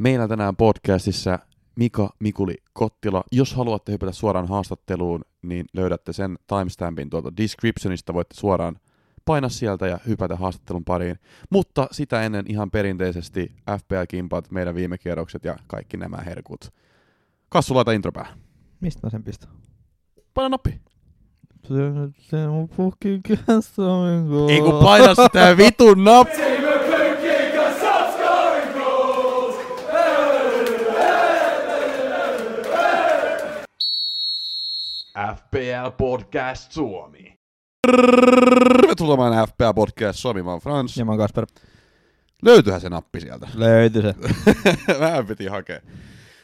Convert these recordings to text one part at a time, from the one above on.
Meillä tänään podcastissa Mika Mikuli Kottila. Jos haluatte hypätä suoraan haastatteluun, niin löydätte sen timestampin tuolta descriptionista. Voitte suoraan painaa sieltä ja hypätä haastattelun pariin. Mutta sitä ennen ihan perinteisesti FPL-kimpat, meidän viime kierrokset ja kaikki nämä herkut. Kassu, laita intro päähän. Mistä mä sen pistän? Paina nappi. Se, se on fucking. Ei kun paina sitä vitun nappi. FPL Podcast Suomi. Tervetuloa meidän FPA Podcast Suomi, mä oon Frans. Ja mä oon Kasper. Löytyyhän se nappi sieltä. Löytyi se. Vähän piti hakea.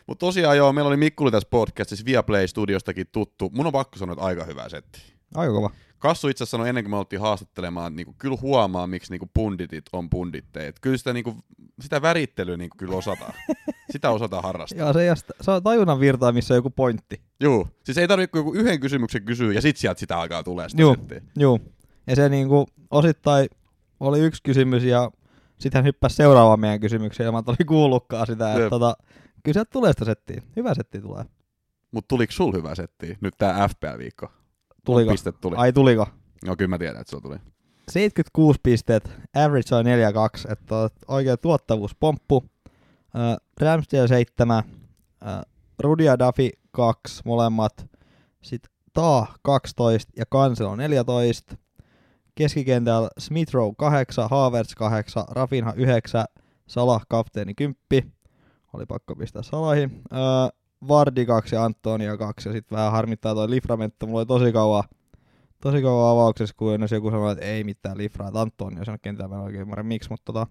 Mutta tosiaan joo, meillä oli Mikkuli tässä podcastissa Viaplay Studiostakin tuttu. Mun on pakko sanoa, että aika hyvä setti. Aika kova. Kassu itse sanoi ennen kuin me oltiin haastattelemaan, että niinku, kyllä huomaa, miksi niinku punditit on punditteet. Kyllä sitä, niinku, sitä värittelyä niinku, kyllä osataan. sitä osataan harrastaa. Ja se, ja sitä- se on tajunnan virtaa, missä on joku pointti. Juu, siis ei tarvitse joku yhden kysymyksen kysyä ja sit sieltä sitä alkaa tulee sitä settiä. Juu. Ja se niinku osittain oli yksi kysymys ja sitten hän hyppäsi seuraavaan meidän kysymykseen ilman, että oli kuullutkaan sitä. Että tota, kyllä sieltä tulee sitä settiä. Hyvä setti tulee. Mut tuliko sul hyvä setti? Nyt tää FPL-viikko. Tuliko? Piste tuli. Ai tuliko? No kyllä mä tiedän, että se tuli. 76 pistet, average on 4-2, että on oikein tuottavuuspomppu. Äh, Ramsdale 7, äh, Rudi ja Duffy 2 molemmat, sitten Taa 12 ja Cancelo 14. Keskikentällä Smith Rowe 8, Havertz 8, Rafinha 9, Salah kapteeni 10. Oli pakko pistää Salahin. Äh, Vardi 2 ja Antonia 2 ja sitten vähän harmittaa toi Liframentta, mulla oli tosi kauan tosi kauan avauksessa, kun jos joku sanoi, että ei mitään lifraa, että Antoni on kentällä, mä en oikein ymmärrä miksi, mutta tota,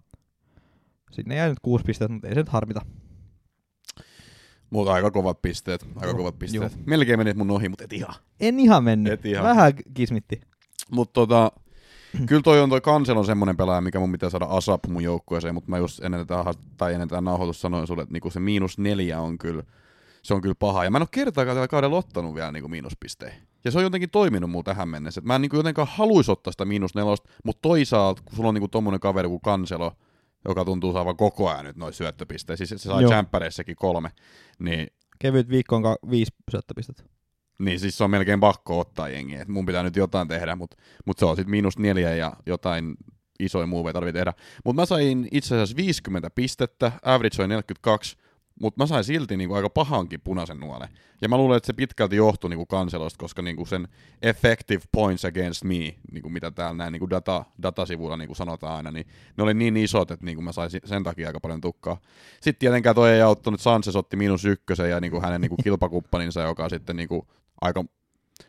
sinne jäi nyt kuusi pistettä, mutta ei se nyt harmita. Mutta aika kovat pisteet, aika kovat pisteet. Melkein menit mun ohi, mutta et ihan. En ihan mennyt, Et ihan. vähän kismitti. Mutta tota, kyllä toi on toi Kansel on semmonen pelaaja, mikä mun pitää saada asap mun joukkueeseen, mutta mä just ennen tätä, tai ennen tätä nauhoitusta sanoin sulle, että niinku se miinus neljä on kyllä, se on kyllä paha. Ja mä en ole kertaakaan tällä kaudella ottanut vielä niinku miinuspistejä. Ja se on jotenkin toiminut mulla tähän mennessä. Et mä en niinku jotenkaan haluaisi ottaa sitä miinus nelosta, mutta toisaalta, kun sulla on niinku tommonen kaveri kuin Kanselo, joka tuntuu saavan koko ajan nyt noin syöttöpisteitä, siis se sai Joo. jämppäreissäkin kolme, niin Kevyt viikko on ka- viisi syöttöpistettä. niin siis se on melkein pakko ottaa jengiä, että mun pitää nyt jotain tehdä, mutta mut se on sitten miinus neljä ja jotain isoja muuveja tarvii tehdä. Mutta mä sain itse asiassa 50 pistettä, average oli 42, mutta mä sain silti niinku aika pahankin punaisen nuolen. Ja mä luulen, että se pitkälti johtui niinku kanselosta, koska niinku sen effective points against me, niinku mitä täällä näin niinku data, datasivuilla niinku sanotaan aina, niin ne oli niin isot, että niinku mä sain sen takia aika paljon tukkaa. Sitten tietenkään toi ei auttanut, Sanchez otti miinus ykkösen ja niinku hänen niinku kilpakumppaninsa, joka sitten niinku aika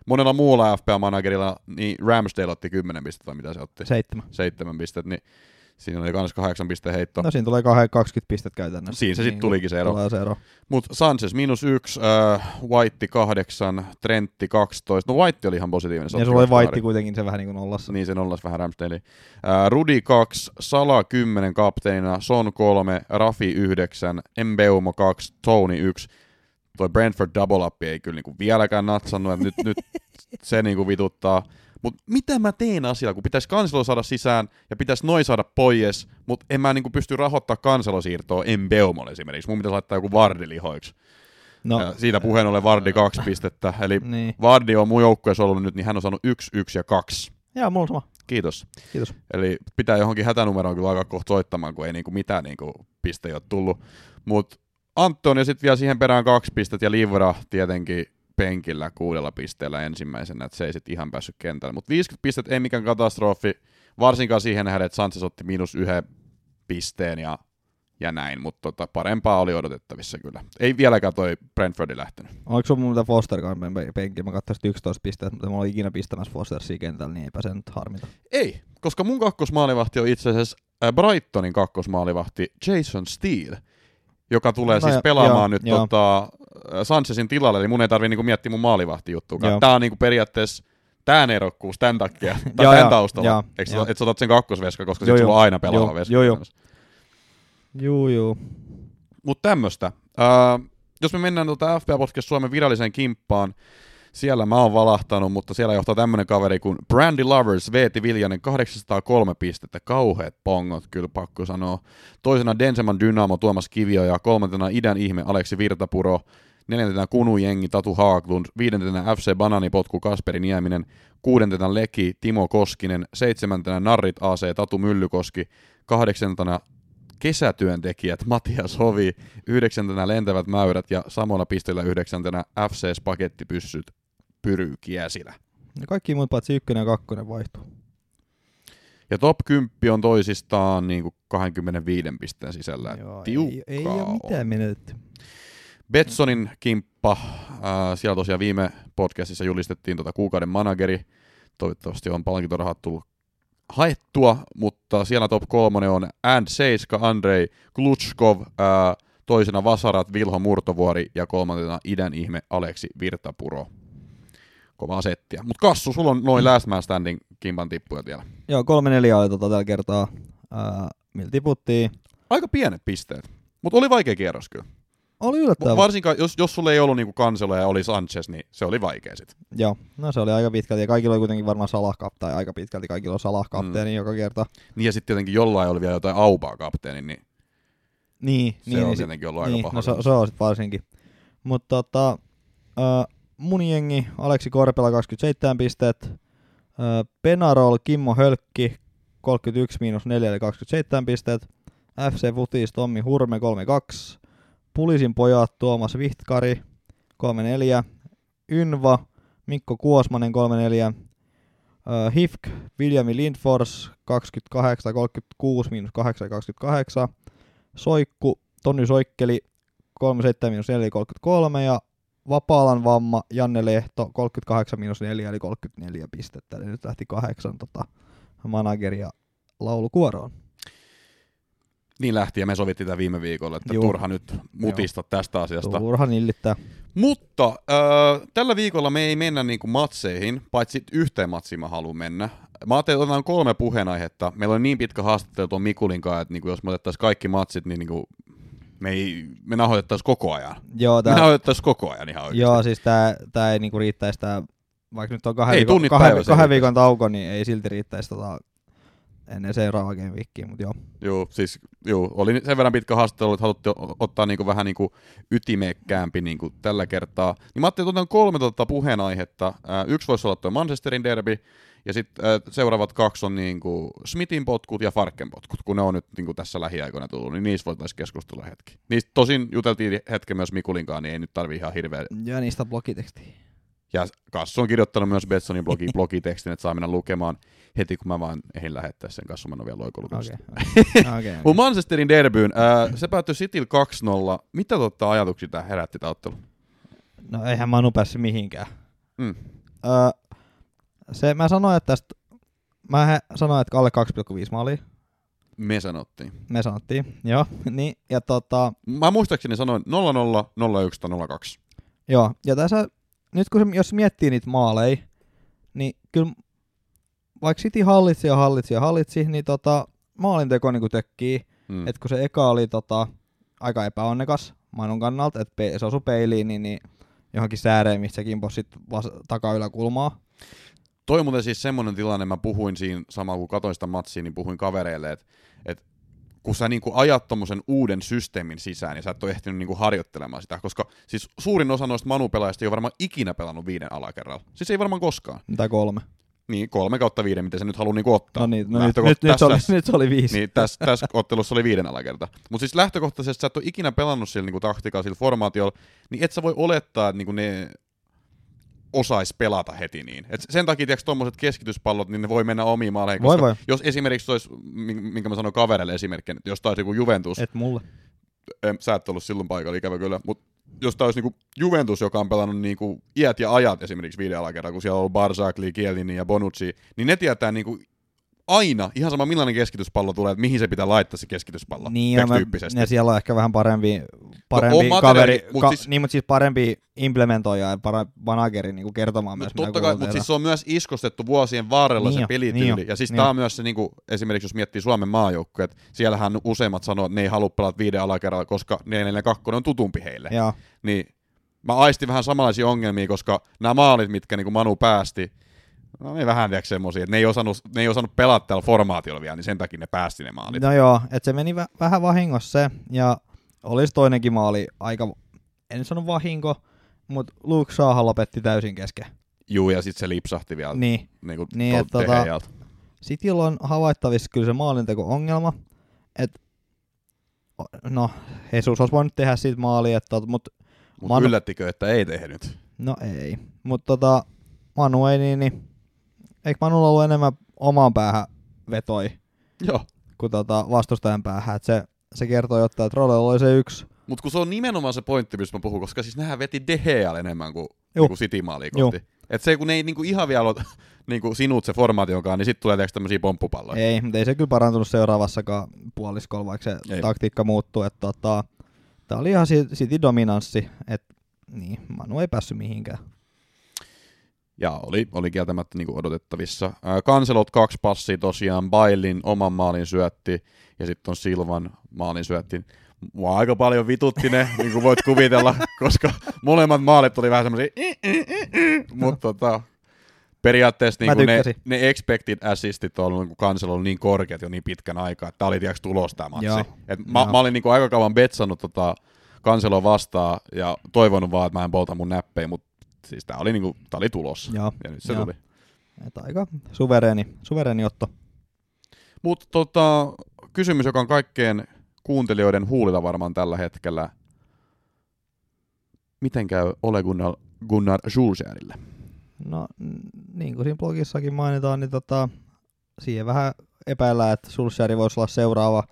monella muulla FPA-managerilla, niin Ramsdale otti 10 pistettä, mitä se otti? Seitsemän. Seitsemän pistettä, niin siinä oli kans kahdeksan pisteen heitto. No siinä tulee kahden- 20 pistettä käytännössä. Siinä se sitten tulikin se ero. Se ero. Mutta Sanchez miinus yksi, äh, White kahdeksan, Trentti 12. No White oli ihan positiivinen. se Ja sulla oli maalia. kuitenkin se vähän niin kuin nollassa. Niin se nollas vähän Ramsdale. Äh, Rudi 2, Sala 10 kapteenina, Son 3, Rafi 9, Mbeumo 2, Tony 1. Toi Brentford double up ei kyllä niinku vieläkään natsannut, että nyt, nyt se niinku vituttaa. Mutta mitä mä teen asialla, kun pitäisi kanselo saada sisään ja pitäisi noin saada pois, mutta en mä niinku pysty rahoittamaan kanselosiirtoa Mbeumolle esimerkiksi. Mun pitäisi laittaa joku Vardi lihoiksi. No, Ja siitä puheen ollen Vardi kaksi pistettä. Eli niin. Vardi on mun joukkueessa ollut nyt, niin hän on saanut yksi, yksi ja kaksi. Joo, mulla sama. Kiitos. Kiitos. Eli pitää johonkin hätänumeroon kyllä alkaa kohta soittamaan, kun ei niinku mitään niinku pistejä ole tullut. Mutta Anton ja sitten vielä siihen perään kaksi pistettä ja Livra tietenkin penkillä kuudella pisteellä ensimmäisenä, että se ei sitten ihan päässyt kentälle. Mutta 50 pistettä ei mikään katastrofi, varsinkaan siihen nähden, että Sanchez otti miinus yhden pisteen ja, ja näin, mutta tota, parempaa oli odotettavissa kyllä. Ei vieläkään toi Brentfordi lähtenyt. Oliko sulla muuta Foster penkki? Mä katsoin 11 pistettä, mutta mä olin ikinä pistämässä Fostersia kentällä, niin eipä se nyt harmita. Ei, koska mun kakkosmaalivahti on itse asiassa äh, Brightonin kakkosmaalivahti Jason Steele, joka tulee No siis pelaamaan joo, nyt joo. tota, Sanchezin tilalle, eli mun ei tarvi niinku miettiä mun maalivahtijuttua. Joo. Tää on niinku periaatteessa tämän erokkuus tämän takia, tai Joo, tämän joo, taustalla. joo, Eikö joo. sä, et sä otat sen kakkosveska, koska Joo, sit sulla joo. on aina pelaava Joo, veska. joo, joo. Juu, juu. Mutta tämmöstä. Äh, jos me mennään tuota FPA Podcast Suomen viralliseen kimppaan, Siellä mä oon valahtanut, mutta siellä johtaa tämmönen kaveri kuin Brandy Lovers, Veeti Viljanen, 803 pistettä, kauheat pongot, kyllä pakko sanoa. Toisena Denseman Dynamo, Tuomas Kivio ja kolmantena idän ihme Aleksi Virtapuro, neljäntenä Kunu Jengi, Tatu Haaglund, viidentenä FC Bananipotku, Kasperi Nieminen, kuudentena Leki, Timo Koskinen, seitsemäntenä Narrit AC, Tatu Myllykoski, kahdeksantena kesätyöntekijät Matias Hovi, yhdeksäntenä lentävät mäyrät ja samalla pisteellä yhdeksäntenä FC Spagettipyssyt Pyry Kiesilä. Ja kaikki muut paitsi ykkönen ja kakkonen vaihtuu. Ja top 10 on toisistaan niin kuin 25 pisteen sisällä. Joo, ei, Tiukkaa ei ole mitään menetetty. Betsonin kimppa, äh, siellä tosiaan viime podcastissa julistettiin tota kuukauden manageri. Toivottavasti on palkintorahat tullut haettua, mutta siellä top kolmonen on And Seiska, Andrei Klutskov, äh, toisena Vasarat, Vilho Murtovuori ja kolmantena idän ihme Aleksi Virtapuro. Kovaa settiä. Mutta Kassu, sulla on noin last man standing kimpan tippuja vielä. Joo, kolme neljä oli tota tällä kertaa. Ää, millä tiputtiin. Aika pienet pisteet, mutta oli vaikea kierros kyllä. Oli yllättävää. Varsinkaan, jos, jos sulla ei ollut niinku Kanselo ja oli Sanchez, niin se oli vaikea sit. Joo, no se oli aika pitkälti. Ja kaikilla oli kuitenkin varmaan salahkapteeni, aika pitkälti kaikilla on salahkapteeni mm. joka kerta. Niin ja sitten tietenkin jollain oli vielä jotain aupaa kapteeni, niin Niin, se niin, on niin, tietenkin ollut aika niin, paha. no se, se on sit varsinkin. Mutta tota, äh, mun jengi, Aleksi Korpela 27 pistet, äh, Penarol, Kimmo Hölkki 31 miinus 4 eli 27 pistet, FC Futis Tommi Hurme 32, Pulisin pojat Tuomas Vihtkari 34, Ynva Mikko Kuosmanen 34, äh, Hifk Viljami Lindfors 28 36 miinus 8 28, Soikku Tonni Soikkeli 37 miinus 4 eli 33 ja Vapaalan vamma Janne Lehto 38 miinus 4 eli 34 pistettä. Eli nyt lähti kahdeksan tota, manageria laulukuoroon. Niin lähti ja me sovittiin tätä viime viikolla, että Juu. turha nyt mutista tästä asiasta. Turha nillittää. Mutta äh, tällä viikolla me ei mennä niinku matseihin, paitsi yhteen matsiin mä haluan mennä. Mä ajattelin, että otetaan kolme puheenaihetta. Meillä on niin pitkä haastattelu tuon Mikulin kanssa, että niinku, jos me otettaisiin kaikki matsit, niin niinku, me, ei, me nauhoitettaisiin koko ajan. Joo, Me tää, nauhoitettaisiin koko ajan ihan oikeasti. joo siis tää, tää ei niinku riittäisi tää, vaikka nyt on kahden, Ei, viikon, kahden, kahden viikon tauko, niin ei silti riittäisi tota, ennen seuraavaa game weekia, mutta joo. Joo, siis joo, oli sen verran pitkä haastattelu, että haluttiin ottaa niinku vähän niinku ytimekkäämpi niinku tällä kertaa. Niin mä ajattelin, että otan kolme tota puheenaihetta. Yksi voisi olla tuo Manchesterin derby, ja sitten seuraavat kaksi on niinku Smithin potkut ja Farken potkut, kun ne on nyt niinku tässä lähiaikoina tullut, niin niistä voitaisiin keskustella hetki. Niistä tosin juteltiin hetken myös Mikulinkaan, niin ei nyt tarvi ihan hirveä. Ja niistä blogitekstiä. Ja Kassu on kirjoittanut myös Betsonin blogi, blogitekstin, että saa mennä lukemaan heti, kun mä vaan ehdin lähettää sen kanssa, mä en ole vielä. Okay. okay, okay. Mun Manchesterin derbyyn, ää, se päättyi Cityl 2-0. Mitä totta ajatuksia tää herätti tää ottelu? No eihän Manu päässyt mihinkään. Mm. Öö, se, mä sanoin, että tästä, mä sanoin, että alle 2,5 maalia. Me sanottiin. Me sanottiin, joo. Niin, ja tota, Mä muistaakseni sanoin 0-0, 0-1 tai 0-2. joo. Ja tässä, nyt kun se, jos miettii niitä maaleja, niin kyllä vaikka City hallitsi ja hallitsi ja hallitsi, niin tota, maalinteko niinku tökkii. Mm. Että kun se eka oli tota, aika epäonnekas Manun kannalta, että pe- se osui peiliin, niin, niin johonkin sääreen, missä se kimposi sit vas- takayläkulmaa. Toi on muuten siis semmonen tilanne, mä puhuin siinä samalla kun katsoin sitä matsia, niin puhuin kavereille, että et, kun sä niinku ajat tommosen uuden systeemin sisään, niin sä et ole ehtinyt niinku harjoittelemaan sitä, koska siis suurin osa noista Manu-pelaajista ei ole varmaan ikinä pelannut viiden alakerralla. Siis ei varmaan koskaan. Tai kolme. Niin, kolme kautta viiden, miten se nyt haluaa niinku ottaa. No niin, no nyt, nyt, se oli, tässä- nyt oli viisi. Niin, tässä, tässä ottelussa oli viiden alakerta. Mutta siis lähtökohtaisesti sä et ole ikinä pelannut sillä niinku taktiikalla, sillä formaatiolla, niin et sä voi olettaa, että niinku ne osais pelata heti niin. Et sen takia, tiedätkö, tommoset keskityspallot, niin ne voi mennä omiin maaleihin. Voi voi. Jos esimerkiksi olisi, min- minkä mä sanoin kavereille esimerkkinä, että jos taisi joku Juventus, Et mulle. em, sä et ollut silloin paikalla, ikävä kyllä, mutta jos tämä olisi niinku Juventus, joka on pelannut niinku iät ja ajat esimerkiksi viiden alakerran, kun siellä on ollut Barzagli, Kielini ja Bonucci, niin ne tietää niinku aina, ihan sama millainen keskityspallo tulee, että mihin se pitää laittaa se keskityspallo, Niin, ja, mä, ja siellä on ehkä vähän parempi, parempi on materiaali, kaveri, mut ka, siis- niin, mutta siis parempi implementoija ja para, manageri niin kertomaan No, myös, totta kai, mutta siis se on myös iskostettu vuosien varrella Niin se pelityyli. niin ja siis niin tämä on myös se, niin kuin, esimerkiksi jos miettii Suomen maajoukkueet, siellähän useimmat sanoo, että ne ei halua pelata viiden alakerralla, koska 442 on tutumpi heille. Joo. Niin mä aistin vähän samanlaisia ongelmia, koska nämä maalit, mitkä niin Manu päästi, no ne vähän tiedätkö semmosia, että ne ei, osannut, ne ei osannut pelata tällä formaatiolla vielä, niin sen takia ne päästi ne maalit. No joo, että se meni vä- vähän vahingossa se, ja olisi toinenkin maali aika, en sano vahinko, mutta Luke Shaw lopetti täysin kesken. Juu, ja sitten se lipsahti vielä Niin, niin kuin Niin, et tota-. Cityllä on havaittavissa kyllä se maalinteko-ongelma, että no, Jesus olisi voinut tehdä siitä maalia, että, mutta Mutta Manu- yllättikö, että ei tehnyt? no ei. Mutta tota, Manu ei niin, niin eikö Manulla ollut enemmän omaan päähän vetoi Joo. kuin tota vastustajan päähän, että se, se kertoo jotain, että Rollella oli se yksi, Mutta kun se on nimenomaan se pointti, mistä mä puhun, koska siis nehän veti Deheal enemmän kuin, Juu. niinku City-maalia kohti. Et se kun ne ei niinku ihan vielä ole niinku sinut se formaationkaan, niin sitten tulee tiiäks tämmöisiä pomppupalloja. Ei, mutta ei se kyllä parantunut seuraavassakaan puoliskolla, vaikka se Ei. taktiikka muuttuu. Että tota, tämä oli ihan si- City dominanssi, että niin, Manu ei päässyt mihinkään. Ja oli, oli kieltämättä niinku odotettavissa. Ää, Kanselot kaksi passia tosiaan, Bailin oman maalin syötti, ja sitten on Silvan maalin syötti. Mua aika paljon vitutti ne, niin kuin voit kuvitella, koska molemmat maalit oli vähän semmoisia, mutta tota, periaatteessa niin ne, tykkäsin. ne expected assistit on ollut Kansel ollut niin korkeat jo niin pitkän aikaa, että tämä oli tiiäks tulos tämä matsi. Joo. Et mä, Joo. mä, olin niin aika kauan betsannut tota Kanseloa vastaan ja toivonut vaan, että mä en polta mun näppejä, mutta siis tämä oli, niinku, tää oli tulos. Joo, Ja nyt se Joo. tuli. että aika suvereeni, suvereeni otto. Mutta tota, kysymys, joka on kaikkien kuuntelijoiden huulilla varmaan tällä hetkellä. Miten käy Ole Gunnar, Gunnar Solskjaerille? No, niin kuin siinä blogissakin mainitaan, niin tota, siihen vähän epäillään, että Sulsjäri voisi olla seuraava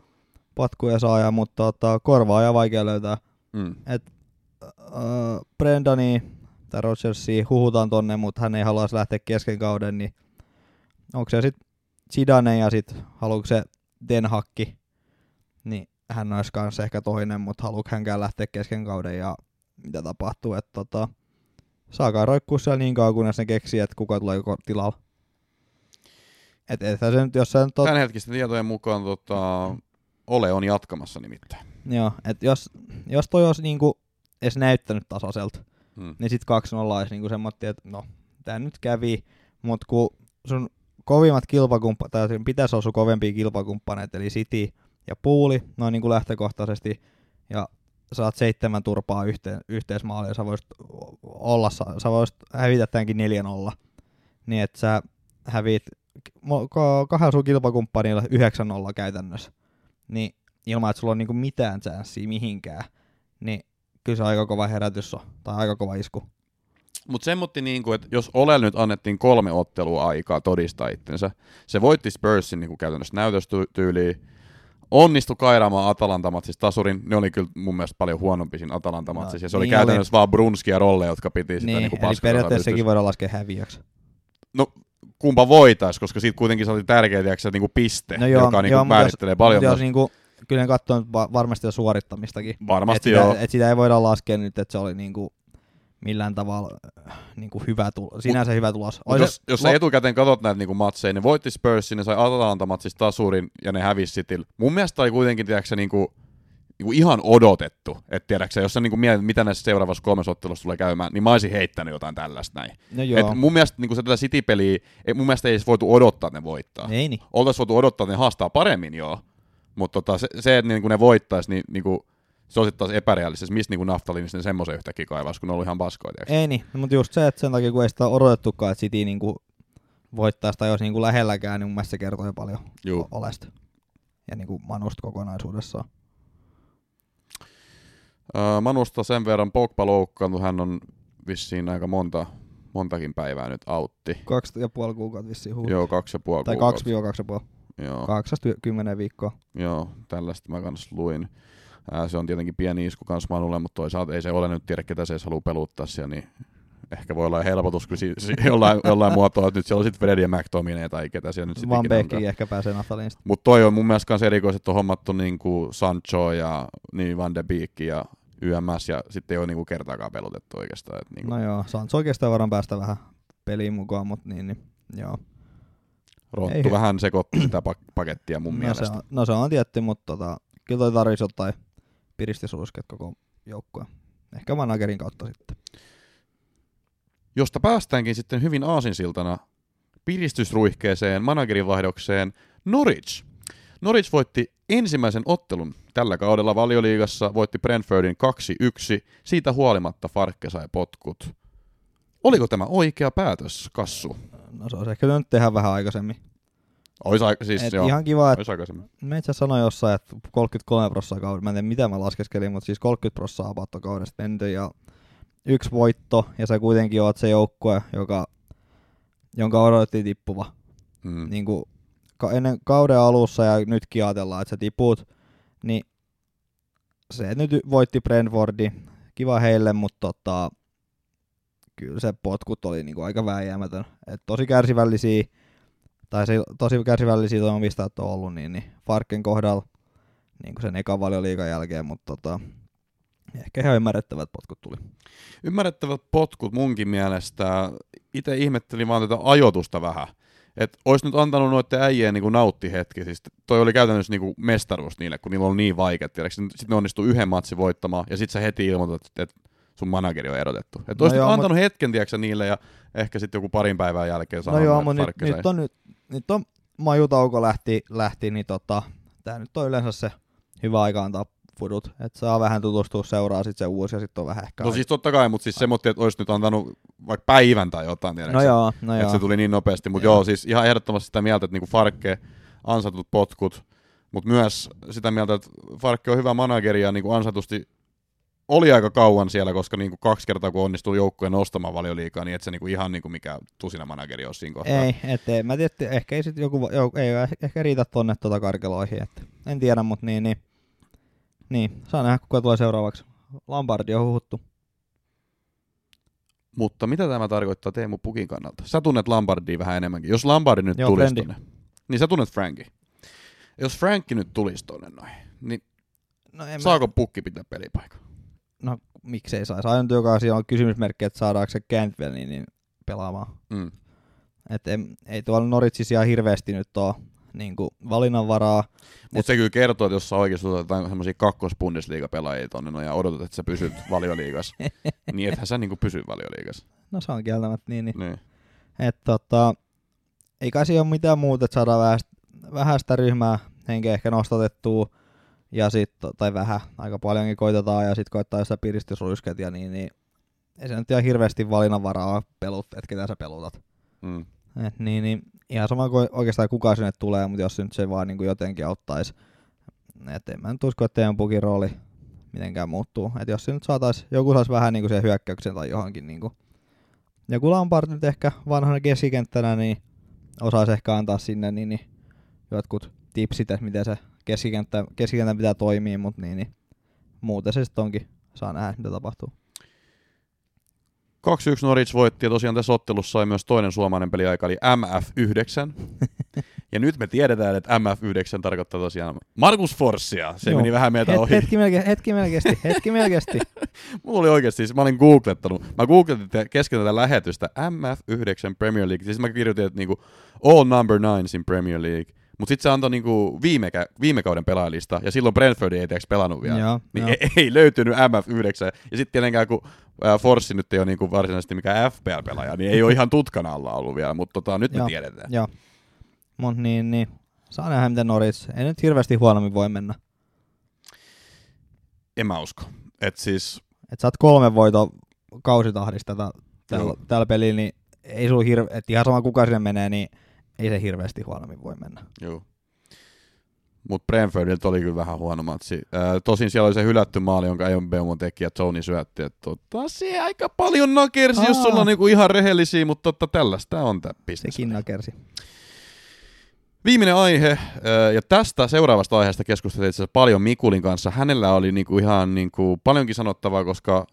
patkuja saaja, mutta tota, korvaaja vaikea löytää. Mm. Äh, Brendani tai Rodgersia huhutaan tonne, mutta hän ei halua lähteä kesken kauden, niin onko se sitten Zidane ja sitten haluuko se Den Hakki, niin hän olisi kanssa ehkä toinen, mutta haluuko hänkään lähteä kesken kauden ja mitä tapahtuu, että tota, saakaa roikkua siellä niin kauan, kunnes ne keksii, että kuka tulee joko tilalla. Et, et se nyt, jos se nyt on, tietojen mukaan tota, Ole on jatkamassa nimittäin. joo, et jos, jos toi olisi niinku edes näyttänyt tasaiselta, Mm. niin sit 2-0 olisi niinku semmoinen, että no, tää nyt kävi, mutta kun sun kovimmat kilpakumppanit, tai sun pitäisi olla sun kovempia kilpakumppaneita, eli City ja Puuli, noin niinku lähtökohtaisesti, ja saat seitsemän turpaa yhteen, yhteismaaliin, sä voisit olla, sä sä voisit hävitä tämänkin 4-0, niin että sä hävit mo- ka- kahdella sun kilpakumppanilla 9-0 käytännössä, niin ilman, että sulla on niinku mitään chanssiä mihinkään, niin kyllä se aika kova herätys on, tai aika kova isku. Mutta semmotti niinku, että jos Ole nyt annettiin kolme ottelua aikaa todistaa itsensä, se voitti Spursin niinku käytännössä näytöstyyliin, onnistui kairaamaan Atalanta-matsissa tasurin, ne oli kyllä mun mielestä paljon huonompi siinä Atalanta-matsissa, No, ja se oli niin käytännössä vaan Brunski ja Rolle, jotka piti sitä Niin, niinku eli periaatteessa sekin voidaan laskea häviöksi. No, kumpa voitais, koska siitä kuitenkin se oli tärkeä, tiiäksä, niinku piste, No joo, joka niinku joo, määrittelee jos, paljon. jos niinku, kyllä ne katsoo varmasti jo suorittamistakin. Varmasti et sitä, joo. Et sitä ei voida laskea nyt, että se oli niinku millään tavalla äh, niinku hyvä tulos. Sinänsä hyvä tulos. Mut jos, se- jos sä lo- etukäteen katsot näitä niinku matseja, ne voitti Spursin, ne sai Atalanta-matsissa tasurin ja ne hävisi Citylle. Mun mielestä oli kuitenkin, tiedätkö, niinku, niinku ihan odotettu. Että tiedätkö, jos sä niinku mietit, mitä näissä seuraavassa kolmessa ottelussa tulee käymään, niin mä olisin heittänyt jotain tällaista näin. no joo. Et mun mielestä niinku se tätä City-peliä, mun mielestä ei edes voitu odottaa, että ne voittaa. Ei niin. Oltaisiin voitu odottaa, että ne haastaa paremmin, joo. Mutta tota, se, se, että niinku ne voittaisi, niin niinku, se sitten taas epärealistista, mistä niinku naftaliinista ne semmoisen yhtäkkiä kaivaisi, kun ne ollut ihan paskoja. Ei niin, mutta just se, että sen takia kun ei sitä odotettukaan, että City niinku voittaisi tai olisi niinku lähelläkään, niin mun mielestä se kertoo jo paljon Juu. Olesta. Ja niinku Manusta kokonaisuudessaan. Öö, Manusta sen verran Pogba loukkaantui, hän on vissiin aika monta, montakin päivää nyt autti. Kaksi ja puoli kuukautta vissiin huuhut. Joo, kaksi ja puoli Tai kuukautta. kaksi viiva kaksi ja puoli. Joo, Kahdeksasta kymmenen viikkoa. joo, tällaista mä kanssa luin. Ää, se on tietenkin pieni isku kans Manulle, mutta toisaalta ei se ole nyt tiedä, ketä se edes haluaa peluttaa siellä, niin ehkä voi olla helpotus kyllä si- si- jollain, jollain muotoa, että nyt siellä on sitten Fred ja McTominay tai ketä siellä nyt sitten Van. Beekki ehkä pääsee Naftaliinista. Mutta toi on mun mielestä kans erikoiset, että on hommattu niinku Sancho ja niin Van de Beek ja YMS ja sitten ei ole niinku kertaakaan pelotettu oikeastaan. Et niinku No joo, Sans oikeastaan varmaan päästä vähän peliin mukaan, mutta niin, niin joo. Ronttu ei- vähän sekoitti sitä pak- pakettia mun no, mielestä. se on, no se on tietty, mutta tota, kyllä toi tarvitsisi ottaa piristysruisket koko joukkoon. ehkä managerin kautta sitten. Josta päästäänkin sitten hyvin aasinsiltana piristysruihkeeseen managerin vaihdokseen Norwich. Norwich voitti ensimmäisen ottelun tällä kaudella valioliigassa, voitti Brentfordin 2-1, siitä huolimatta Farkke sai potkut. Oliko tämä oikea päätös, Kassu? No se olisi ehkä nyt tehdä vähän aikaisemmin. Ois aika, siis Et joo, ihan kiva, että me itse sanoin jossain, että 33 prosenttia kaudesta, mä en tiedä mitä mä laskeskelin, mutta siis 30 prosenttia abatto kaudesta menty ja yksi voitto, ja se kuitenkin on se joukkue, joka, jonka odotettiin tippuva. Mm. Niin kuin ka- ennen kauden alussa ja nytkin ajatellaan, että sä tiput, niin se nyt voitti Brentfordi, kiva heille, mutta tota, kyllä se potkut oli niinku aika vääjäämätön. Et tosi kärsivällisiä, tai se, tosi kärsivällisiä toimenpistajat on ollut, niin, niin Farken kohdalla niin kuin sen ekan valioliigan jälkeen, mutta tota, ehkä ihan ymmärrettävät potkut tuli. Ymmärrettävät potkut munkin mielestä. Itse ihmettelin vaan tätä ajoitusta vähän. Että olisi nyt antanut noiden äijien niin nautti hetki. Siis toi oli käytännössä niin mestaruus niille, kun niillä oli niin vaikea. Sitten ne onnistui yhden matsin voittamaan, ja sitten sä heti ilmoitat, että sun manageri on erotettu. Että No joo, antanut hetken, tiedätkö, niille, ja ehkä sitten joku parin päivän jälkeen No sanonut, joo, että mutta nyt, nyt, on, nyt, nyt on majutauko lähti, lähti niin tota, tää nyt on yleensä se hyvä aika antaa fudut, että saa vähän tutustua seuraa sit se uusi ja sitten on vähän ehkä No siis totta kai, mutta siis semmoinen, että olisi nyt antanut vaikka päivän tai jotain, tiedätkö No joo, no että joo. se tuli niin nopeasti. Mutta Joo. joo. siis ihan ehdottomasti sitä mieltä, että niinku Farkke ansatut potkut, mutta myös sitä mieltä, että Farkke on hyvä manageri ja niinku ansatusti oli aika kauan siellä, koska niinku kaksi kertaa kun onnistui joukkueen nostamaan valioliikaa, niin et se niinku ihan niinku mikä tusina manageri on siinä kohtaa. Ei, ettei, mä että ehkä ei sit joku, jo, ei ehkä riitä tonne tota karkeloihin, että en tiedä, mutta niin, niin, niin, saa nähdä kuka tulee seuraavaksi. Lampardi on huhuttu. Mutta mitä tämä tarkoittaa Teemu Pukin kannalta? Sä tunnet Lambardia vähän enemmänkin. Jos Lambardi nyt Joo, tulisi tonne, niin sä tunnet Franki. Jos Frankki nyt tulisi tonne noin, niin No, en saako Pukki pitää pelipaikan? No miksei saisi. Ainut joka asia on kysymysmerkki, että saadaanko se Cantwell niin pelaamaan. Mm. Et ei, ei tuolla Noritsissa ihan hirveästi nyt ole niin valinnanvaraa. Mutta se kyllä kertoo, että jos sä oikeasti otetaan semmoisia kakkos-Bundesliga-pelaajia tonne no, ja odotat, että sä pysyt valioliigassa, niin ethän sä niinku pysy valioliigassa. No se on kieltämättä niin. niin. Niin. Et tota, ei kai siinä ole mitään muuta, että saadaan vähän, vähän sitä ryhmää henkeä ehkä nostatettua. Ja sit, tai vähän, aika paljonkin koitetaan ja sitten koittaa jossain piristysruisket ja niin, niin ei se nyt ihan hirveästi valinnanvaraa pelut, että ketä sä pelutat. Mm. Et niin, niin, ihan sama kuin oikeastaan kuka sinne tulee, mutta jos se nyt se vaan niin kuin jotenkin auttaisi. Et en mä nyt usko, että teidän pukin rooli mitenkään muuttuu. Et jos se nyt saatais, joku saisi vähän niin kuin siihen hyökkäyksen tai johonkin niin kuin. Joku Lampard nyt ehkä vanhana keskikenttänä, niin osaisi ehkä antaa sinne niin, niin jotkut tipsit, että miten se keskikenttä, keskikentän pitää toimia, mutta niin, niin muuten se sitten onkin. Saa nähdä, mitä tapahtuu. 2-1 Norwich voitti ja tosiaan tässä ottelussa sai myös toinen suomalainen peliaika, eli MF9. ja nyt me tiedetään, että MF9 tarkoittaa tosiaan Markus Forssia. Se Joo. meni vähän meiltä Het, ohi. hetki melkein, hetki melkein, hetki melkein. Mulla oli oikeasti, siis mä olin googlettanut. Mä googletin kesken tätä lähetystä MF9 Premier League. Siis mä kirjoitin, että niinku all number nines in Premier League. Mutta sitten se antoi niinku viime, viime kauden pelaajalista, ja silloin Brentford ei tiiäks pelannut vielä. Joo, niin joo. ei, ei, löytynyt MF9. Ja sitten tietenkään, kun äh, Forssi nyt ei ole niinku varsinaisesti mikään FPL-pelaaja, niin ei ole ihan tutkana alla ollut vielä, mutta tota, nyt me Joo. tiedetään. Joo. Mut niin, niin. Saa nähdä, miten Norwich. Ei nyt hirveästi huonommin voi mennä. En mä usko. Et siis, Et saat kolme voito kausitahdista tällä, tällä pelillä, niin ei sulla hirve, et ihan sama kuka sinne menee, niin ei se hirveästi huonommin voi mennä. Joo. Mutta Brentfordilta oli kyllä vähän huono matsi. Ää, tosin siellä oli se hylätty maali, jonka Eon Beumon teki ja Tony syötti. Että tota, se aika paljon nakersi, jos Aa. ollaan niinku ihan rehellisiä, mutta tota, tällaista on tämä bisnes. Sekin nakersi. Viimeinen aihe, ja tästä seuraavasta aiheesta keskusteltiin itse asiassa paljon Mikulin kanssa. Hänellä oli niinku ihan niinku paljonkin sanottavaa, koska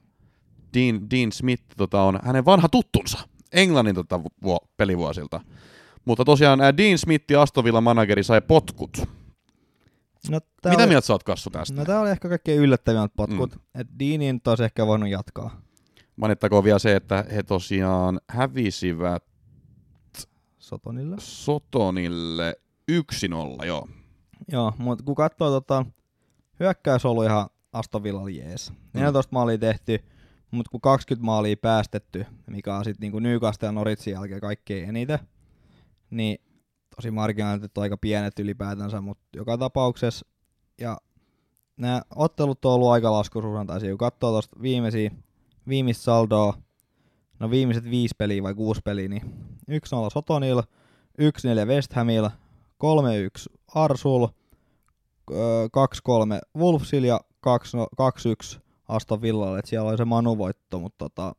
Dean, Dean Smith tota, on hänen vanha tuttunsa Englannin tota, vuo, pelivuosilta. Mutta tosiaan Dean Smith ja Aston Villa manageri sai potkut. No, tää Mitä oli, mieltä sä oot Kassu tästä? No tää oli ehkä kaikkein yllättävimmät potkut. Mm. Et Deanin olisi ehkä voinut jatkaa. Mainittakoon vielä se, että he tosiaan hävisivät Sotonille. Sotonille 1-0, joo. Joo, mutta kun katsoo tota, hyökkäys ollut ihan Aston Villalla jees. 14 maalia tehty, mutta kun 20 maalia päästetty, mikä on sitten niinku Newcastle ja Noritsin jälkeen kaikkein eniten, niin tosi marginaalit aika pienet ylipäätänsä, mutta joka tapauksessa, ja nämä ottelut on ollut aika laskusuhdantaisia, kun katsoo tuosta viimeisiä, viimeistä saldoa, no viimeiset viisi peliä vai kuusi peliä, niin 1-0 Sotonil, 1-4 West Hamil, 3-1 Arsul, 2-3 Wolfsil ja 2-1 Aston Villalle, että siellä oli se manuvoitto, mutta tota,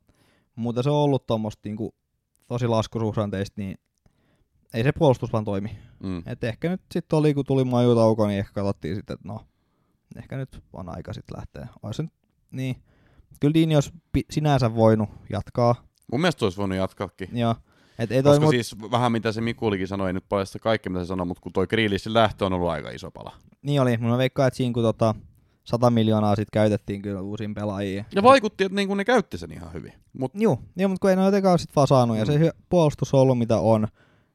muuten se on ollut tuommoista niinku, tosi laskusuhdanteista, niin ei se puolustus vaan toimi. Mm. Et ehkä nyt sitten oli, kun tuli majutauko, niin ehkä katsottiin sitten, että no, ehkä nyt on aika sitten lähteä. Olisi nyt, niin, kyllä Dini olisi sinänsä voinut jatkaa, Mun mielestä olisi voinut jatkaakin. joo. Et ei toi Koska mut, siis vähän mitä se Mikulikin sanoi, ei nyt paljasta kaikki mitä se sanoi, mutta kun toi Grealishin lähtö on ollut aika iso pala. niin oli, mutta mä veikkaan, että siinä kun tota, 100 miljoonaa sitten käytettiin kyllä uusiin pelaajiin. Ja vaikutti, että niinku ne käytti sen ihan hyvin. Mut Joo, joo mutta kun ei ne jotenkaan sit vaan saanut, ja se hy- puolustus on ollut mitä on,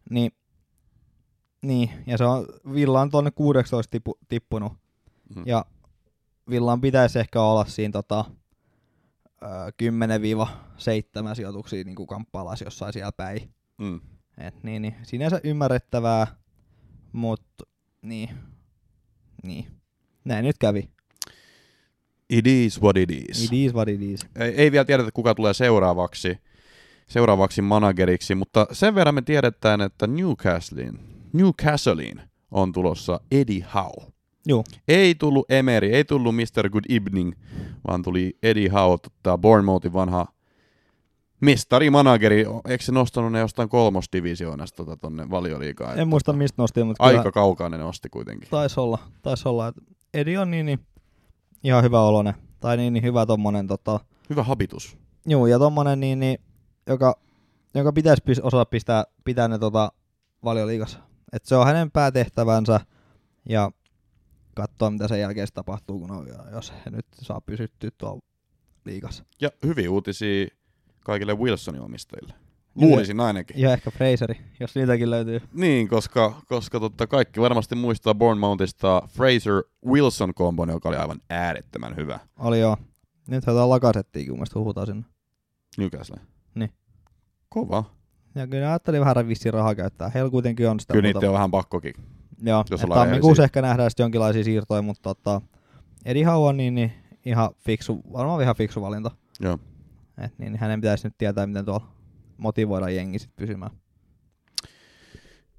niin, niin ja se on, Villa on tuonne 16 tippu, tippunut, Mm. ja Villan pitäisi ehkä olla siinä tota, ö, 10-7 sijoituksia niin kuin kamppailaisi jossain siellä päin. mm. Et niin, niin, sinänsä ymmärrettävää, mutta niin, niin. Näin nyt kävi. it is what it is. It is what it is. Ei, ei vielä tiedetä, kuka tulee seuraavaksi, seuraavaksi manageriksi, mutta sen verran me tiedetään, että Newcastlein, Newcastlein on tulossa Eddie Howe. Joo, Ei tullut Emery, ei tullut Mr. Good Evening, vaan tuli Eddie Howe, tota Bournemouthin vanha mestarimanageri. Eikö se nostanut ne jostain kolmosdivisioonasta tota, tonne valioliigaan? en muista mistä nosti, mutta Aika kaukaa ne nosti kuitenkin. Taisi olla, taisi olla, että Edi on niin, niin ihan hyvä olone. Tai niin, niin hyvä tommonen, tota, Hyvä habitus. juu, ja tommonen, niin, niin, joka, joka pitäisi osata pistää, pitää ne tota, valioliigassa. Et se on hänen päätehtävänsä, ja katsoa mitä sen jälkeen tapahtuu, kun on, jos he nyt saa pysyttyä tuolla liigassa. Ja hyviä uutisia kaikille Wilsonin omistajille. Luulisin ainakin. Ja ehkä Fraseri, jos niitäkin löytyy. Niin, koska, koska totta kaikki varmasti muistaa Bournemouthista Fraser Wilson kombon, joka oli aivan äärettömän hyvä Oli joo. Nyt jotain lakasettiinkin, kun mielestä huhutaan sinne. Newcastle. Kova. Ja kyllä ajattelin vähän vissiin rahaa käyttää. Heillä kuitenkin on sitä Kyllä niitä on vähän pakkokin. Joo, jos et ollaan tammikuussa ehkä nähdään sitten jonkinlaisia siirtoja, mutta tota, Eddie Howe on niin, niin ihan fiksu, varmaan ihan fiksu valinta. Joo. Et niin, hänen pitäisi nyt tietää, miten tuolla motivoida jengi sit pysymään.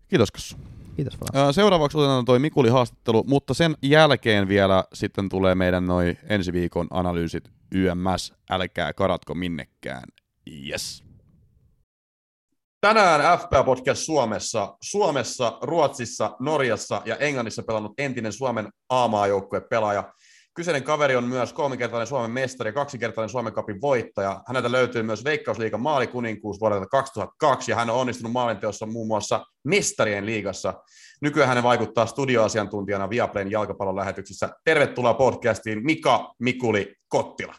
Kiitos Kassu. Kiitos. Ää, Seuraavaksi otetaan toi Mikuli haastattelu, mutta sen jälkeen vielä sitten tulee meidän noin ensi viikon analyysit YMS. Älkää karatko minnekään. Yes. Tänään FPA Podcast Suomessa, Suomessa, Ruotsissa, Norjassa ja Englannissa pelannut entinen Suomen A-maajoukkue pelaaja. Kyseinen kaveri on myös kolmikertainen Suomen mestari ja kaksikertainen Suomen kapin voittaja. Häneltä löytyy myös Veikkausliigan maalikuninkuus vuodelta 2002 ja hän on onnistunut maalinteossa muun muassa Mestarien liigassa. Nykyään hän vaikuttaa studioasiantuntijana Viaplayn jalkapallon lähetyksissä. Tervetuloa podcastiin Mika Mikuli Kottila.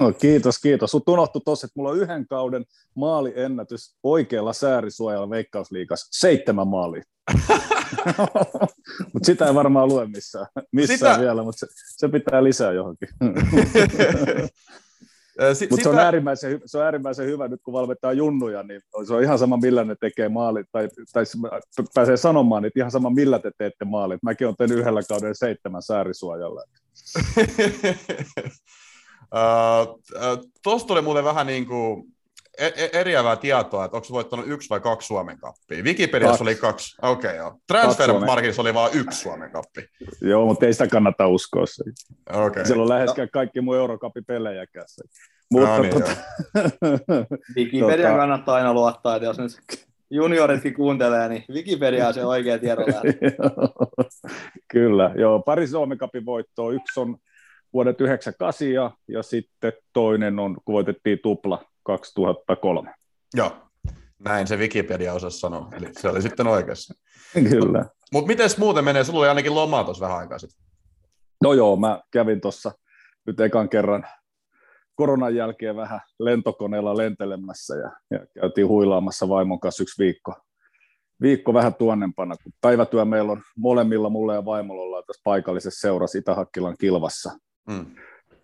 No, kiitos, kiitos. Sut unohtui tuossa, että mulla on yhden kauden maaliennätys oikealla säärisuojalla Veikkausliigassa. Seitsemän maalia. mutta sitä ei varmaan lue missään, missään Sitä- sitä... vielä, mutta se, se, pitää lisää johonkin. Sit, mutta se, on äärimmäisen hy- se on äärimmäisen hyvä nyt, kun valmentaa junnuja, niin se on ihan sama, millä ne tekee maalit, tai, tai s- pääsee sanomaan, että ihan sama, millä te teette maalit. Mäkin olen tehnyt yhdellä kaudella seitsemän säärisuojalla. Tuosta tuli muuten vähän niin kuin e- e- eriävää tietoa, että onko voittanut yksi vai kaksi Suomen kappia. Wikipediassa Kaksi. oli kaksi. Okei, okay, joo. Kaksi Transfermarketissa oli vain yksi Suomen kappi. Joo, mutta ei sitä kannata uskoa. Se. Okei. Okay. Siellä on läheskään kaikki mun Eurocupin-pelejäkään. se. Mutta No niin, tota, Wikipedia Tota- kannattaa aina luottaa, että jos nyt junioritkin kuuntelee, niin Wikipedia on se oikea tiedonlähde. Kyllä, joo. Pari Suomen Cupin voittoa. Yksi on vuodet 98 ja, ja sitten toinen on, kun voitettiin tupla 2003. Joo, näin se Wikipedia osasi sanoa. Eli se oli sitten oikeassa. Kyllä. Mutta miten muuten menee? Sulla oli ainakin lomaa tuossa vähän aikaa sitten. No joo, mä kävin tuossa nyt ekan kerran koronan jälkeen vähän lentokoneella lentelemässä ja, ja käytiin huilaamassa vaimon kanssa yksi viikko. Viikko vähän tuonnempana, kun päivätyö meillä on molemmilla, mulle ja vaimolla ollaan tässä paikallisessa seurassa Itä-Hakkilan kilvassa. Mm.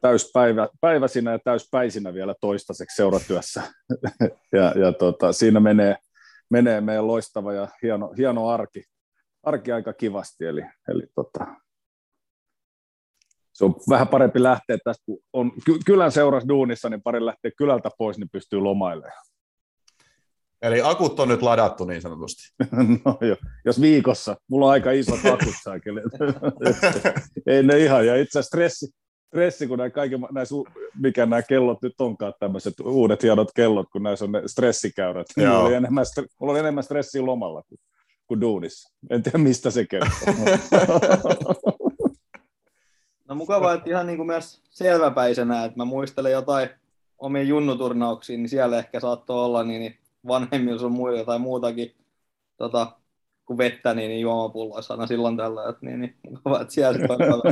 täyspäivä, päiväsinä ja täyspäisinä vielä toistaiseksi seuratyössä. ja, ja tota, siinä menee, menee meidän loistava ja hieno, hieno arki, arki aika kivasti. Eli, eli tota, se on vähän parempi lähteä tästä, kun on kylän seurassa duunissa, niin pari lähtee kylältä pois, niin pystyy lomailemaan. Eli akut on nyt ladattu niin sanotusti. no jo, jos viikossa. Mulla on aika iso akut saakeli. Ei ne ihan, ja itse asiassa stressi, stressi, kun nämä kaikki, näissä, mikä nämä kellot nyt onkaan, tämmöiset uudet hienot kellot, kun näissä on ne stressikäyrät. Niin mulla, oli enemmän, mulla oli enemmän stressiä lomalla kuin, kuin duunissa. En tiedä, mistä se kertoo. no mukavaa, että ihan niin kuin myös selväpäisenä, että mä muistelen jotain omiin junnuturnauksiin, niin siellä ehkä saattoi olla niin, niin vanhemmilla sun muilla tai muutakin tota, kuin vettä, niin, niin juomapulloissa aina silloin tällä, että, niin, niin, että siellä on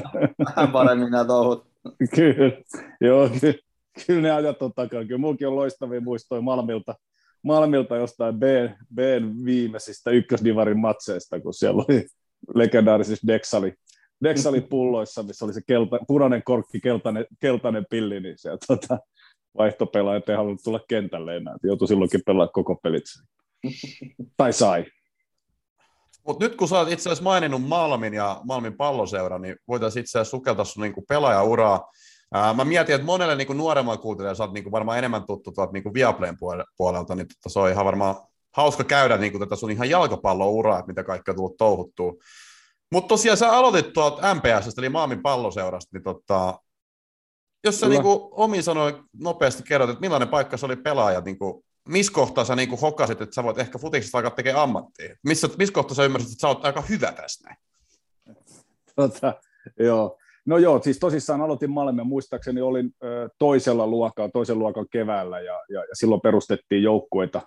vähän paremmin nämä touhut. Kyllä, joo, kyllä, kyllä ne ajat on takana. Kyllä muukin on loistavia muistoja Malmilta, Malmilta jostain B, B viimeisistä ykkösdivarin matseista, kun siellä oli legendaarisissa Dexali, Dexali pulloissa, missä oli se kelta, punainen korkki, keltainen, keltainen pilli, niin siellä tota, vaihtopelaajat ei halunnut tulla kentälle enää. Joutui silloinkin pelaa koko pelit. tai sai. Mut nyt kun sä oot itse asiassa maininnut Malmin ja Malmin palloseura, niin voitaisiin itse asiassa sukeltaa sun niinku pelaajauraa. Ää, mä mietin, että monelle niinku nuoremman kuuntelijalle sä oot niinku varmaan enemmän tuttu tuolta niinku Viaplayn puolelta, niin tota, se on ihan varmaan hauska käydä niinku tätä sun ihan jalkapallouraa, että mitä kaikkea on tullut touhuttua. Mutta tosiaan sä aloitit tuolta MPS, eli Malmin palloseurasta, niin tota, jos sä niinku omin sanoin nopeasti kerrot, että millainen paikka se oli pelaaja, niinku, missä kohtaa sä niinku hokasit, että sä voit ehkä futiksesta alkaa tekemään ammattia? Missä, missä kohtaa sä ymmärsit, että sä oot aika hyvä tässä näin? Tota, joo. No joo, siis tosissaan aloitin Malmia, muistaakseni olin ö, toisella luokalla, toisen luokan keväällä, ja, ja, ja silloin perustettiin joukkueita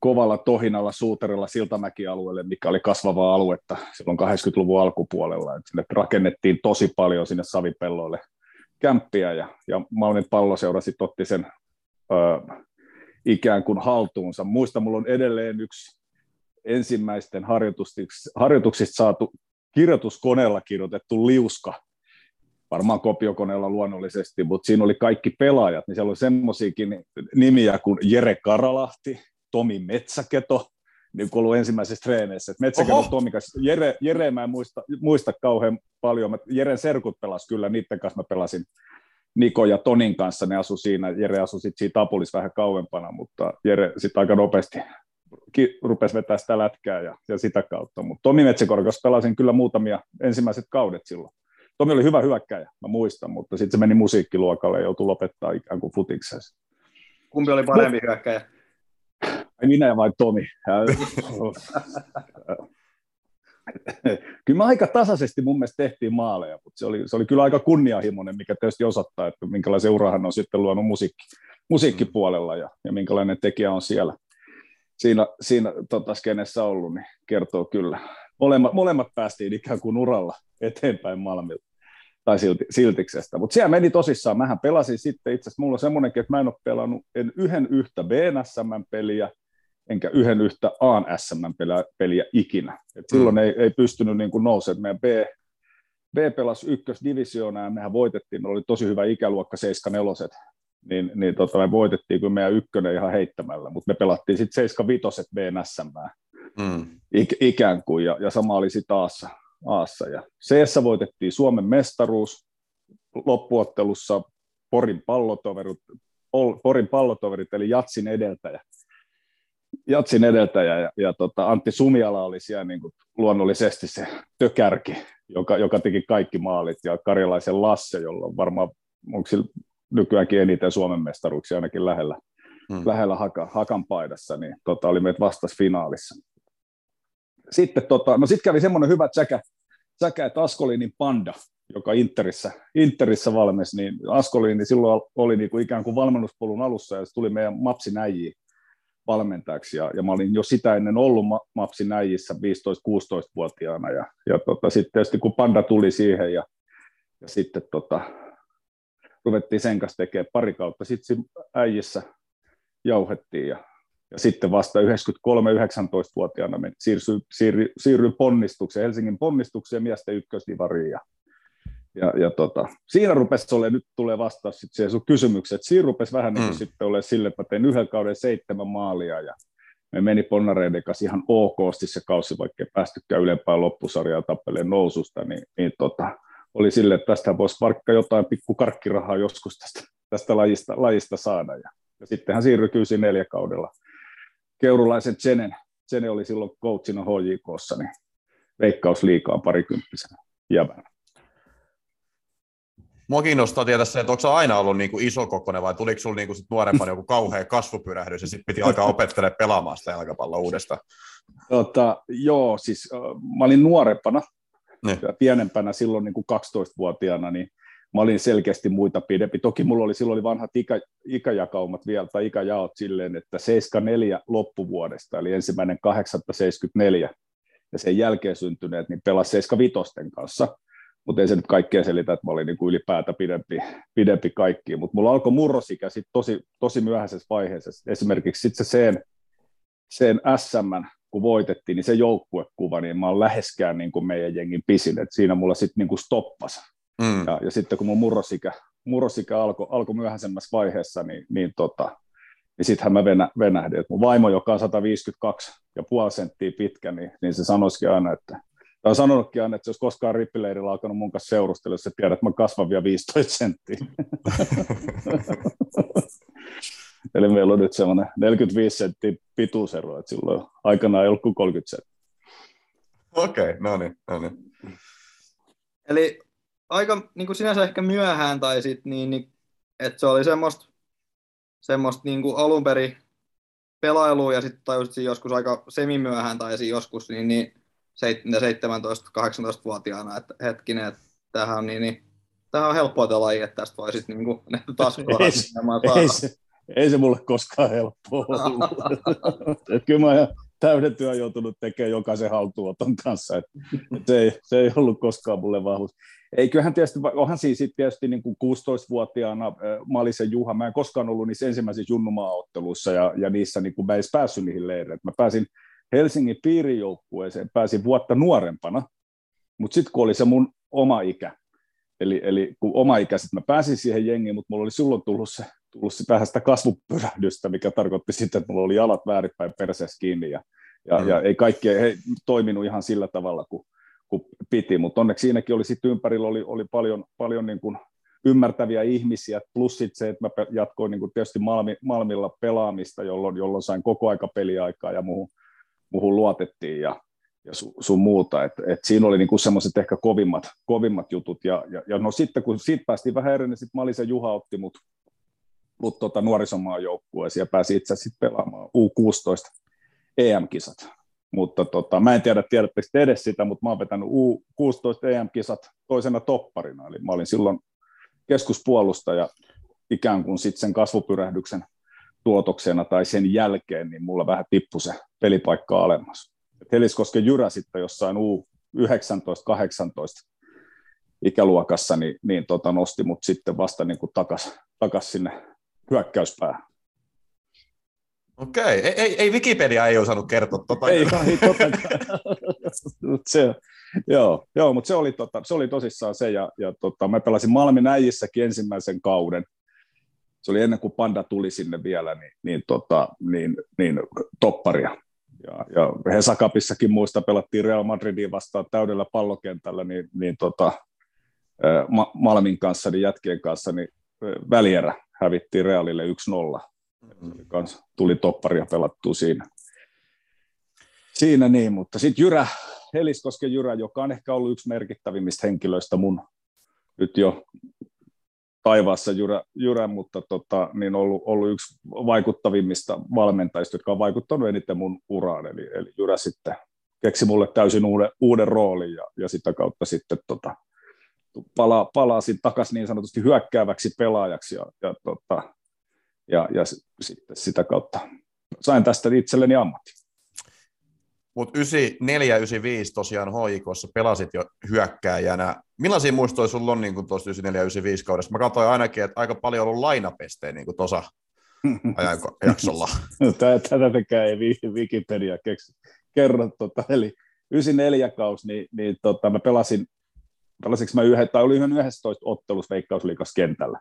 kovalla tohinalla Suuterilla Siltamäki-alueelle, mikä oli kasvavaa aluetta silloin 80-luvun alkupuolella. Et sinne rakennettiin tosi paljon sinne savipelloille kämppiä ja, ja Malmin palloseura sitten otti sen ö, ikään kuin haltuunsa. Muista, mulla on edelleen yksi ensimmäisten harjoituksista, saatu kirjoituskoneella kirjoitettu liuska, varmaan kopiokoneella luonnollisesti, mutta siinä oli kaikki pelaajat, niin siellä oli semmoisiakin nimiä kuin Jere Karalahti, Tomi Metsäketo, niin kuin ollut ensimmäisessä treeneissä. Metsäketo Tomi kanssa, Jere, Jere mä en muista, muista kauhean paljon, Jeren serkut pelas kyllä, niiden kanssa mä pelasin Niko ja Tonin kanssa, ne asu siinä, Jere asui sitten siinä Tapulissa vähän kauempana, mutta Jere sitten aika nopeasti rupesi vetää sitä lätkää ja, ja sitä kautta, mutta Tomi Metsäkorkeus pelasin kyllä muutamia ensimmäiset kaudet silloin. Tomi oli hyvä hyökkäjä, mä muistan, mutta sitten se meni musiikkiluokalle ja joutui lopettaa ikään kuin futikseen. Kumpi oli parempi Mut, hyökkäjä? Minä vai Tomi? kyllä me aika tasaisesti mun mielestä tehtiin maaleja, mutta se oli, se oli kyllä aika kunnianhimoinen, mikä tietysti osoittaa, että minkälaisen urahan on sitten luonut musiikki, musiikkipuolella ja, ja minkälainen tekijä on siellä siinä, siinä tota, skenessä ollut, niin kertoo kyllä. Molemmat, molemmat päästiin ikään kuin uralla eteenpäin Malmilta tai silti, siltiksestä. Mutta siellä meni tosissaan. Mähän pelasin sitten, itse asiassa mulla on semmoinenkin, että mä en ole pelannut en yhden yhtä BNSM-peliä, enkä yhden yhtä AN SM-peliä ikinä. Et silloin mm. ei, ei pystynyt niin kuin nousemaan. Meidän B, B pelasi ykkösdivisioonaa ja mehän voitettiin. Meillä oli tosi hyvä ikäluokka 74 niin, niin tota, me voitettiin kyllä meidän ykkönen ihan heittämällä, mutta me pelattiin sitten 75 BNSM mm. Ik, ikään kuin, ja, ja sama oli sitten Aassa, Aassa. Ja c voitettiin Suomen mestaruus loppuottelussa Porin pallotoverit, Porin pallotoverit eli Jatsin edeltäjä. Jatsin edeltäjä ja, ja tota, Antti Sumiala oli siellä niin kuin luonnollisesti se tökärki, joka, joka teki kaikki maalit ja Karjalaisen Lasse, jolla on varmaan, onko sillä nykyäänkin eniten Suomen mestaruuksia ainakin lähellä, hmm. lähellä haka, Hakan paidassa, niin tota, oli meitä vastas finaalissa. Sitten tota, no sit kävi semmoinen hyvä tsäkä, tsäkä, että Askolinin Panda, joka Interissä, Interissä valmis, niin Askolini silloin oli niinku ikään kuin valmennuspolun alussa ja se tuli meidän Mapsi Näjiin valmentajaksi. Ja, ja mä olin jo sitä ennen ollut Mapsi Näjissä 15-16-vuotiaana ja, ja tota, sitten tietysti kun Panda tuli siihen ja, ja sitten tota, ruvettiin sen kanssa tekemään pari kautta. Sitten äijissä jauhettiin ja, ja sitten vasta 93-19-vuotiaana siirryin, siirry, siirry ponnistukseen, Helsingin ponnistukseen miesten ykkösdivariin ja, Ja, ja tota, siinä rupesi olemaan, nyt tulee vastaus sitten siihen sun kysymykseen, että siinä rupesi vähän niin kuin mm. sitten olemaan sille, että mä tein yhden kauden seitsemän maalia ja me meni Ponnareiden kanssa ihan okosti se kausi, vaikka ei päästykään ylempään loppusarjaa tappeleen noususta, niin, niin tota, oli sille, että tästä voisi vaikka jotain pikku karkkirahaa joskus tästä, tästä lajista, lajista saada. Ja, ja sitten hän siirryi kyllä neljä kaudella keurulaisen Jenen. Jene oli silloin coachina HJKssa, niin veikkaus liikaa parikymppisenä jävänä. Mua kiinnostaa tietää se, että onko se aina ollut niin kuin isokokoinen vai tuliko sinulla niin sit nuorempana joku kauhea kasvupyrähdys ja sitten piti alkaa opettelemaan pelaamaan sitä jalkapalloa uudestaan? Tota, joo, siis mä olin nuorempana. Niin. pienempänä silloin niin kuin 12-vuotiaana, niin mä olin selkeästi muita pidempi. Toki mulla oli silloin oli vanhat ikä, ikäjakaumat vielä, tai ikäjaot silleen, että 74 loppuvuodesta, eli ensimmäinen 874, ja sen jälkeen syntyneet, niin pelasi 75 kanssa mutta ei se nyt kaikkea selitä, että mä olin niin kuin ylipäätä pidempi, pidempi kaikkiin, mutta mulla alkoi murrosikä sit tosi, tosi myöhäisessä vaiheessa. Esimerkiksi sitten se sen, sen SM, kun voitettiin, niin se joukkuekuva, niin mä oon läheskään niin kuin meidän jengin pisin, että siinä mulla sitten niin kuin stoppas. Mm. Ja, ja, sitten kun mun murrosikä, murrosikä alkoi alko myöhäisemmässä vaiheessa, niin, niin, tota, niin sittenhän mä venä, venähdin. Et mun vaimo, joka on 152 ja puoli senttiä pitkä, niin, niin se sanoisikin aina, että Tämä on sanonutkin aina, että jos koskaan rippileirillä alkanut mun kanssa seurustella, jos sä tiedät, että mä kasvan vielä 15 senttiä. Eli meillä on nyt semmoinen 45 senttiä pituusero, että silloin aikanaan ei ollut kuin 30 senttiä. Okei, okay, no niin, no niin. Eli aika niin kuin sinänsä ehkä myöhään tai sit, niin, niin että se oli semmoista, semmoista niin kuin alun perin pelailua ja sitten tajusit joskus aika semimyöhään tai joskus, niin, niin 17-18-vuotiaana, että hetkinen, että tämähän on niin, niin tämähän on helppoa tämä laji, että tästä voi sitten niin ne taskulla ei, se, ei, se, ei se mulle koskaan helppoa ollut. Kyllä mä ihan täyden työn joutunut tekemään jokaisen haltuoton kanssa. Et, et se, ei, se ei ollut koskaan mulle vahvuus. Ei, kyllähän tietysti, onhan siis tietysti niin kuin 16-vuotiaana Malisen Juha, mä en koskaan ollut niissä ensimmäisissä junnumaaotteluissa ja, ja niissä niin kuin mä en edes päässyt niihin leireille. Mä pääsin Helsingin piirijoukkueeseen pääsin vuotta nuorempana, mutta sitten kun oli se mun oma ikä, eli, eli kun oma ikäiset mä pääsin siihen jengiin, mutta mulla oli silloin tullut se, tullut se vähän sitä kasvupyrähdystä, mikä tarkoitti sitten, että mulla oli jalat väärinpäin perseessä kiinni ja, ja, mm. ja ei kaikki ei toiminut ihan sillä tavalla kuin, kuin piti, mutta onneksi siinäkin oli sitten ympärillä oli, oli paljon, paljon niin kuin ymmärtäviä ihmisiä, plus sitten se, että mä jatkoin niin kuin tietysti Malmi, Malmilla pelaamista, jolloin, jolloin sain koko aika peliaikaa ja muuhun, muuhun luotettiin ja, ja su, sun muuta. Et, et siinä oli niinku semmoiset ehkä kovimmat, kovimmat jutut. Ja, ja, ja no sitten kun siitä päästiin vähän eri, niin sitten Malisen Juha otti mut, mut tota nuorisomaan joukkueeseen ja pääsi itse asiassa pelaamaan U16 EM-kisat. Mutta tota, mä en tiedä, tiedättekö te edes sitä, mutta mä oon vetänyt U16 EM-kisat toisena topparina. Eli mä olin silloin keskuspuolustaja ikään kuin sitten sen kasvupyrähdyksen tuotoksena tai sen jälkeen, niin mulla vähän tippui se pelipaikka alemmas. Heliskosken Jyrä sitten jossain U19-18 ikäluokassa, niin, niin tota, nosti mut sitten vasta niin kuin takas, takas sinne hyökkäyspäähän. Okei, ei, ei, ei Wikipedia ei osannut kertoa tota. Ei, ei se, joo, joo, mutta se oli, tota, se oli tosissaan se, ja, ja tota, mä pelasin Malmin äijissäkin ensimmäisen kauden, se oli ennen kuin Panda tuli sinne vielä, niin, niin, tota, niin, niin topparia. Ja, ja Hesakapissakin muista pelattiin Real Madridin vastaan täydellä pallokentällä, niin, niin tota, Ma- Malmin kanssa, niin jätkien kanssa, niin välierä hävittiin Realille 1-0. Mm-hmm. Kans tuli topparia pelattua siinä. Siinä niin, mutta sitten Jyrä, Heliskosken Jyrä, joka on ehkä ollut yksi merkittävimmistä henkilöistä mun nyt jo taivaassa Jyrä, Jyrä mutta tota, niin ollut, ollut yksi vaikuttavimmista valmentajista, jotka on vaikuttanut eniten mun uraan. Eli, eli Jyrä sitten keksi mulle täysin uuden, uuden roolin ja, ja sitä kautta sitten tota, pala, palasin takaisin niin sanotusti hyökkääväksi pelaajaksi ja, ja, tota, ja, ja sitten sitä kautta sain tästä itselleni ammatti. Mutta 94-95 tosiaan HIKossa pelasit jo hyökkääjänä. Millaisia muistoja sulla on niin tuosta 94-95 kaudesta? Mä katsoin ainakin, että aika paljon ollut lainapestejä niin tuossa ajanjaksolla. Tätä tekee ei Wikipedia keksi kerro. Tota, eli 94 kausi, niin, niin tota, mä pelasin, pelasiksi mä yhden, tai oli yhden 11 ottelussa Veikkausliikas kentällä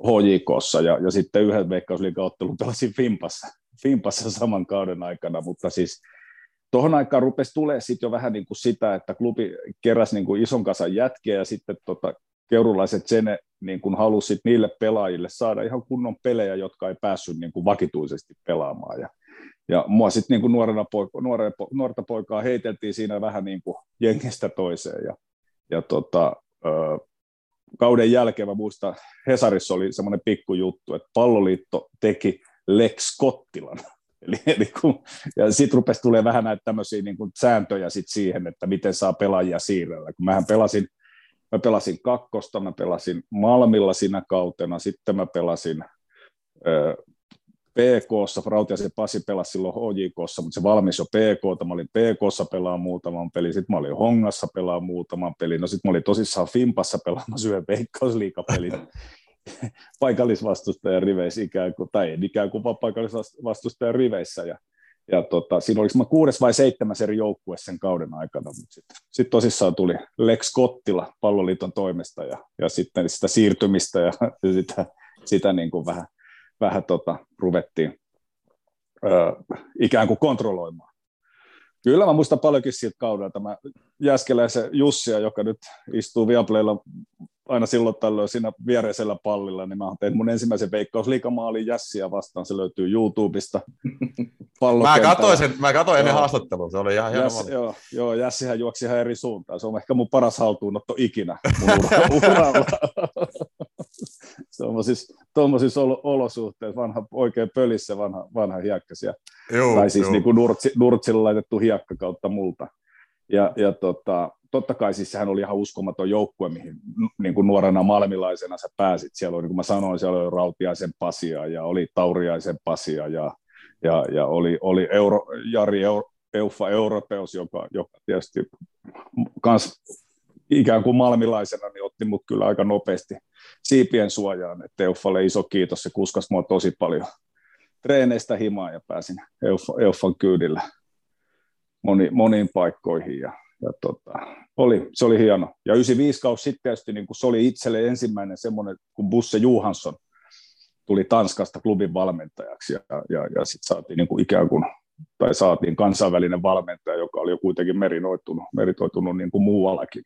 HJKssa, ja, ja sitten yhden Veikkausliikan ottelun pelasin Fimpassa, Fimpassa saman kauden aikana, mutta siis tuohon aikaan rupesi tulee sitten jo vähän niin kuin sitä, että klubi keräsi niin kuin ison kasan jätkiä ja sitten tota, keurulaiset Sene niin kuin halusi niille pelaajille saada ihan kunnon pelejä, jotka ei päässyt niin kuin vakituisesti pelaamaan. Ja, ja mua sitten niin kuin nuorena poika, nuore, nuorta poikaa heiteltiin siinä vähän niin kuin jengistä toiseen. Ja, ja tota, ö, kauden jälkeen mä muistan, Hesarissa oli semmoinen pikkujuttu, että palloliitto teki Lex Kottilan Eli, eli kun, ja sitten rupesi tulee vähän näitä tämmöisiä niin kuin sääntöjä sit siihen, että miten saa pelaajia siirrellä. Kun mähän pelasin, mä pelasin kakkosta, mä pelasin Malmilla siinä kautena, sitten mä pelasin ö, PKssa, Rautiasen Pasi pelasi silloin HJKssa, mutta se valmis jo PK, mä olin PKssa pelaa muutaman pelin, sitten mä olin Hongassa pelaa muutaman pelin, no sitten mä olin tosissaan Fimpassa pelaamassa yhden veikkausliikapelin, paikallisvastustajan riveissä ikään kuin, tai en ikään kuin vaan paikallisvastustajan riveissä. Ja, ja tota, siinä oliko mä kuudes vai seitsemäs eri joukkue sen kauden aikana, mutta sitten sit tosissaan tuli Lex Kottila palloliiton toimesta ja, ja sitten sitä siirtymistä ja, ja sitä, sitä niin kuin vähän, vähän tota, ruvettiin ö, ikään kuin kontrolloimaan. Kyllä mä muistan paljonkin siitä kaudelta. Mä Jäskeläisen Jussia, joka nyt istuu Viaplaylla aina silloin tällöin siinä viereisellä pallilla, niin mä tein mun ensimmäisen veikkausliikamaalin Jässiä vastaan, se löytyy YouTubesta. mä katsoin, sen, mä katsoin ennen haastattelua, se oli ihan hieno Jässi, joo, joo, Jässihän juoksi ihan eri suuntaan, se on ehkä mun paras haltuunotto ikinä mun uralla. tuommoisissa, tuommoisissa olosuhteissa, vanha oikein pölissä vanha, vanha hiekkas, ja, joo, tai siis niin kuin nurtsi, nurtsilla laitettu hiekka kautta multa. Ja, ja tota, totta kai siis sehän oli ihan uskomaton joukkue, mihin niin kuin nuorena malmilaisena sä pääsit. Siellä oli, niin kuin mä sanoin, siellä oli Rautiaisen Pasia ja oli Tauriaisen Pasia ja, ja, ja oli, oli Euro, Jari Euro, Euffa Europeus, joka, joka tietysti kans ikään kuin malmilaisena niin otti mut kyllä aika nopeasti siipien suojaan. että Euffalle iso kiitos, se kuskas mua tosi paljon treeneistä himaa ja pääsin Euffa, Euffan kyydillä moni, moniin paikkoihin ja, ja tota, oli, se oli hieno. Ja 95 kausi sitten tietysti niin kun se oli itselle ensimmäinen semmoinen, kun Busse Johansson tuli Tanskasta klubin valmentajaksi ja, ja, ja sitten saatiin niin kuin ikään kuin tai saatiin kansainvälinen valmentaja, joka oli jo kuitenkin meritoitunut, meritoitunut niin kuin muuallakin.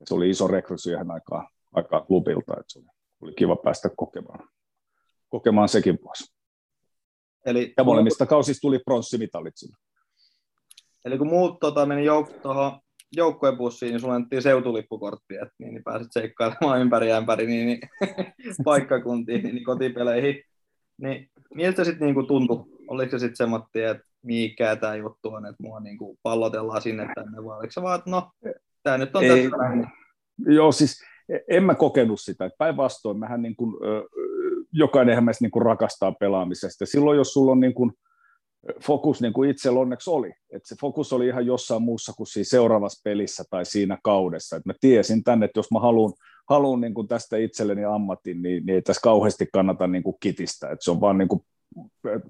Ja se oli iso rekry siihen aikaan, aikaan klubilta, että se oli, oli kiva päästä kokemaan, kokemaan sekin vuosi. Eli, ja molemmista kausista tuli pronssimitalit sinne. Eli kun muut tota, meni jouk- tuohon joukkuebussiin, niin sulla annettiin seutulippukortti, että niin, niin pääsit seikkailemaan ympäri ämpäri niin, niin, paikkakuntiin, niin, niin kotipeleihin. Niin miltä se sitten niinku tuntui? Oliko se sitten semmoinen, että mikä tämä juttu on, että mua niinku pallotellaan sinne tänne, vai oliko se vaan, että no, tämä nyt on Ei, tässä. Joo, siis en mä kokenut sitä. Päinvastoin, mähän niin kuin, jokainen meistä niin kuin rakastaa pelaamisesta. Silloin, jos sulla on niin kuin, fokus niin kuin itsellä onneksi oli. Et se fokus oli ihan jossain muussa kuin siinä seuraavassa pelissä tai siinä kaudessa. Et mä tiesin tänne, että jos mä haluan, haluan niin tästä itselleni ammatin, niin, niin ei tässä kauheasti kannata niin kuin kitistä. Et se on vaan niin kuin,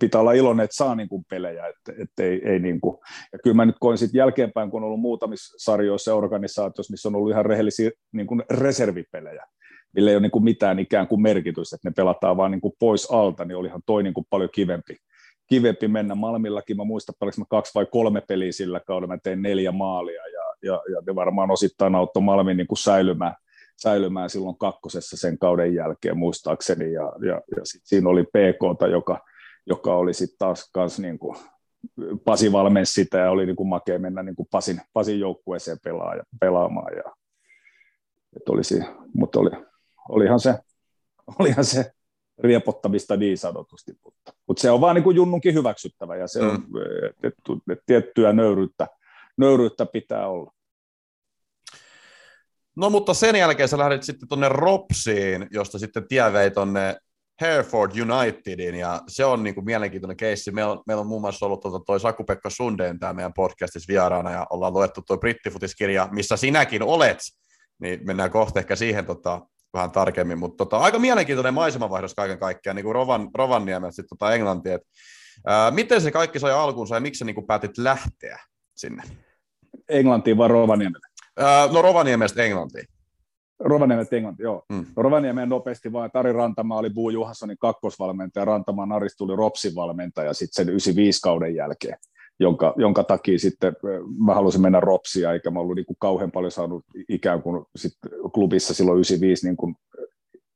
pitää olla iloinen, että saa niin kuin pelejä. Et, et ei, ei niin kuin. Ja kyllä mä nyt koin sitten jälkeenpäin, kun on ollut muutamissa sarjoissa ja organisaatioissa, missä on ollut ihan rehellisiä niin kuin reservipelejä, millä ei ole niin kuin mitään ikään kuin merkitystä, että ne pelataan vaan niin kuin pois alta, niin olihan toi niin kuin paljon kivempi kivempi mennä Malmillakin. Mä muistan, että mä kaksi vai kolme peliä sillä kaudella, mä tein neljä maalia ja, ja, ja ne varmaan osittain auttoi Malmin niin kuin säilymään, säilymään silloin kakkosessa sen kauden jälkeen muistaakseni ja, ja, ja sit siinä oli PK, joka, joka oli sitten taas kans niin kuin, Pasi valmensi sitä ja oli niin kuin makea mennä niin kuin Pasin, Pasin joukkueeseen pelaa ja, pelaamaan. Ja, et olisi, mutta oli, olihan se, olihan se riepottamista niin sanotusti, mutta, mutta se on vaan niin kuin Junnunkin hyväksyttävä ja se mm. on et, et, tiettyä nöyryyttä, nöyryyttä pitää olla. No mutta sen jälkeen sä lähdit sitten tuonne Ropsiin, josta sitten tie vei tuonne Hereford Unitedin, ja se on niin kuin mielenkiintoinen keissi. Meillä on, meillä on muun muassa ollut tuota toi Saku-Pekka Sundeen tämä meidän podcastissa vieraana, ja ollaan luettu tuo brittifutiskirja, missä sinäkin olet, niin mennään kohta ehkä siihen tota, vähän tarkemmin, mutta tota, aika mielenkiintoinen maisemavaihdos kaiken kaikkiaan, niin kuin Rovan, Rovanniemeltä sitten tota Englantia. Et, ää, miten se kaikki sai alkuunsa ja miksi sä niin kuin päätit lähteä sinne? Englantiin vai Rovaniemelle? Äh, no Rovaniemestä Englantiin. Rovaniemestä Englanti, joo. Mm. No Rovaniemeen nopeasti vaan, Tari Rantama oli Buu Juhanssonin kakkosvalmentaja, Rantama Naris tuli Ropsin valmentaja sitten sen 95 kauden jälkeen, jonka, jonka takia sitten mä halusin mennä Ropsia, eikä mä ollut niin kuin kauhean paljon saanut ikään kuin sit klubissa silloin 95 niin kuin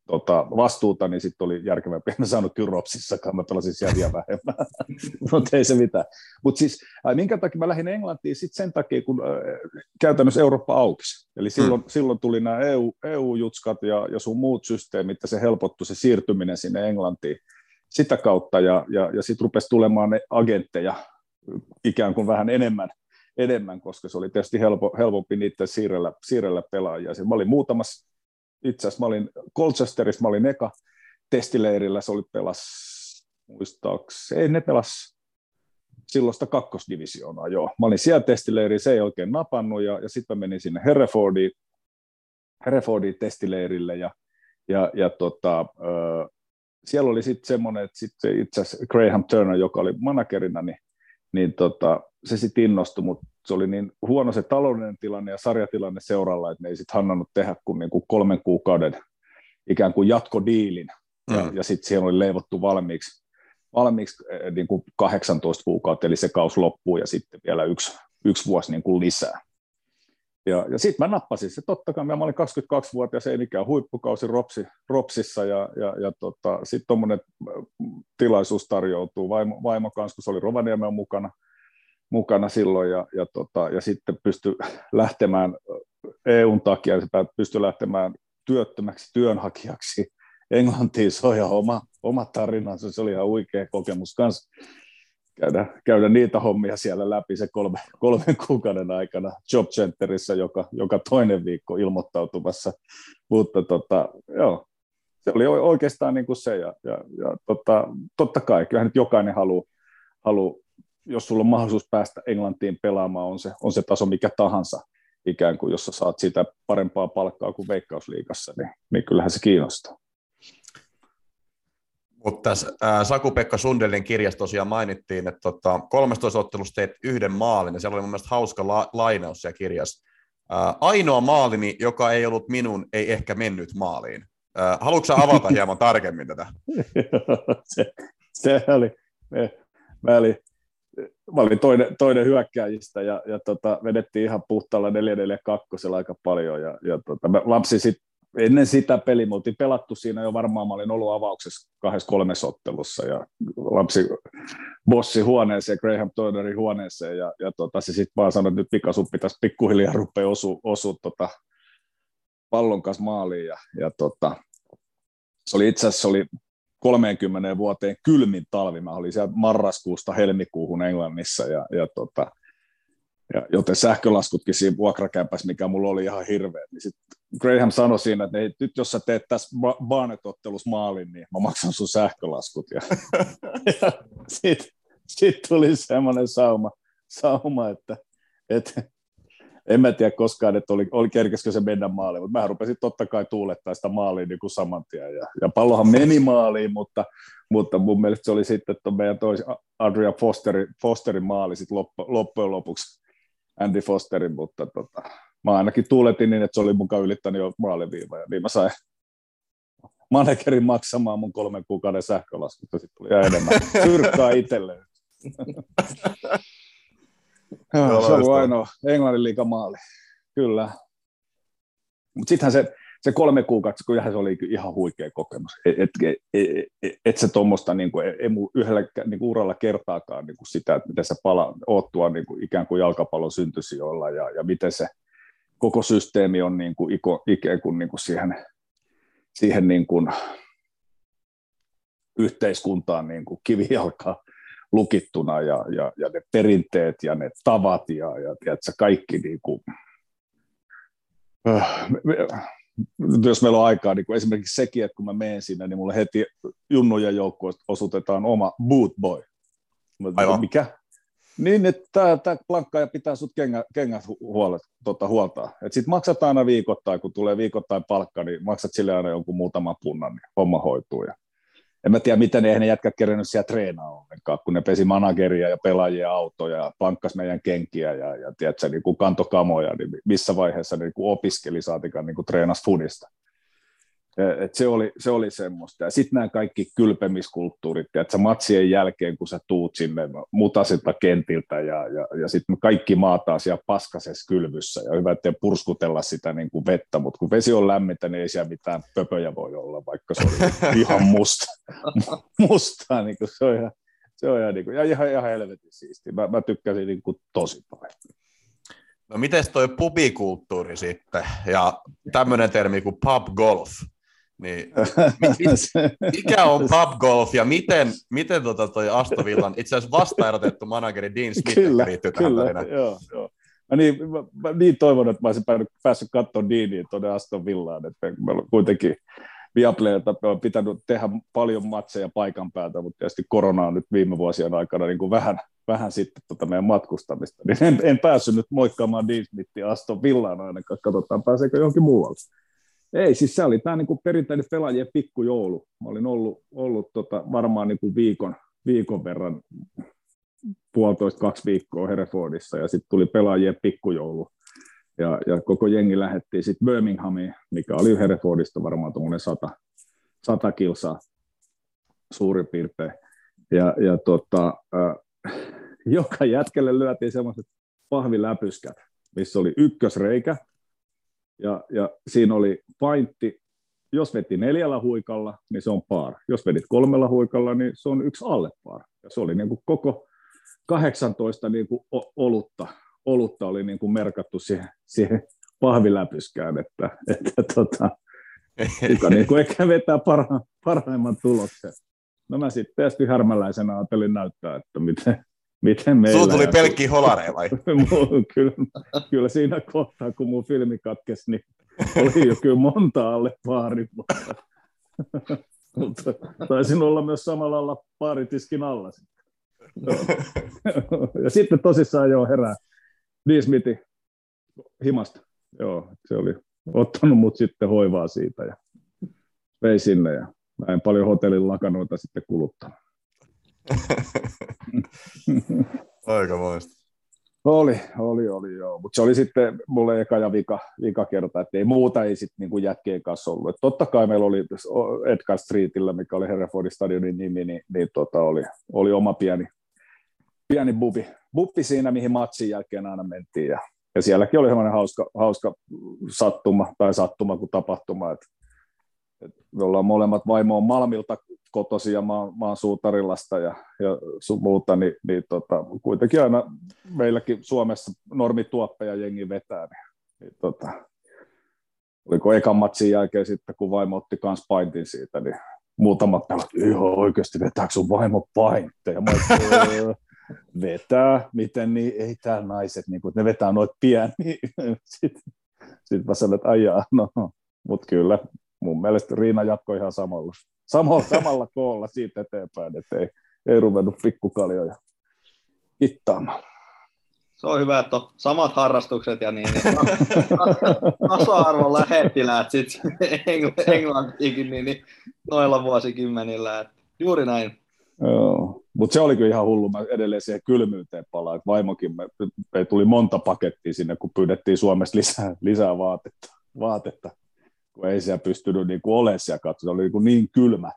tota, vastuuta, niin sitten oli järkevämpi. En saanut kyllä Ropsissakaan, mä pelasin siellä vielä vähemmän, mutta ei se mitään. Mutta siis, äh, minkä takia mä lähdin Englantiin? Sitten sen takia, kun äh, käytännössä Eurooppa aukesi. Eli silloin, hmm. silloin tuli nämä EU, EU-jutskat ja, ja sun muut systeemit, ja se helpottui se siirtyminen sinne Englantiin sitä kautta, ja, ja, ja sitten rupesi tulemaan ne agentteja ikään kuin vähän enemmän, enemmän koska se oli tietysti helpo, helpompi niiden siirrellä, siirrellä pelaajia. Mä olin muutamassa itse asiassa mä olin Colchesterissa, mä olin eka testileirillä, se oli pelas, muistaakseni, ei ne pelas silloista kakkosdivisioonaa, joo. Mä olin siellä testileiriä, se ei oikein napannut, ja, ja sitten menin sinne Herefordiin, Herefordiin testileirille, ja, ja, ja tota, ö, siellä oli sitten semmoinen, että sitten itse asiassa Graham Turner, joka oli managerina, niin, niin tota, se sitten innostui, mutta se oli niin huono se taloudellinen tilanne ja sarjatilanne seuralla, että ne ei sitten hannannut tehdä kuin, niin kuin kolmen kuukauden ikään kuin jatkodiilin, mm. ja, ja sitten siihen oli leivottu valmiiksi, valmiiksi niin kuin 18 kuukautta, eli se kaus loppuu, ja sitten vielä yksi, yksi vuosi niin kuin lisää. Ja, ja sitten mä nappasin se, totta kai, mä olin 22-vuotias, ei mikään huippukausi Ropsi, Ropsissa, ja, ja, ja tota, sitten tuommoinen tilaisuus tarjoutuu. Vaimo, vaimo kanssa, kun se oli Rovaniemen mukana, mukana silloin ja, ja, tota, ja sitten pystyi lähtemään EUn takia, se pystyi lähtemään työttömäksi työnhakijaksi Englantiin. Se on ihan oma, oma tarinansa, se oli ihan huikea kokemus kanssa käydä, käydä niitä hommia siellä läpi se kolme, kolmen kuukauden aikana Job Centerissä joka, joka toinen viikko ilmoittautumassa. Mutta tota, joo, se oli oikeastaan niin kuin se. Ja, ja, ja tota, totta kai, kyllähän nyt jokainen haluaa halu jos sulla on mahdollisuus päästä Englantiin pelaamaan, on se, on se taso mikä tahansa, ikään kuin jos sä saat sitä parempaa palkkaa kuin Veikkausliigassa, niin, niin kyllähän se kiinnostaa. Mutta tässä äh, Saku-Pekka Sundelin kirjassa tosiaan mainittiin, että tota, 13 ottelusta teet yhden maalin, ja siellä oli mun mielestä hauska la- lainaus siellä kirjassa. Äh, ainoa maalini, joka ei ollut minun, ei ehkä mennyt maaliin. Äh, haluatko avata hieman tarkemmin tätä? se, se oli, me, mä olin mä olin toinen, toinen hyökkäjistä ja, ja tota, vedettiin ihan puhtaalla 4-4-2 aika paljon ja, ja tota, mä lapsi sit, ennen sitä peliä, me oltiin pelattu siinä jo varmaan, mä olin ollut avauksessa kahdessa kolmessa ottelussa ja lapsi bossi huoneeseen, Graham Turnerin huoneeseen ja, ja tota, se sitten vaan sanoi, että nyt pika sun pitäisi pikkuhiljaa rupea osu, osu tota, pallon kanssa maaliin ja, ja tota, se oli itse asiassa oli 30 vuoteen kylmin talvi. Mä olin siellä marraskuusta helmikuuhun Englannissa ja, ja, tota, ja joten sähkölaskutkin siinä vuokrakämpässä, mikä mulla oli ihan hirveä. Niin sit Graham sanoi siinä, että nyt jos sä teet tässä Barnett-ottelussa maalin, niin mä maksan sun sähkölaskut. Ja, ja sitten sit tuli semmoinen sauma, sauma että, että en mä tiedä koskaan, että oli, oli kerkeskö se mennä maaliin, mutta mä rupesin totta kai tuulettaa sitä maaliin niin kuin saman tien. Ja, ja pallohan meni maaliin, mutta, mutta mun mielestä se oli sitten että meidän toisi Adria Fosterin, Fosterin maali sitten loppu, loppujen lopuksi Andy Fosterin, mutta tota, mä ainakin tuuletin niin, että se oli mukaan ylittänyt jo maaliviiva, ja niin mä sain managerin maksamaan mun kolmen kuukauden sähkölaskut, ja sitten tuli enemmän syrkkaa itselleen. Joo, se oli ainoa Englannin liikamaali, kyllä. Mutta sittenhän se, se kolme kuukautta, kun se oli ihan huikea kokemus. Et, et, et, et, et se tuommoista niin kuin, ei yhdellä niin kuin uralla kertaakaan niin kuin sitä, että miten se pala, oot tuo niin kuin, ikään kuin jalkapallon syntysijoilla ja, ja miten se koko systeemi on niin kuin, ikään kuin, niin kuin siihen, siihen niin kuin, yhteiskuntaan niin kuin kivijalkaa lukittuna ja, ja, ja ne perinteet ja ne tavat ja, ja tiedätkö, kaikki niin kuin, äh, jos meillä on aikaa, niin kuin esimerkiksi sekin, että kun mä menen sinne, niin mulle heti junnujen joukkueesta osoitetaan oma boot boy. Aivan. Mikä? Niin, että tämä, tämä ja pitää sut kengät, kengät huolet, tota, huoltaa. Sitten maksat aina viikoittain, kun tulee viikoittain palkka, niin maksat sille aina jonkun muutaman punnan, niin homma hoituu. Ja en mä tiedä, miten eihän ne jätkät kerennyt siellä treenaa ollenkaan, kun ne pesi manageria ja pelaajia autoja ja pankkas meidän kenkiä ja, ja tiedätkö, niin kuin kantokamoja, niin missä vaiheessa ne niin kuin opiskeli saatikaan niin kuin treenas fudista. Et se, oli, se oli semmoista. Ja sitten nämä kaikki kylpemiskulttuurit, että matsien jälkeen, kun sä tuut sinne mutasilta kentiltä ja, ja, ja sitten kaikki maataan siellä paskasessa kylvyssä ja hyvä, ettei purskutella sitä niin kuin vettä, mutta kun vesi on lämmintä, niin ei siellä mitään pöpöjä voi olla, vaikka se on ihan musta, mustaa, niin kuin se on ihan, se on ihan, niin kuin, ja ihan, ihan helvetin siisti. Mä, mä tykkäsin niin kuin tosi paljon. No miten toi pubikulttuuri sitten ja tämmöinen termi kuin pub golf? Niin, mikä on pub golf ja miten, miten tota toi Astovillan itse asiassa vastaerotettu manageri Dean Smith kyllä, liittyy tähän kyllä, tarinaan? Joo, joo. Mä niin, mä, mä niin toivon, että mä olisin päässyt, päässyt katsomaan Deania tuonne Aston Villaan, että meillä on kuitenkin Viaplaylta on pitänyt tehdä paljon matseja paikan päältä, mutta tietysti korona on nyt viime vuosien aikana niin kuin vähän, vähän sitten tota meidän matkustamista, niin en, en päässyt nyt moikkaamaan Dean Smithia Aston Villaan ainakaan, katsotaan pääseekö johonkin muualle. Ei, siis se oli tämä niin perinteinen pelaajien pikkujoulu. Mä olin ollut, ollut tota, varmaan niin kuin viikon, viikon verran, puolitoista, kaksi viikkoa Herefordissa, ja sitten tuli pelaajien pikkujoulu. Ja, ja koko jengi lähettiin sitten Birminghamiin, mikä oli Herefordista varmaan tuommoinen sata, sata kilsaa suurin piirtein. Ja, ja tota, äh, joka jätkelle lyötiin semmoiset pahviläpyskät, missä oli ykkösreikä, ja, ja siinä oli paintti, jos veti neljällä huikalla, niin se on par. Jos vedit kolmella huikalla, niin se on yksi alle par. Ja se oli niin kuin koko 18 niin kuin olutta, olutta oli niin kuin merkattu siihen, siihen pahviläpyskään, että, että tota, kuka niin kuin ehkä vetää parha, parhaimman tuloksen. No mä sitten tietysti härmäläisenä ajattelin näyttää, että miten, Miten meillä... Sulla tuli pelkkiä holareja vai? kyllä, kyllä siinä kohtaa, kun mun filmi katkesi, niin oli jo kyllä monta alle paari. Mutta taisin olla myös samalla lailla paaritiskin alla. ja sitten tosissaan jo herää Dismitin himasta. Joo, se oli ottanut mut sitten hoivaa siitä ja vei sinne ja mä en paljon hotellin lakanoita sitten kuluttanut. Aika moista. Oli, oli, oli joo. Mutta se oli sitten mulle eka ja vika, vika kerta, että ei muuta ei sitten niinku jätkien kanssa ollut. Et totta kai meillä oli Edgar Streetillä, mikä oli Herefordin stadionin nimi, niin, niin tota oli, oli, oma pieni, pieni bubi, bubi siinä, mihin matsin jälkeen aina mentiin. Ja, ja sielläkin oli semmoinen hauska, hauska sattuma, tai sattuma kuin tapahtuma, että me ollaan molemmat vaimo on Malmilta kotosia, mä oon Suutarilasta ja, ja sun muuta, niin, niin tota, kuitenkin aina meilläkin Suomessa normituoppeja jengi vetää, niin, niin tota, oliko ekan matsin jälkeen sitten, kun vaimo otti kans paintin siitä, niin muutamat pelot, ihan oikeasti vetääkö sun vaimo paintteja? Mä öö, vetää, miten niin, ei täällä naiset, niin kun ne vetää noit pieni. Sitten sit mä sanoin, että aijaa, no, mutta kyllä, mun mielestä Riina jatkoi ihan samalla, samalla, samalla koolla siitä eteenpäin, että ei, ei ruvennut pikkukaljoja hittaamaan. Se on hyvä, että on samat harrastukset ja niin, niin tasa-arvon lähettiläät sitten Englantiinkin niin, niin, noilla vuosikymmenillä. Että juuri näin. Joo, mutta se oli kyllä ihan hullu. Mä edelleen siihen kylmyyteen palaan. Että vaimokin, me, me, tuli monta pakettia sinne, kun pyydettiin Suomesta lisää, lisää vaatetta. vaatetta kun ei siellä pystynyt niin kuin olemaan siellä katsomossa, oli niin, kuin niin kylmä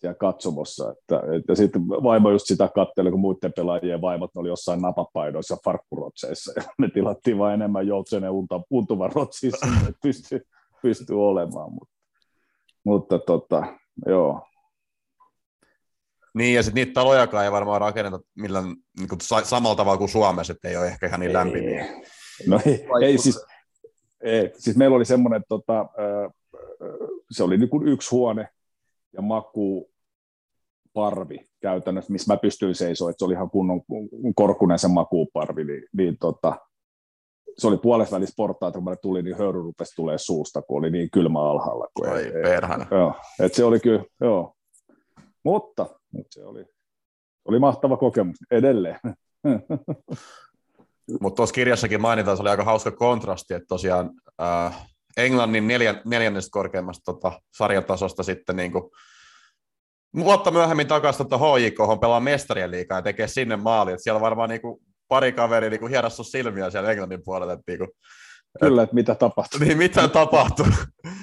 siellä katsomossa, että, että sitten vaimo just sitä katseli, kun muiden pelaajien vaimot oli jossain napapaidoissa ja farkkurotseissa, ja me tilattiin vain enemmän joutsenen unta, untuvan rotsissa, että pystyy, pystyy olemaan, mutta, mutta tota, joo, niin, ja sitten niitä talojakaan ei varmaan rakenneta millään niin kuin samalla tavalla kuin Suomessa, että ei ole ehkä ihan niin lämpimiä. No ei, ei siis, ei, siis meillä oli semmoinen, tota, se oli niin kuin yksi huone ja maku parvi käytännössä, missä mä pystyin seisoa, että se oli ihan kunnon korkunen se makuuparvi, niin, niin tota, se oli puolessa välissä portaat, kun mä tulin, niin höyry rupesi tulee suusta, kun oli niin kylmä alhaalla. Kun Ai ei, perhana. Joo, että se oli kyllä, joo. Mutta, mutta se oli, oli mahtava kokemus edelleen. Mutta tuossa kirjassakin mainitaan, se oli aika hauska kontrasti, että tosiaan äh, Englannin neljän, neljännestä korkeimmasta tota, sarjatasosta sitten niin kuin vuotta myöhemmin takaisin tuota HJK, pelaa mestarien liikaa ja tekee sinne maali. Et siellä varmaan niinku pari kaveri niinku hierassu silmiä siellä Englannin puolella. Et niinku, Kyllä, että mitä tapahtuu. Niin, mitä tapahtuu?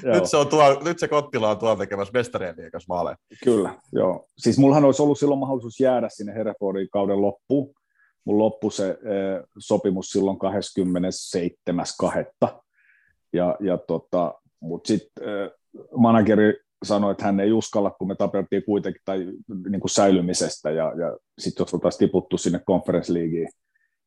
nyt, se on tuo, nyt se Kottila on tuolla tekemässä mestarien liikas maaleja. Kyllä, joo. Siis mullahan olisi ollut silloin mahdollisuus jäädä sinne Herefordin kauden loppuun. Mun loppu se sopimus silloin 27.2. Ja, ja tota, mutta sitten manageri sanoi, että hän ei uskalla, kun me tapeltiin kuitenkin tai, niin kuin säilymisestä, ja, ja sitten jos oltaisiin tiputtu sinne Conference Leagueen,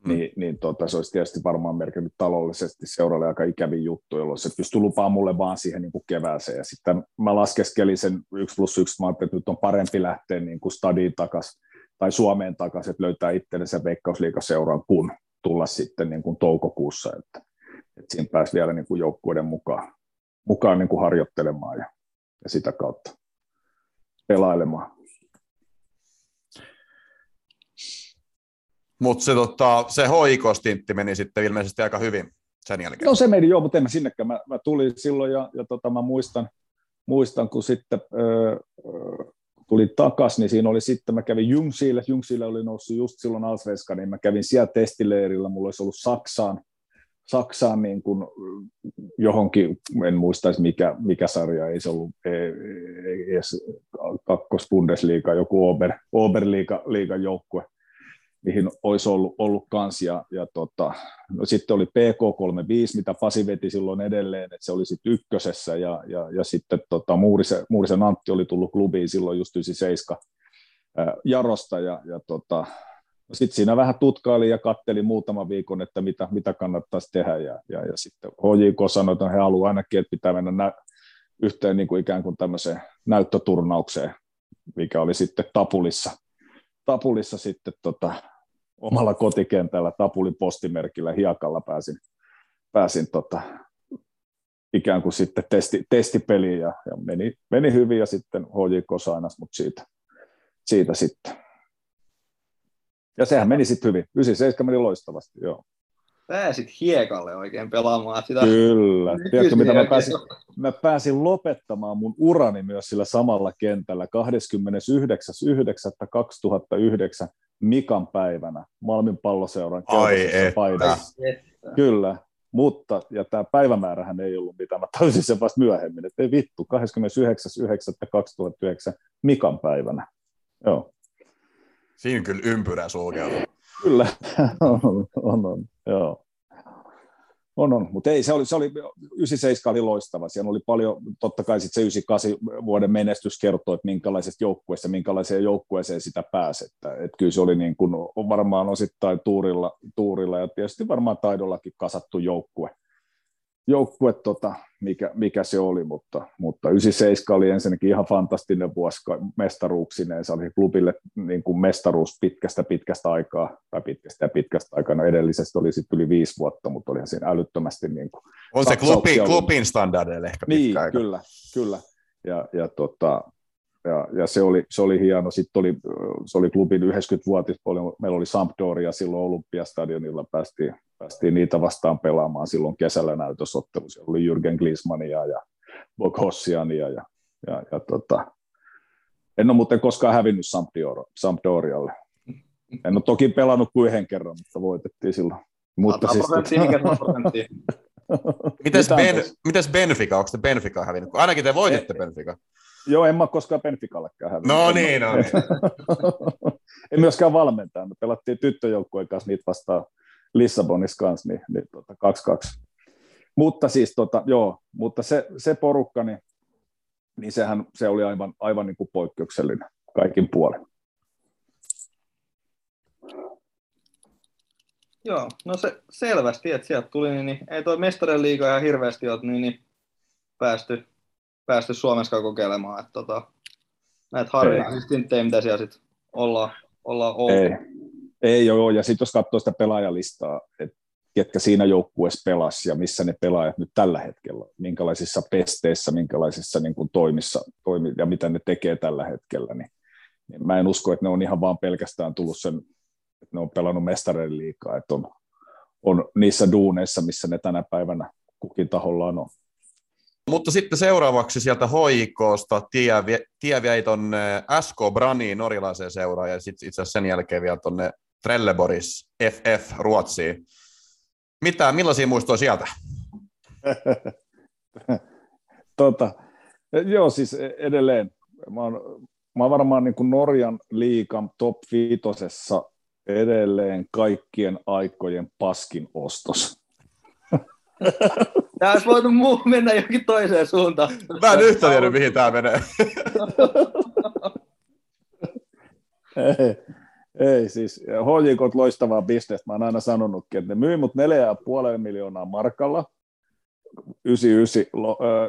mm. niin, niin tota, se olisi tietysti varmaan merkinnyt taloudellisesti seuraavalle aika ikävin juttu, jolloin se pystyi lupaamaan mulle vaan siihen niin kuin kevääseen. Ja sitten mä laskeskelin sen 1 plus 1, mä että nyt on parempi lähteä niin kuin stadiin takaisin tai Suomeen takaisin, että löytää itsellensä veikkausliikaseuran, kun tulla sitten niin kuin toukokuussa, että, että siinä pääsi vielä niin kuin joukkueiden mukaan, mukaan niin kuin harjoittelemaan ja, ja sitä kautta pelailemaan. Mutta se, tota, se hoikostintti meni sitten ilmeisesti aika hyvin sen jälkeen. No se meni joo, mutta en mä sinnekään. Mä, mä tulin silloin ja, ja tota, mä muistan, muistan, kun sitten öö, tuli takaisin, niin siinä oli sitten, mä kävin Jungsiille, Jungsiille oli noussut just silloin Alsvenska, niin mä kävin siellä testileirillä, mulla olisi ollut Saksaan, Saksaan niin kuin johonkin, en muistaisi mikä, mikä sarja, ei se ollut edes kakkos Bundesliga, joku Ober, Oberliga liiga joukkue, mihin olisi ollut, ollut kans. Ja, ja tota, no sitten oli PK35, mitä Pasi veti silloin edelleen, että se oli sitten ykkösessä, ja, ja, ja sitten tota, Muurisen, Muurisen Antti oli tullut klubiin silloin just 97 ää, Jarosta, ja, ja tota, no sitten siinä vähän tutkaili ja katteli muutaman viikon, että mitä, mitä kannattaisi tehdä, ja, ja, ja sitten HJK sanoi, että he haluavat ainakin, että pitää mennä nä- yhteen niin kuin ikään kuin tämmöiseen näyttöturnaukseen, mikä oli sitten Tapulissa, Tapulissa sitten tota, omalla kotikentällä Tapulin postimerkillä hiekalla pääsin, pääsin tota, ikään kuin sitten testi, testipeliin ja, ja meni, meni, hyvin ja sitten HJK sainas mut siitä, siitä sitten. Ja sehän meni sitten hyvin. 97 meni loistavasti, joo. Pääsit hiekalle oikein pelaamaan sitä. Kyllä. Tiedätkö, mitä mä pääsin, mä pääsin lopettamaan mun urani myös sillä samalla kentällä 29.9.2009 Mikan päivänä Malmin palloseuran paidassa. Kyllä, mutta, ja tämä päivämäärähän ei ollut mitään, mä täysin sen vasta myöhemmin, että ei vittu, 29.9.2009 Mikan päivänä. Joo. Siinä kyllä ympyrä sulkeutuu. Kyllä, on, on, on, joo. On, on, mutta ei, se oli, se oli, 97 oli loistava, siellä oli paljon, totta kai sitten se 98 vuoden menestys kertoo, että minkälaisesta joukkueesta, minkälaiseen joukkueeseen sitä pääsi, että, että kyllä se oli niin kuin, varmaan osittain tuurilla, tuurilla ja tietysti varmaan taidollakin kasattu joukkue, joukkue, tota, mikä, mikä, se oli, mutta, mutta 97 oli ensinnäkin ihan fantastinen vuosi mestaruuksineen. Se oli klubille niin kuin mestaruus pitkästä pitkästä aikaa, tai pitkästä ja pitkästä aikaa. No edellisestä oli sitten yli viisi vuotta, mutta oli siinä älyttömästi niin kuin On se klubi, klubin standardeille ehkä pitkä niin, aika. kyllä, kyllä. Ja, ja, tota, ja, ja se, oli, se oli hieno. Sitten oli, se oli klubin 90-vuotis, meillä oli Sampdoria silloin Olympiastadionilla, päästiin päästiin niitä vastaan pelaamaan silloin kesällä näytösottelussa. Oli Jürgen Glismania ja Bogossiania ja, ja, ja tota, en ole muuten koskaan hävinnyt Sampdorialle. En ole toki pelannut kuin yhden kerran, mutta voitettiin silloin. Mutta siis, mites, ben, mites Benfica? Onko te Benfica hävinnyt? Ainakin te voititte Benfica. Joo, en mä koskaan Benficallekään hävinnyt. No niin, no niin. en myöskään valmentaa. Me pelattiin tyttöjoukkueen kanssa niitä vastaan Lissabonissa kanssa, niin, niin tota, 2-2. Mutta siis tota, joo, mutta se, se porukka, niin, niin sehän se oli aivan, aivan niin kuin poikkeuksellinen kaikin puolin. Joo, no se selvästi, että sieltä tuli, niin, niin ei tuo mestarien liiga ja hirveästi ole niin, niin päästy, päästy Suomessa kokeilemaan, että tota, näitä harvinaisesti mitä siellä sitten ollaan, ollaan ollut. Ei, ei joo, ja sitten jos katsoo sitä pelaajalistaa, että ketkä siinä joukkueessa pelas ja missä ne pelaajat nyt tällä hetkellä, minkälaisissa pesteissä, minkälaisissa niin kuin toimissa toimi, ja mitä ne tekee tällä hetkellä, niin, niin mä en usko, että ne on ihan vaan pelkästään tullut sen, että ne on pelannut mestareiden liikaa, että on, on niissä duuneissa, missä ne tänä päivänä kukin tahollaan on. Mutta sitten seuraavaksi sieltä hoikosta tie, tie vei tuonne SK Braniin norjalaiseen seuraan ja sitten itse asiassa sen jälkeen vielä tuonne Trelleborgs FF Ruotsiin. Mitä, millaisia muistoja sieltä? tota, joo, siis edelleen. Mä oon, mä oon varmaan niin kuin Norjan liikan top viitosessa edelleen kaikkien aikojen paskin ostos. Tämä olisi voitu muu mennä jokin toiseen suuntaan. Mä en yhtä tiedä, mihin tämä menee. ei, ei, siis HJK loistavaa bisnestä. Mä oon aina sanonutkin, että ne myy mut 4,5 miljoonaa markalla 99,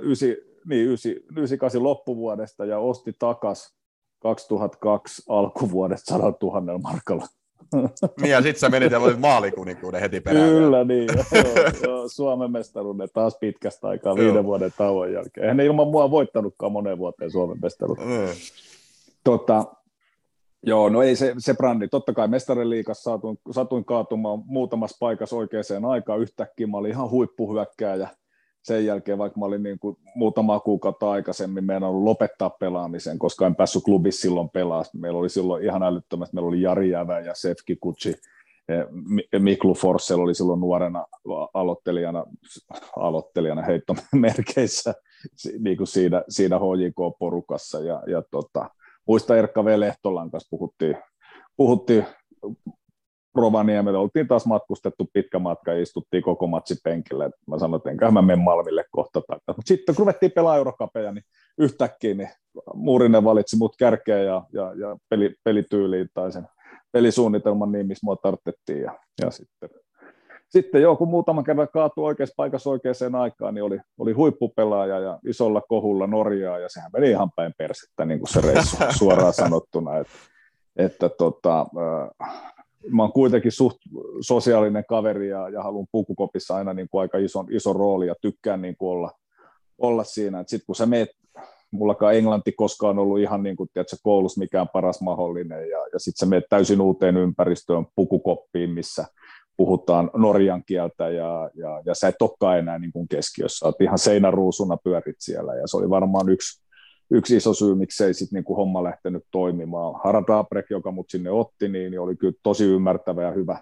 9, niin, 98 loppuvuodesta ja osti takas 2002 alkuvuodesta 100 000 markalla. Niin ja sitten sä menit ja voit maalikuninkuuden heti perään. Kyllä niin, joo, joo, Suomen mestaruuden taas pitkästä aikaa viiden vuoden tauon jälkeen. Eihän ne ilman mua voittanut moneen vuoteen Suomen mestaruuden. Mm. Tota, joo, no ei se, se brändi. Totta kai mestariliikassa satuin, satuin kaatumaan muutamassa paikassa oikeaan aikaan. Yhtäkkiä mä olin ihan huippuhyökkääjä sen jälkeen, vaikka mä olin niin kuin muutama kuukautta aikaisemmin ollut lopettaa pelaamisen, koska en päässyt klubissa silloin pelaa. Meillä oli silloin ihan älyttömästi, meillä oli Jari Jävä ja Sefki Kutsi, Miklu Forssell oli silloin nuorena aloittelijana, aloittelijana heittomerkeissä niin kuin siinä, siinä HJK-porukassa. Ja, ja tota, muista Erkka V. Lehtolan kanssa puhuttiin, puhuttiin Rovaniemelle oltiin taas matkustettu pitkä matka ja istuttiin koko matsi penkille. Mä sanoin, että enköhän mä menen Malmille kohta. Mutta sitten kun ruvettiin pelaa Eurokapeja, niin yhtäkkiä niin Muurinen valitsi mut kärkeä ja, ja, ja peli, pelityyliin tai sen pelisuunnitelman niin, missä mua tarvittiin. Ja, ja sitten, sitten joo, kun muutaman kerran kaatui oikeassa paikassa oikeaan aikaan, niin oli, oli huippupelaaja ja isolla kohulla Norjaa, ja sehän meni ihan päin persettä, niin kuin se reissu suoraan sanottuna. Että, että tota, mä oon kuitenkin suht sosiaalinen kaveri ja, ja haluan pukukopissa aina niin kuin aika ison, iso rooli ja tykkään niin kuin olla, olla siinä. Sitten kun sä meet, mullakaan englanti koskaan ollut ihan niin kuin, tiedätkö, koulussa mikään paras mahdollinen ja, ja sitten sä meet täysin uuteen ympäristöön pukukoppiin, missä puhutaan norjan kieltä ja, ja, ja sä et olekaan enää niin kuin keskiössä, oot ihan seinäruusuna pyörit siellä ja se oli varmaan yksi yksi iso syy, miksei sitten niinku homma lähtenyt toimimaan. Harald Abrek, joka mut sinne otti, niin, oli kyllä tosi ymmärtävä ja hyvä,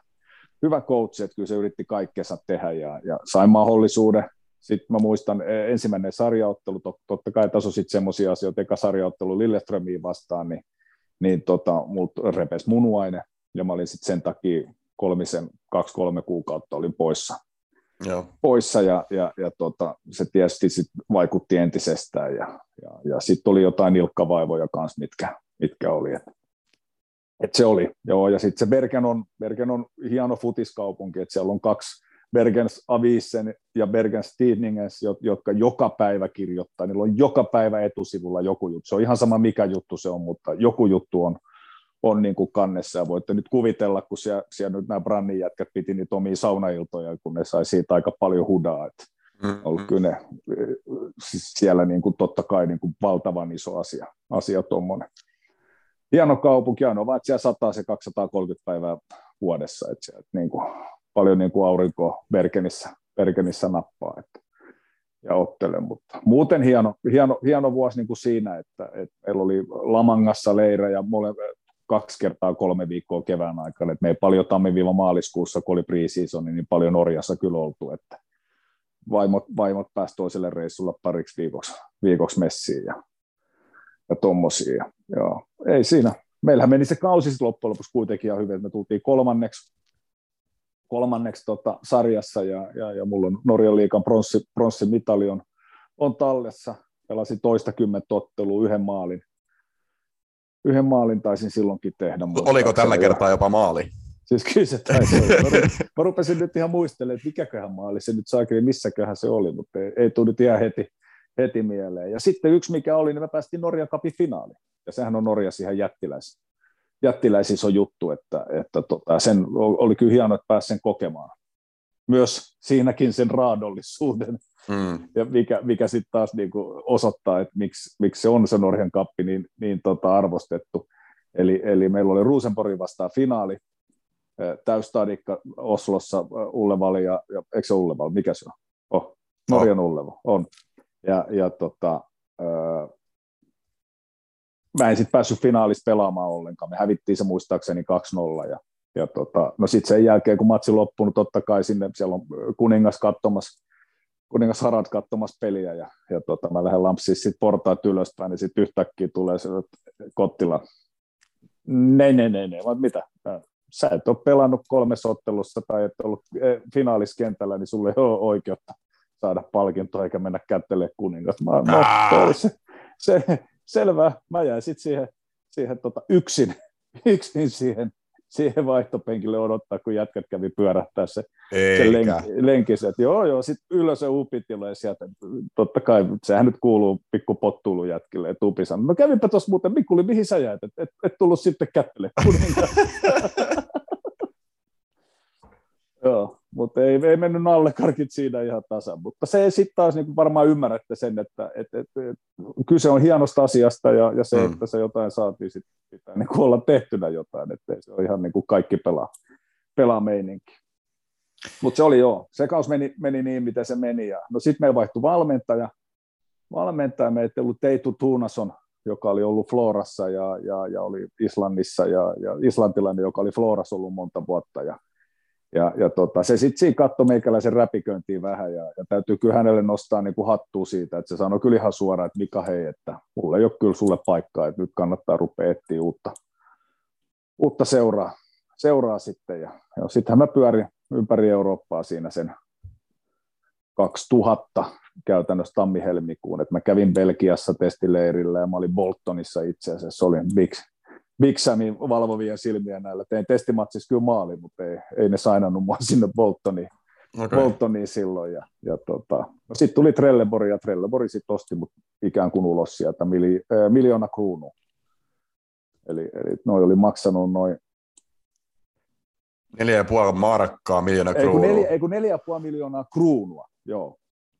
hyvä coach, että kyllä se yritti kaikkensa tehdä ja, ja sain mahdollisuuden. Sitten mä muistan e, ensimmäinen sarjaottelu, totta kai on sitten semmoisia asioita, eka sarjaottelu Lilleströmiin vastaan, niin, niin tota, mut repes munuaine ja mä olin sitten sen takia kolmisen, kaksi-kolme kuukautta olin poissa Joo. poissa ja, ja, ja tota, se tietysti sit vaikutti entisestään ja, ja, ja sitten oli jotain nilkkavaivoja kanssa, mitkä, mitkä oli. Et, et se oli, joo, ja sitten se Bergen on, Bergen on hieno futiskaupunki, että siellä on kaksi Bergens Avisen ja Bergens Tidningens, jotka joka päivä kirjoittaa, niillä on joka päivä etusivulla joku juttu, se on ihan sama mikä juttu se on, mutta joku juttu on, on niin kuin kannessa ja voitte nyt kuvitella, kun siellä, siellä nyt nämä Brannin jätkät piti niitä omia saunailtoja, kun ne sai siitä aika paljon hudaa, että mm-hmm. ollut kyllä ne, siis siellä niin kuin totta kai niin kuin valtavan iso asia, asia tuommoinen. Hieno kaupunki, on vaan, että siellä sataa se 230 päivää vuodessa, että siellä, niin kuin, paljon niin kuin aurinkoa Bergenissä, Bergenissä nappaa, että, ja ottelen, mutta muuten hieno, hieno, hieno vuosi niin kuin siinä, että, että meillä oli Lamangassa leirejä, mole, kaksi kertaa kolme viikkoa kevään aikana. Et me ei paljon tammi-maaliskuussa, kun oli pre-season, niin paljon Norjassa kyllä oltu, että vaimot, vaimot pääsivät toiselle reissulla pariksi viikoksi, viikoksi messiin ja, ja tommosia. Ei siinä. Meillähän meni se kausi loppujen lopuksi kuitenkin ihan hyvin, että me tultiin kolmanneksi, kolmanneksi tota, sarjassa ja, ja, ja mulla on Norjan liikan pronssi, on, on tallessa. Pelasin toista kymmentä ottelua, yhden maalin, yhden maalin taisin silloinkin tehdä. Oliko tällä kertaa jopa maali? Siis kyllä se taisi olla. Mä, rupesin nyt ihan muistelemaan, että mikäköhän maali se nyt saakin, missäköhän se oli, mutta ei, ei tullut ihan heti, heti mieleen. Ja sitten yksi mikä oli, niin me päästiin Norjan kapin finaaliin. Ja sehän on Norjassa ihan jättiläis, jättiläis iso juttu, että, että tota, sen oli kyllä hienoa, että pääsi sen kokemaan. Myös siinäkin sen raadollisuuden, Mm. Ja mikä, mikä sitten taas niinku osoittaa, että miksi, miksi se on se Norjan kappi niin, niin tota arvostettu. Eli, eli meillä oli Rosenborgin vastaan finaali, täystadikka Oslossa, Ullevali ja, ja eikö se Ulleval, mikä se on? Oh, Norjan oh. Ulleval, on. Ja, ja tota, öö, mä en sitten päässyt finaalissa pelaamaan ollenkaan. Me hävittiin se muistaakseni 2-0 ja, ja tota, no sitten sen jälkeen, kun matsi loppunut, totta kai sinne siellä on kuningas katsomassa kuningas Harald katsomassa peliä ja, ja tota, mä lähden lampsiin sitten portaat ylöspäin, niin sitten yhtäkkiä tulee se Kottila. Ne, ne, ne, ne, vaan mitä? Sä et ole pelannut kolmessa ottelussa tai et ollut e, finaaliskentällä, niin sulle ei ole oikeutta saada palkintoa eikä mennä kättelee kuningas. Mä, no, se, se, selvä, mä jäin sitten siihen, siihen tota, yksin, yksin siihen siihen vaihtopenkille odottaa, kun jätkät kävi pyörähtää se, se len, lenkissä. Että joo, joo, sitten ylös se upi tulee sieltä. Totta kai, sehän nyt kuuluu pikku pottuulu jätkille, että upi sanoo, no kävinpä tuossa muuten, Mikuli, mihin sä jäät? Et, et, et tullut sitten kättele Joo, mutta ei, ei mennyt nallekarkit siinä ihan tasan. Mutta se sitten taas niin varmaan ymmärrätte sen, että et, et, et, kyse on hienosta asiasta ja, ja se, mm. että se jotain saatiin, sit pitää niin olla tehtynä jotain, että se on ihan niin kuin kaikki pelaa, pelaa meininki. Mutta se oli joo, se kaus meni, meni niin, miten se meni. Ja, no sitten meillä vaihtui valmentaja. Valmentaja meitä ollut Teitu Tuunason, joka oli ollut Florassa ja, ja, ja oli Islannissa ja, ja islantilainen, joka oli Florassa ollut monta vuotta. Ja, ja, ja tota, se sitten siinä katsoi meikäläisen räpiköintiin vähän ja, ja täytyy kyllä hänelle nostaa niin kuin hattua siitä, että se sanoi kyllä ihan suoraan, että Mika hei, että mulla ei ole kyllä sulle paikkaa, että nyt kannattaa rupea etsiä uutta, uutta seuraa, seuraa sitten. Ja, ja sittenhän mä pyörin ympäri Eurooppaa siinä sen 2000 käytännössä tammi-helmikuun, että mä kävin Belgiassa testileirillä ja mä olin Boltonissa itse asiassa, olin Big, Big Samin valvovia silmiä näillä. Tein testimatsissa kyllä maali, mutta ei, ei ne sainannut mua sinne Boltoniin, okay. Boltoniin silloin. Ja, ja tota, no sitten tuli Trelleborg ja Trelleborg sitten osti mut ikään kuin ulos sieltä mili, äh, miljoona kruunua. Eli, eli noi oli maksanut noin Neljä ja puoli markkaa, miljoona kruunua. Ei kun neljä, ei kun neljä ja puoli miljoonaa kruunua, joo.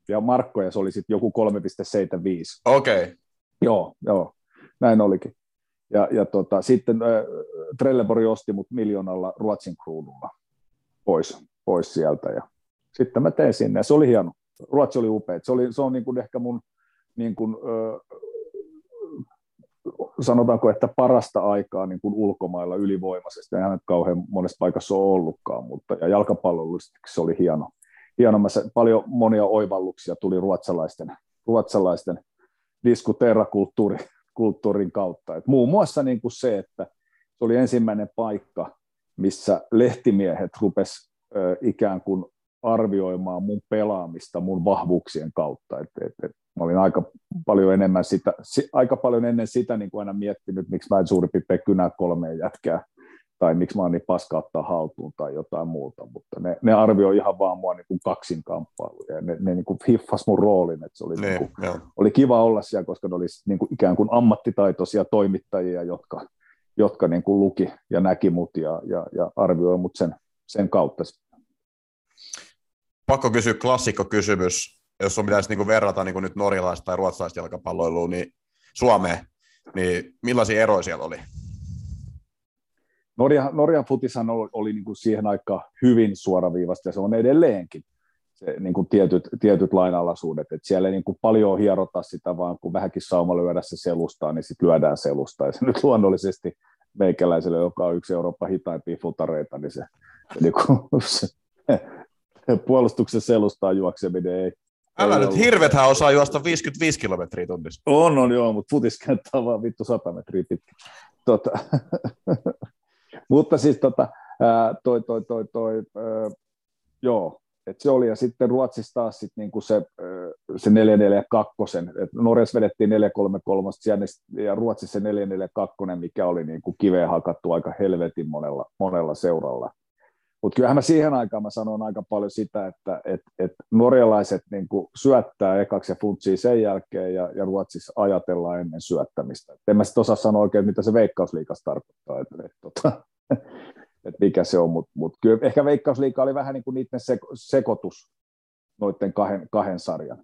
Ja markkoja se oli sitten joku 3,75. Okei. Okay. Joo, joo, näin olikin. Ja, ja tota, sitten äh, Trelleborg osti mut miljoonalla Ruotsin kruunulla pois, pois sieltä. Ja sitten mä tein sinne ja se oli hieno. Ruotsi oli upea. Se, oli, se on niin kuin ehkä mun niin kuin, äh, sanotaanko, että parasta aikaa niin kuin ulkomailla ylivoimaisesti. Eihän kauhean monessa paikassa ole ollutkaan, mutta ja jalkapallollisesti se oli hieno. hieno. Mä paljon monia oivalluksia tuli ruotsalaisten, ruotsalaisten diskuteerakulttuuri kulttuurin kautta. Et muun muassa niin kuin se, että se oli ensimmäinen paikka, missä lehtimiehet rupes ö, ikään kuin arvioimaan mun pelaamista mun vahvuuksien kautta. Et, et, et, mä olin aika paljon enemmän sitä, si, aika paljon ennen sitä niin kuin aina miettinyt, miksi mä en suurin piirtein kynää kolmeen jätkää tai miksi mä oon niin paska ottaa haltuun tai jotain muuta, mutta ne, ne arvioi ihan vaan mua niin kuin kaksinkamppailuja ja ne, ne niin kuin hiffas mun roolin, että se oli, ne, niin kuin, oli kiva olla siellä, koska ne oli niin kuin ikään kuin ammattitaitoisia toimittajia, jotka, jotka niin kuin luki ja näki mut ja, ja, ja arvioi mut sen, sen kautta. Pakko kysyä klassikko kysymys, jos on pitäisi niin kuin verrata niin kuin nyt norjalaista tai ruotsalaista jalkapalloilua niin Suomeen, niin millaisia eroja siellä oli? Norja, Norjan futishan oli, oli niin kuin siihen aikaan hyvin suoraviivasta ja se on edelleenkin se, niin kuin tietyt, tietyt lainalaisuudet. Et siellä ei niin kuin paljon hierota sitä, vaan kun vähänkin sauma lyödä se selustaa, niin sitten lyödään selustaa. Ja se nyt luonnollisesti meikäläiselle, joka on yksi Euroopan hitaimpia futareita, niin se, se, niin kuin, se puolustuksen selustaa juokseminen ei, Älä nyt, hirvethän osaa juosta 55 kilometriä tunnissa. On, on joo, mutta futiskenttä on vaan vittu 100 metriä pitkä. Tota, Mutta siis tota, toi, toi, toi, toi, joo, et se oli, ja sitten Ruotsissa taas sit niinku se, se 442, että Norjassa vedettiin 433 ja Ruotsissa se 442, mikä oli niinku kiveen hakattu aika helvetin monella, monella seuralla. Mutta kyllähän mä siihen aikaan mä sanon aika paljon sitä, että et, et norjalaiset niinku syöttää ekaksi ja funtsii sen jälkeen, ja, ja Ruotsissa ajatellaan ennen syöttämistä. Et en mä sitten osaa sanoa oikein, mitä se veikkausliikas tarkoittaa. Et, et, tota, että mikä se on, mutta mut kyllä ehkä Veikkausliiga oli vähän niin kuin niiden seko, sekoitus noiden kahden, kahden sarjan.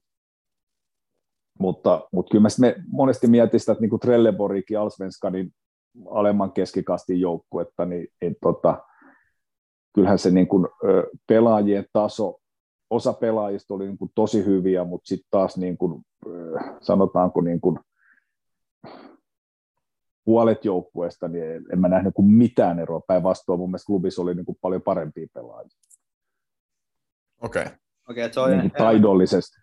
Mutta, mutta kyllä me monesti mietin sitä, että niin kuin Trelleborgin Alsvenskanin alemman keskikastin joukkuetta, niin et, tota, kyllähän se niin kuin, ö, pelaajien taso osa pelaajista oli niin kuin tosi hyviä, mutta sitten taas niin kuin, sanotaanko niin kuin, puolet joukkueesta, niin en mä nähnyt kuin mitään eroa. Päinvastoin mun mielestä klubissa oli niin kuin paljon parempia pelaajia. Okei. Okay. Okei, okay, se on niin taidollisesti.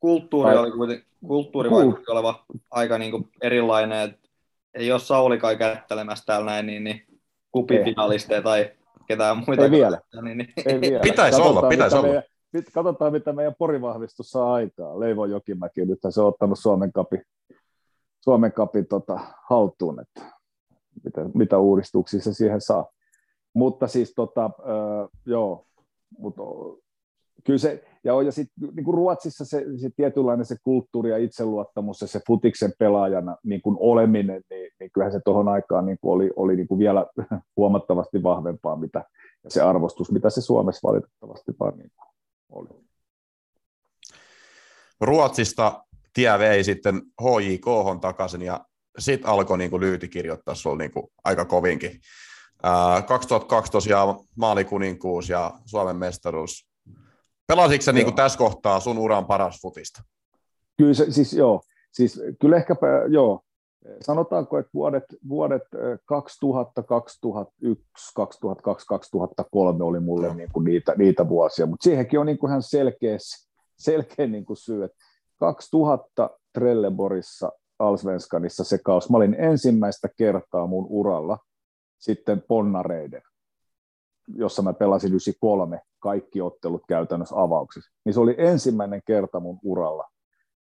Kulttuuri Tai... oli kuitenkin, kulttuuri vaikutti oleva aika niin kuin erilainen, että ei ole Saulikaan kättelemässä täällä näin, niin, niin kupifinalisteja tai ketään muita. Ei vielä. Niin, niin. Ei vielä. Pitäisi katsotaan, olla, pitäisi olla. Meidän, katsotaan, mitä meidän porivahvistus saa aikaa. Leivo Jokimäki, nyt se on ottanut Suomen kapin, Suomen kapin tota, haltuun, että mitä, mitä uudistuksia se siihen saa. Mutta siis tota, äh, joo, mutta kyllä se, ja, ja sitten niin kuin Ruotsissa se, se tietynlainen se kulttuuri ja itseluottamus ja se futiksen pelaajana niin kuin oleminen, niin, niin kyllähän se tuohon aikaan niin kuin oli, oli niin kuin vielä huomattavasti vahvempaa, mitä, ja se arvostus, mitä se Suomessa valitettavasti vaan niin oli. Ruotsista tie vei sitten HJK takaisin, ja sitten alkoi niin kuin lyyti kirjoittaa sulla niin kuin aika kovinkin. 2002 tosiaan maalikuninkuus ja Suomen mestaruus Pelasitko sä niin tässä kohtaa sun uran paras futista? Kyllä se, siis joo, siis kyllä ehkäpä joo, sanotaanko, että vuodet, vuodet 2000, 2001, 2002, 2003 oli mulle no. niin kuin niitä, niitä vuosia, mutta siihenkin on niin kuin ihan selkeä, selkeä niin kuin syy, että 2000 Trelleborissa Alsvenskanissa se kaus, mä olin ensimmäistä kertaa mun uralla sitten Ponnareiden jossa mä pelasin 93 kaikki ottelut käytännössä avauksessa, niin se oli ensimmäinen kerta mun uralla,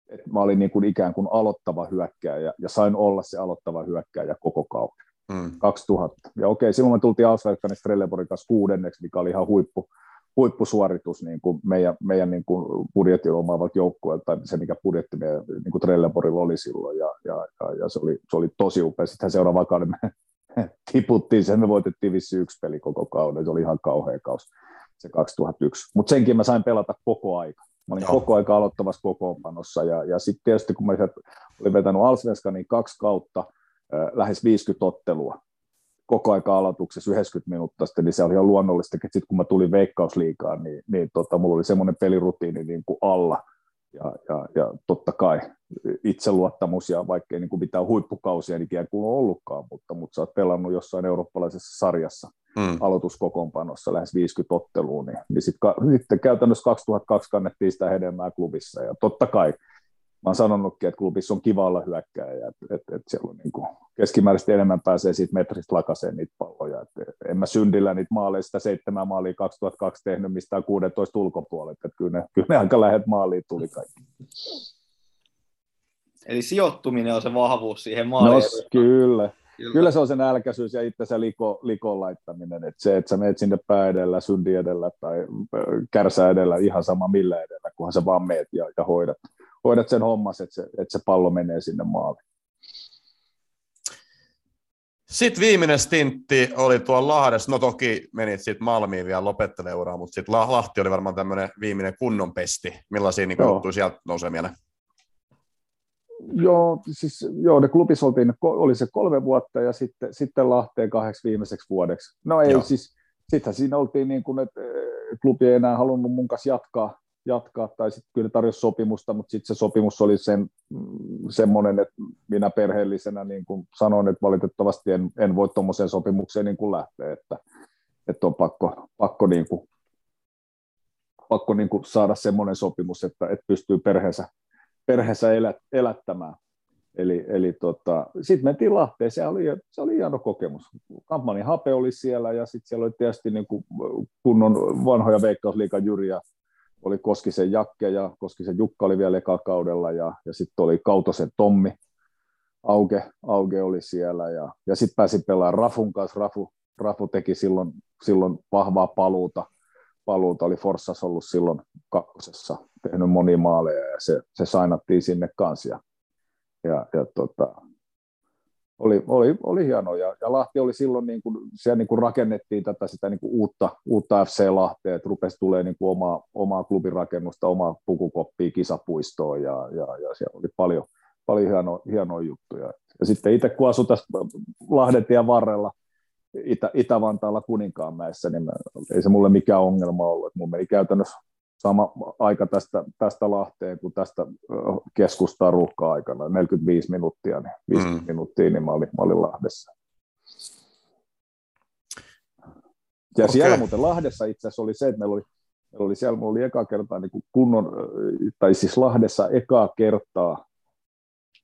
että mä olin niin kuin ikään kuin aloittava hyökkääjä ja sain olla se aloittava hyökkääjä koko kauden. Mm. 2000. Ja okei, silloin me tultiin Alsverkanista Trelleborgin kanssa kuudenneksi, mikä oli ihan huippu, huippusuoritus niin kuin meidän, meidän niin kuin budjetin omaavalta joukkueelta, tai se mikä budjetti meidän niin kuin Trelleborgilla oli silloin, ja, ja, ja, ja se, oli, se oli tosi upea. Sitten seuraava kauden me tiputtiin sen, me voitettiin vissi yksi peli koko kauden, se oli ihan kauhea kaus se 2001. Mutta senkin mä sain pelata koko aika. Mä olin Joo. koko aika aloittavassa kokoonpanossa ja, ja sitten tietysti kun mä olin vetänyt Alsvenskanin kaksi kautta, äh, lähes 50 ottelua, koko aika aloituksessa 90 minuuttia, niin se oli ihan luonnollista, että sitten kun mä tulin veikkausliikaan, niin, niin tota, mulla oli semmoinen pelirutiini niin kuin alla, ja, ja, ja totta kai itseluottamus ja vaikkei niin kuin mitään huippukausia ikään kuin ollutkaan, mutta, mutta sä oot pelannut jossain eurooppalaisessa sarjassa mm. aloituskokoonpanossa lähes 50 otteluun, niin, niin sitten sit käytännössä 2002 kannettiin sitä hedelmää klubissa ja totta kai mä oon sanonutkin, että klubissa on kiva olla hyökkääjä, että et, et siellä on niin kuin keskimääräisesti enemmän pääsee siitä metristä lakaseen niitä palloja. Et en mä syndillä niitä maaleja, sitä seitsemän maalia 2002 tehnyt mistään 16 ulkopuolelta, että kyllä ne, kyllä ne aika lähet maaliin tuli kaikki. Eli sijoittuminen on se vahvuus siihen maaliin. No, kyllä. Kyllä. kyllä se on se nälkäisyys ja itse se liko, likon laittaminen, että se, että sä meet sinne pää edellä, syndi edellä tai kärsä edellä, ihan sama millä edellä, kunhan sä vaan meet ja, ja hoidat, hoidat sen hommas, että se, että se pallo menee sinne maaliin. Sitten viimeinen stintti oli tuo Lahdessa, no toki menit sitten Malmiin vielä lopettelemaan uraa, mutta sitten Lahti oli varmaan tämmöinen viimeinen kunnon pesti. Millaisia niin juttuja sieltä nousee mieleen? Joo, siis joo, ne klubissa oltiin, oli se kolme vuotta ja sitten, sitten Lahteen kahdeksi viimeiseksi vuodeksi. No ei joo. siis, sittenhän siinä oltiin niin kuin, että eh, klubi ei enää halunnut mun kanssa jatkaa, jatkaa tai sitten kyllä tarjosi sopimusta, mutta sitten se sopimus oli sen, mm, semmoinen, että minä perheellisenä niin kuin sanoin, että valitettavasti en, en voi tuommoiseen sopimukseen niin kuin lähteä, että, että on pakko, pakko, niin kuin, pakko niin kuin saada semmoinen sopimus, että, että pystyy perheensä, perheensä elät, elättämään. Eli, eli tota, sitten mentiin Lahteen, se oli, se oli hieno kokemus. Kampmanin Hape oli siellä ja sitten siellä oli tietysti niin kuin kunnon vanhoja veikkausliikan Jyriä, oli Koskisen Jakke ja Koskisen Jukka oli vielä eka kaudella ja, ja sitten oli Kautosen Tommi, Auge, Auge oli siellä ja, ja sitten pääsin pelaamaan Rafun kanssa. Rafu, Rafu teki silloin, silloin vahvaa paluuta. Paluuta oli Forssas ollut silloin kakkosessa, tehnyt moni maaleja ja se, se sainattiin sinne kanssa. Ja, ja, ja tota, oli, oli, oli hieno ja, ja Lahti oli silloin, niin kuin, siellä niin kuin rakennettiin tätä sitä niin kuin uutta, uutta FC Lahtea, että rupesi tulee niin kuin omaa, omaa klubirakennusta, omaa pukukoppia, kisapuistoa ja, ja, ja siellä oli paljon, paljon hieno, hienoja juttuja. Ja sitten itse kun asuin tässä Lahdentien varrella, Itä, Itä-Vantaalla Kuninkaanmäessä, niin mä, ei se mulle mikään ongelma ollut. Mun meni käytännössä sama aika tästä, tästä Lahteen kuin tästä keskustaa ruuhka-aikana, 45 minuuttia, niin 50 mm. minuuttia, niin mä olin, mä olin Lahdessa. Ja okay. siellä muuten Lahdessa itse asiassa oli se, että meillä oli, meillä oli siellä meillä oli eka kertaa niin kunnon, tai siis Lahdessa ekaa kertaa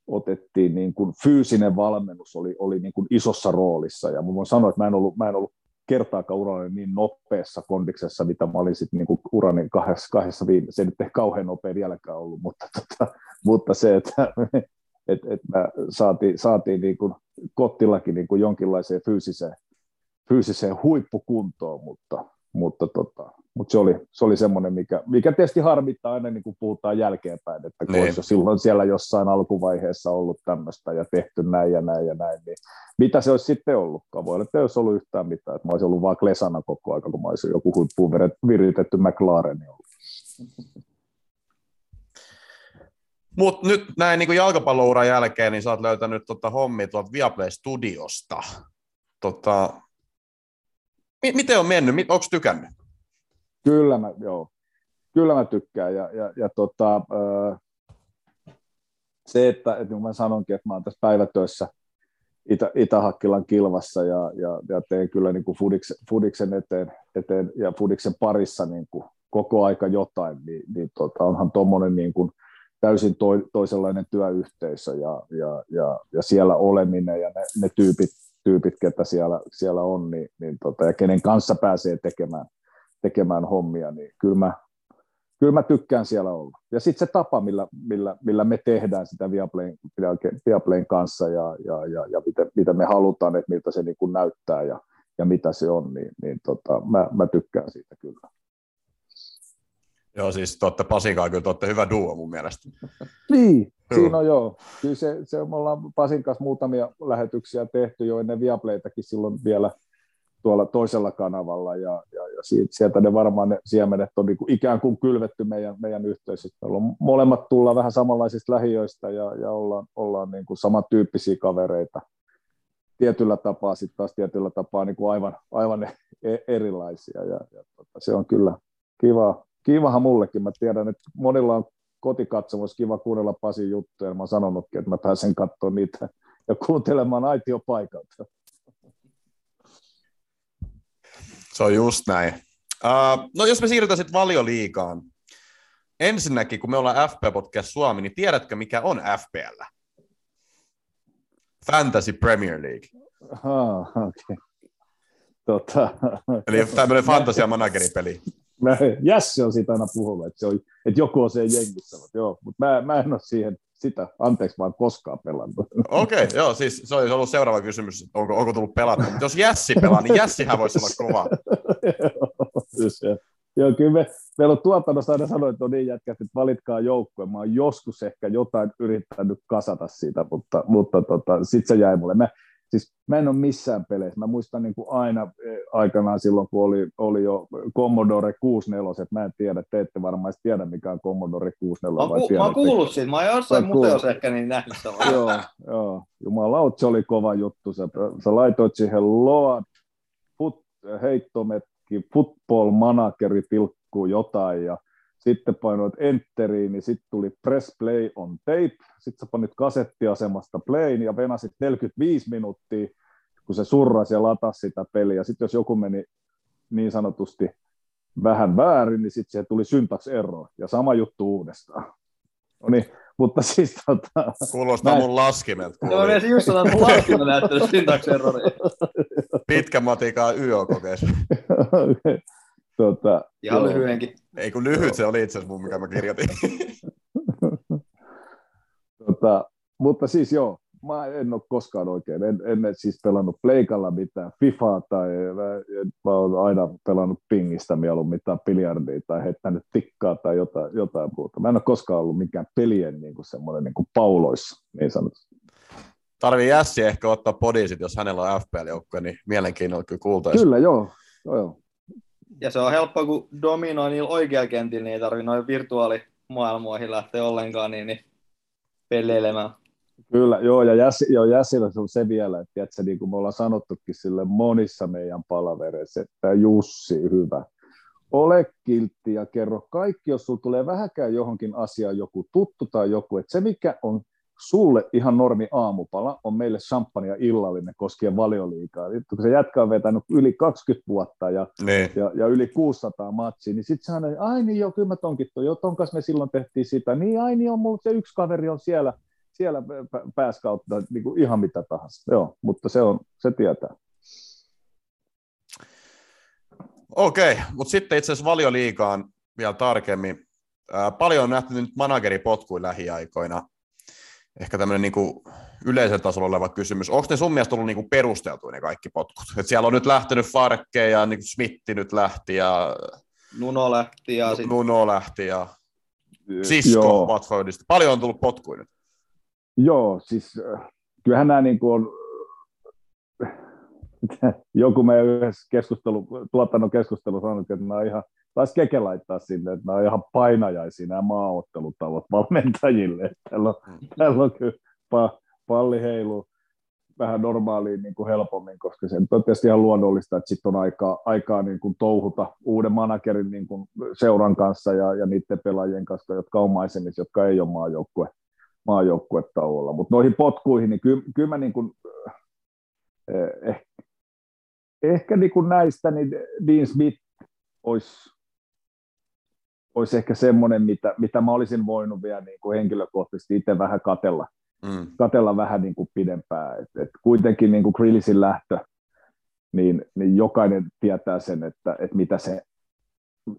otettiin niin kuin fyysinen valmennus oli, oli niin kuin isossa roolissa. Ja mä voin sanoa, että mä en ollut, mä en ollut kertaakaan urani niin nopeassa kondiksessa, mitä mä olin sitten niin urani kahdessa, kahdessa viime, se nyt ei kauhean nopea vieläkään ollut, mutta, tota, mutta se, että et, et mä saatiin, saatiin niin kuin kottillakin niin kuin jonkinlaiseen fyysiseen, fyysiseen huippukuntoon, mutta, mutta, tota, mutta se oli, se oli semmoinen, mikä, mikä tietysti harmittaa aina, niin kuin puhutaan jälkeenpäin, että kun niin. olisi silloin siellä jossain alkuvaiheessa ollut tämmöistä ja tehty näin ja näin ja näin, niin mitä se olisi sitten ollutkaan? Voi olla, että ei olisi ollut yhtään mitään, että mä olisin ollut vaan klesana koko ajan, kun mä olisin joku huippuun viritetty McLaren ollut. Mutta nyt näin niin jalkapallouran jälkeen, niin sä oot löytänyt tota hommia tuolta Viaplay Studiosta. Tota, miten on mennyt? Onko tykännyt? Kyllä mä, joo. Kyllä mä tykkään. Ja, ja, ja tota, se, että, että mä sanonkin, että mä oon tässä päivätöissä Itä, Itä-Hakkilan kilvassa ja, ja, ja teen kyllä niin kuin Fudiksen, Fudiksen eteen, eteen, ja Fudiksen parissa niin kuin koko aika jotain, niin, niin tota, onhan tuommoinen niin kuin täysin to, toisenlainen työyhteisö ja, ja, ja, ja siellä oleminen ja ne, ne tyypit, tyypit, ketä siellä, siellä on, niin, niin tota, ja kenen kanssa pääsee tekemään, tekemään hommia, niin kyllä mä, kyllä mä tykkään siellä olla. Ja sitten se tapa, millä, millä, millä me tehdään sitä Viaplayn, Viaplayn kanssa ja, ja, ja, ja miten, mitä me halutaan, että miltä se niin kuin näyttää ja, ja mitä se on, niin, niin tota, mä, mä tykkään siitä kyllä. Joo, siis te olette Pasin kyllä te hyvä duo mun mielestä. niin, siinä on joo. Kyllä se, se, me ollaan Pasin kanssa muutamia lähetyksiä tehty jo ennen Viaplaytäkin silloin vielä tuolla toisella kanavalla ja, ja, ja sieltä ne varmaan ne siemenet on niin kuin ikään kuin kylvetty meidän, meidän yhteisöstä. On molemmat tulla vähän samanlaisista lähiöistä ja, ja ollaan, ollaan niin kuin samantyyppisiä kavereita. Tietyllä tapaa sitten taas tietyllä tapaa niin kuin aivan, aivan e, erilaisia ja, ja tota, se on kyllä kiva, kivahan mullekin. Mä tiedän, että monilla on kotikatsomus kiva kuunnella Pasin juttuja. Mä oon sanonutkin, että mä pääsen katsomaan niitä ja kuuntelemaan aitio paikalta. Se on just näin. Uh, no jos me siirrytään sitten valioliikaan. Ensinnäkin, kun me ollaan FP Podcast Suomi, niin tiedätkö mikä on FPL? Fantasy Premier League. Ah, okay. tota. Eli tämmöinen fantasia manageripeli. Mä, Jässi on siitä aina puhunut, että, se on, että joku on se jengissä, mutta joo, mutta mä, mä en ole siihen sitä, anteeksi vaan koskaan pelannut. Okei, okay, joo, siis se olisi ollut seuraava kysymys, onko, onko tullut pelattu. Mutta jos Jässi pelaa, niin Jässihän voisi olla kova. joo, kyllä me, meillä on tuotannossa aina sanoin, että on niin jätkät, että valitkaa joukkue. Mä oon joskus ehkä jotain yrittänyt kasata siitä, mutta, mutta tota, sitten se jäi mulle. Mä, siis mä en ole missään peleissä. Mä muistan niin kuin aina eh, aikanaan silloin, kun oli, oli jo Commodore 64, mä en tiedä, te ette varmaan tiedä, mikä on Commodore 64. Mä, ku, mä oon kuullut siitä, mä oon jossain museossa ehkä niin nähnyt Joo, joo. Jumalaut, se oli kova juttu. Sä, sä laitoit siihen Load, foot, heittometki, football manageri, pilkku jotain, ja sitten painoit enteriin, niin sitten tuli press play on tape, sitten sä panit kasettiasemasta playin ja venasit 45 minuuttia, kun se surrasi ja latasi sitä peliä. Sitten jos joku meni niin sanotusti vähän väärin, niin sitten siihen tuli syntax error ja sama juttu uudestaan. No niin, mutta siis tota... Kuulostaa näin. mun laskimet. Joo, no, just että mun laskimet näyttänyt syntax erroria. Pitkä matikaa YO-kokeessa. Tota, Ihan joo. lyhyenkin. Ei kun lyhyt se oli itse asiassa mun, mikä mä kirjoitin. tota, mutta siis joo, mä en ole koskaan oikein, en, en siis pelannut pleikalla mitään FIFAa tai mä, mä oon aina pelannut pingistä mieluummin mitään biljardia tai heittänyt tikkaa tai jotain, jotain muuta. Mä en ole koskaan ollut mikään pelien niin kuin semmoinen niin kuin pauloissa, niin sanotusti. Tarvii Jässi ehkä ottaa podisit, jos hänellä on FPL-joukkue, niin mielenkiinnolla kyllä kuultaisiin. Kyllä, joo. joo, joo. Ja se on helppoa, kun dominoi niillä oikealla kentillä, niin ei tarvitse noin virtuaalimaailmoihin lähteä ollenkaan niin, niin peleilemään. Kyllä, joo, ja Jäs, joo, Jäsillä on se vielä, että tiedätkö, niin kuin me ollaan sanottukin sille monissa meidän palavereissa, että Jussi, hyvä, ole kiltti ja kerro kaikki, jos sulla tulee vähäkään johonkin asiaan joku tuttu tai joku, että se mikä on sulle ihan normi aamupala on meille champagne illallinen koskien valioliikaa. Kun se jätkä on vetänyt yli 20 vuotta ja, Niin. ja, ja yli 600 matsia, niin sitten sanoi, ai niin joo, kyllä mä tonkin toi, joo, ton kanssa me silloin tehtiin sitä, niin ai niin on, mulla se yksi kaveri on siellä, siellä pä- pääskautta, niin kuin ihan mitä tahansa, joo, mutta se, on, se tietää. Okei, mutta sitten itse asiassa valioliigaan vielä tarkemmin. Paljon on nähty nyt manageripotkuja lähiaikoina. Ehkä tämmöinen niinku yleisellä tasolla oleva kysymys. Onko ne sun mielestä ollut niinku perusteltu ne kaikki potkut? Et siellä on nyt lähtenyt Farkke ja niinku Smitti nyt lähti ja Nuno lähti ja sitten Nuno lähti ja Sisko. Watfordista. Paljon on tullut potkuja nyt. Joo, siis äh, kyllähän nämä niin kuin on, joku meidän yhdessä keskustelu, tuotannon keskustelu sanoi, että nämä on ihan, taisi keke laittaa sinne, että nämä on ihan painajaisia nämä maaottelutavot valmentajille. Täällä on, täällä on kyllä pa, palli heilu vähän normaaliin niin kuin helpommin, koska se on tietysti ihan luonnollista, että sitten on aikaa, aikaa niin kuin touhuta uuden managerin niin kuin seuran kanssa ja, ja niiden pelaajien kanssa, jotka on maisemissa, jotka ei ole maajoukkue maajoukkuetauolla. Mutta noihin potkuihin, niin kyllä, kyllä mä niin kuin, eh, ehkä, ehkä niin kuin näistä, niin Dean Smith olisi, olisi ehkä semmoinen, mitä, mitä mä olisin voinut vielä niin kuin henkilökohtaisesti itse vähän katella, Mm. katella vähän niin kuin pidempään. Et, et kuitenkin niin kuin Grillisin lähtö, niin, niin jokainen tietää sen, että, että mitä se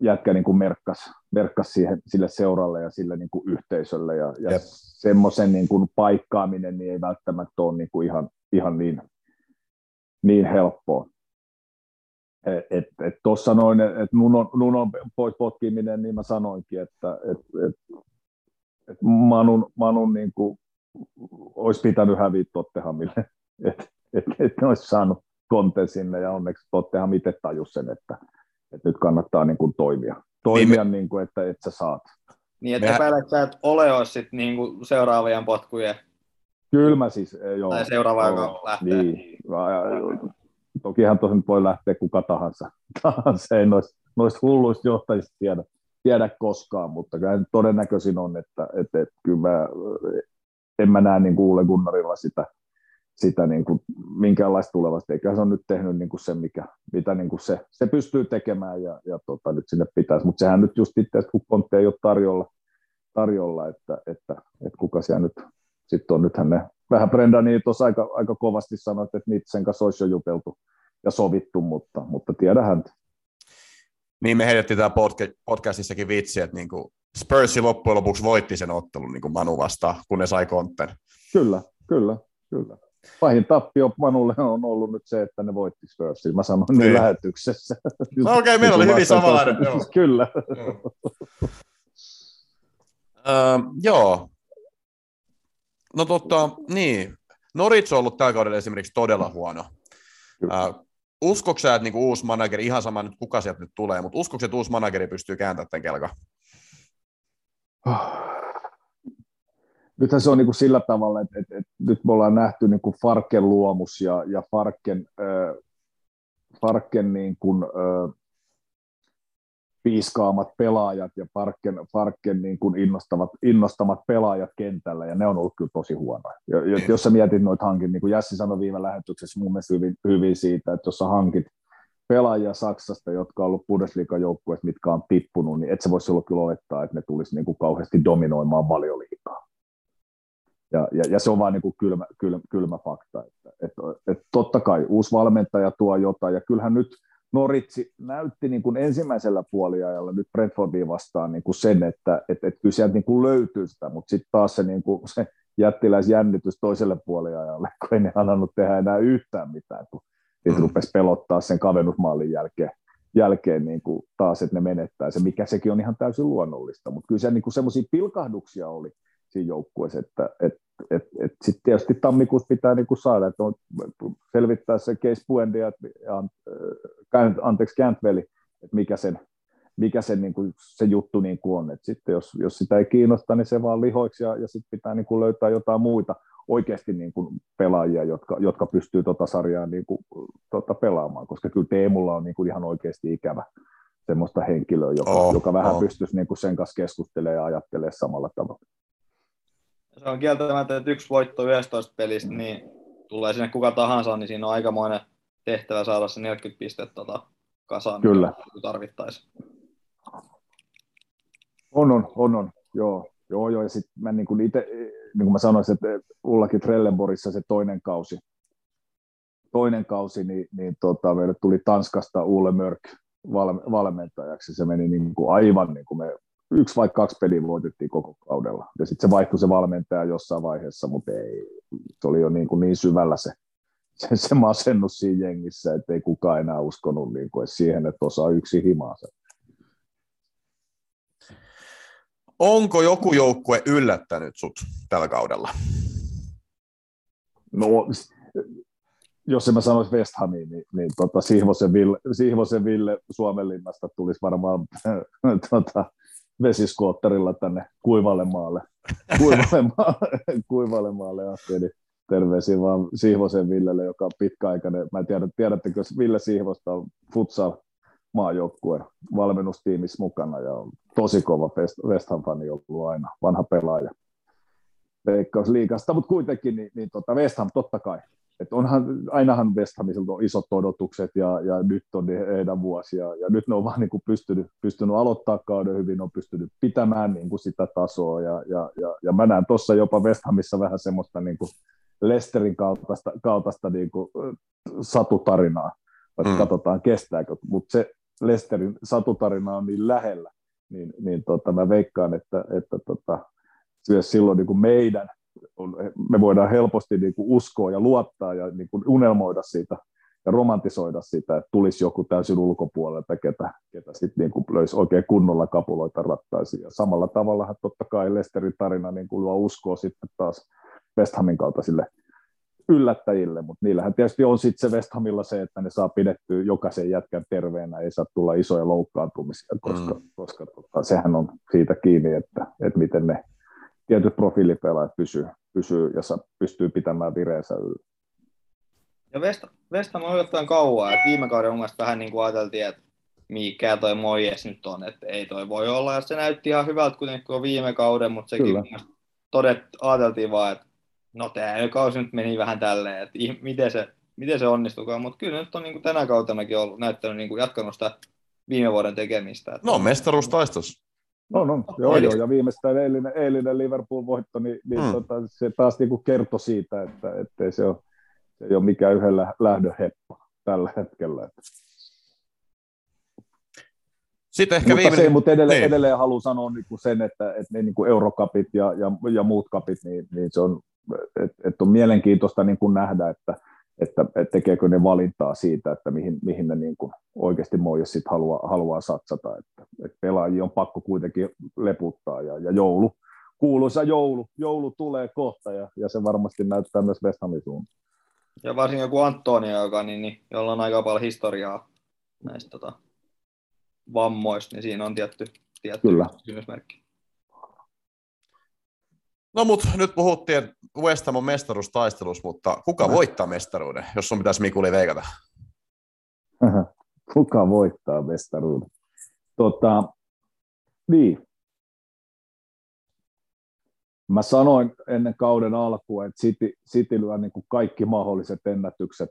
jätkä niin kuin merkkas, merkkas siihen, sille seuralle ja sille niin kuin yhteisölle. Ja, ja semmoisen niin kuin paikkaaminen niin ei välttämättä ole niin kuin ihan, ihan niin, niin helppoa. Et, et, et tuossa noin, että Nunon, Nunon pois potkiminen, niin mä sanoinkin, että et, et, et Manun, Manun niin kuin, olisi pitänyt häviä Tottenhamille, että et, et ne olisi saanut konten sinne ja onneksi Tottenham itse tajus sen, että, että nyt kannattaa niin kuin toimia, toimia niin kuin, että, että sä saat. niin, että sä, että Ole olisi sit niinku seuraavien potkujen, Kyllä mä siis, eh, joo. tai seuraava, joka joo, lähtee. Niin. Tokihan tosi voi lähteä kuka tahansa. tahansa. Ei noista, noista hulluista johtajista tiedä, tiedä koskaan, mutta kyllä todennäköisin on, että, että, että kyllä mä, en mä näe niin Ole Gunnarilla sitä, sitä niin kuin minkäänlaista tulevasta, eikä se on nyt tehnyt niin kuin se, mikä, mitä niin kuin se, se pystyy tekemään ja, ja tota, nyt sinne pitäisi, mutta sehän nyt just itse, kun Kontte ei ole tarjolla, tarjolla että, että, että kuka siellä nyt sitten on, nythän ne vähän Brendani tuossa aika, aika kovasti sanoi, että niitä sen kanssa olisi jo juteltu ja sovittu, mutta, mutta tiedähän, Niin me heitettiin tämä podca- podcastissakin vitsi, että niinku Spursi loppujen lopuksi voitti sen ottelun niinku Manu vastaan, kun ne sai kontten. kyllä, kyllä, kyllä. Pahin tappio Manulle on ollut nyt se, että ne voitti Spursin. Mä sanoin niin. Niin. lähetyksessä. No okei, okay, meillä oli hyvin samanlainen. Joo. Kyllä. Öö, joo. No totta, niin. Norwich on ollut tällä kaudella esimerkiksi todella huono. Sä, että niinku uusi manageri, ihan sama nyt kuka sieltä nyt tulee, mutta uskoiko sä, että uusi manageri pystyy kääntämään tämän kelkan? Nythän se on niin kuin sillä tavalla, että, että, että nyt me ollaan nähty niin kuin Farken luomus ja, ja Farken, äh, Farken niin kuin, äh, piiskaamat pelaajat ja Farken, Farken niin kuin innostavat, innostamat pelaajat kentällä, ja ne on ollut kyllä tosi huonoja. Ja, ja, jos sä mietit noita hankin, niin kuin Jassi sanoi viime lähetyksessä mun mielestä hyvin, hyvin siitä, että jos sä hankit pelaajia Saksasta, jotka on ollut Bundesliga-joukkueet, mitkä on tippunut, niin et sä voisi silloin kyllä olettaa, että ne tulisi niin kuin kauheasti dominoimaan valioliikaa. Ja, ja, ja se on vaan niin kuin kylmä, kylmä, kylmä fakta. Että, että, että totta kai uusi valmentaja tuo jotain, ja kyllähän nyt Noritsi näytti niin kuin ensimmäisellä puoliajalla nyt Brentfordia vastaan niin kuin sen, että, että, että kyllä sieltä niin kuin löytyy sitä, mutta sitten taas se, niin kuin, se jättiläisjännitys toiselle puoliajalle, kun ei ne annanut tehdä enää yhtään mitään, kun niitä Mm. rupesi pelottaa sen kavennusmaalin jälkeen, jälkeen niin kuin taas, että ne menettää se, mikä sekin on ihan täysin luonnollista, mutta kyllä se niin semmoisia pilkahduksia oli siinä joukkueessa, että et, et, et sitten tietysti tammikuussa pitää niin kuin saada, että on, selvittää se case Buendi ja äh, anteeksi Cantwell, että mikä sen, mikä sen, niin kuin, se juttu niin kuin on. Et sitten jos, jos sitä ei kiinnosta, niin se vaan lihoiksi ja, ja sitten pitää niin kuin löytää jotain muita oikeasti niin kuin pelaajia, jotka, jotka pystyy tota sarjaa niin kuin, tota pelaamaan, koska kyllä Teemulla on niin kuin ihan oikeasti ikävä, semmoista henkilöä, joka, Oh, joka vähän oh. pystyisi niin kuin sen kanssa keskustelemaan ja ajattelemaan samalla tavalla. Se on kieltämättä, että yksi voitto 11 pelistä, niin tulee sinne kuka tahansa, niin siinä on aikamoinen tehtävä saada se 40 pistettä tota, kasaan, Kyllä. tarvittaisiin. On, on, on, on. Joo, joo, joo. Ja sitten mä niin kuin itse, niin kuin mä sanoisin, että Ullakin Trelleborissa se toinen kausi, toinen kausi, niin, niin tota, meille tuli Tanskasta Ulle Mörk valme, valmentajaksi. Se meni niin kuin aivan niin kuin me yksi vai kaksi peliä voitettiin koko kaudella. Ja sitten se vaihtui se valmentaja jossain vaiheessa, mutta ei, se oli jo niin, kuin niin syvällä se, se, se masennus siinä jengissä, että ei kukaan enää uskonut niin kuin siihen, että osaa yksi himaa se. Onko joku joukkue yllättänyt sut tällä kaudella? No, jos en mä sanoisi West Hamiin, niin, niin tota, Sihvosen, Ville, Sihvosen Ville Suomenlinnasta tulisi varmaan tota, vesiskootterilla tänne kuivalle maalle. Kuivalle maalle, kuivalle maalle asti. Eli terveisiä vaan Sihvosen Villelle, joka on pitkäaikainen. Mä en tiedä, tiedättekö, Ville Sihvosta on futsal maajoukkueen valmennustiimissä mukana ja on tosi kova West- Ham-fani ollut aina, vanha pelaaja. Veikkausliigasta, mutta kuitenkin niin, niin tota West Ham totta kai. Et onhan, ainahan West Hamilta on isot odotukset ja, ja nyt on heidän vuosia. Ja nyt ne on vaan niin kuin pystynyt, pystynyt aloittaa kauden hyvin, on pystynyt pitämään niin kuin sitä tasoa. Ja, ja, ja, ja mä näen tuossa jopa West Hamissa vähän semmoista niin kuin Lesterin kaltaista, kaltaista niin kuin, äh, satutarinaa, että mm. katsotaan kestääkö, mutta se Lesterin satutarina on niin lähellä, niin, niin tota, mä veikkaan, että, että tota, myös silloin niin kuin meidän, on, me voidaan helposti niin kuin uskoa ja luottaa ja niin kuin unelmoida siitä ja romantisoida sitä, että tulisi joku täysin ulkopuolelta, ketä, ketä sitten niin kuin löysi oikein kunnolla kapuloita rattaisiin. Ja samalla tavalla totta kai Lesterin tarina niin kuin luo uskoa sitten taas West Hamin kaltaisille yllättäjille, mutta niillähän tietysti on sitten se West Hamilla se, että ne saa pidettyä jokaisen jätkän terveenä, ei saa tulla isoja loukkaantumisia, koska, mm. koska tota, sehän on siitä kiinni, että, että miten ne tietyt profiilipelaajat pysyy, pysyy ja saa, pystyy pitämään vireensä yllä. Ja West Ham on yllättävän kauan, että viime kauden mun mielestä vähän niin kuin ajateltiin, että mikä toi Moyes nyt on, että ei toi voi olla, ja se näytti ihan hyvältä kuitenkin kuin viime kauden, mutta sekin Kyllä. todet, ajateltiin vaan, että no tämä kausi nyt meni vähän tälleen, että miten se, miten se onnistukaan, mutta kyllä nyt on niin kuin tänä kautenakin ollut näyttänyt niin kuin jatkanut sitä viime vuoden tekemistä. Että No, mestaruustaistossa. No, no, joo, Eli- joo, ja viimeistään eilinen, eilinen Liverpool-voitto, niin, niin Mm. tota, se taas niin kuin kertoi siitä, että ettei se, ole, se ei ole mikään yhden lä- lähdön heppa tällä hetkellä. Sitten ehkä mutta, viimeinen... se, mutta edelleen, niin. niin. edelleen haluan sanoa niin kuin sen, että, että ne niin kuin eurokapit ja, ja, ja muut kapit, niin, niin se on, että, että on mielenkiintoista niin kuin nähdä, että, että, että tekeekö ne valintaa siitä, että mihin, mihin ne niin kuin oikeasti Moyes sit haluaa, haluaa satsata. Että, että pelaajia on pakko kuitenkin leputtaa ja, ja joulu, kuuluisa joulu, joulu tulee kohta ja, ja se varmasti näyttää myös West Hamin suuntaan. Ja varsinkin joku Antonio, joka, niin, niin, jolla on aika paljon historiaa näistä tota, vammoista, niin siinä on tietty, tietty Kyllä. kysymysmerkki. No mut nyt puhuttiin, että West Ham on mestaruustaistelus, mutta kuka voittaa mestaruuden, jos sun pitäisi Mikuli veikata? Kuka voittaa mestaruuden? Tota, niin. Mä sanoin ennen kauden alkua, että City, City lyö niin kuin kaikki mahdolliset ennätykset,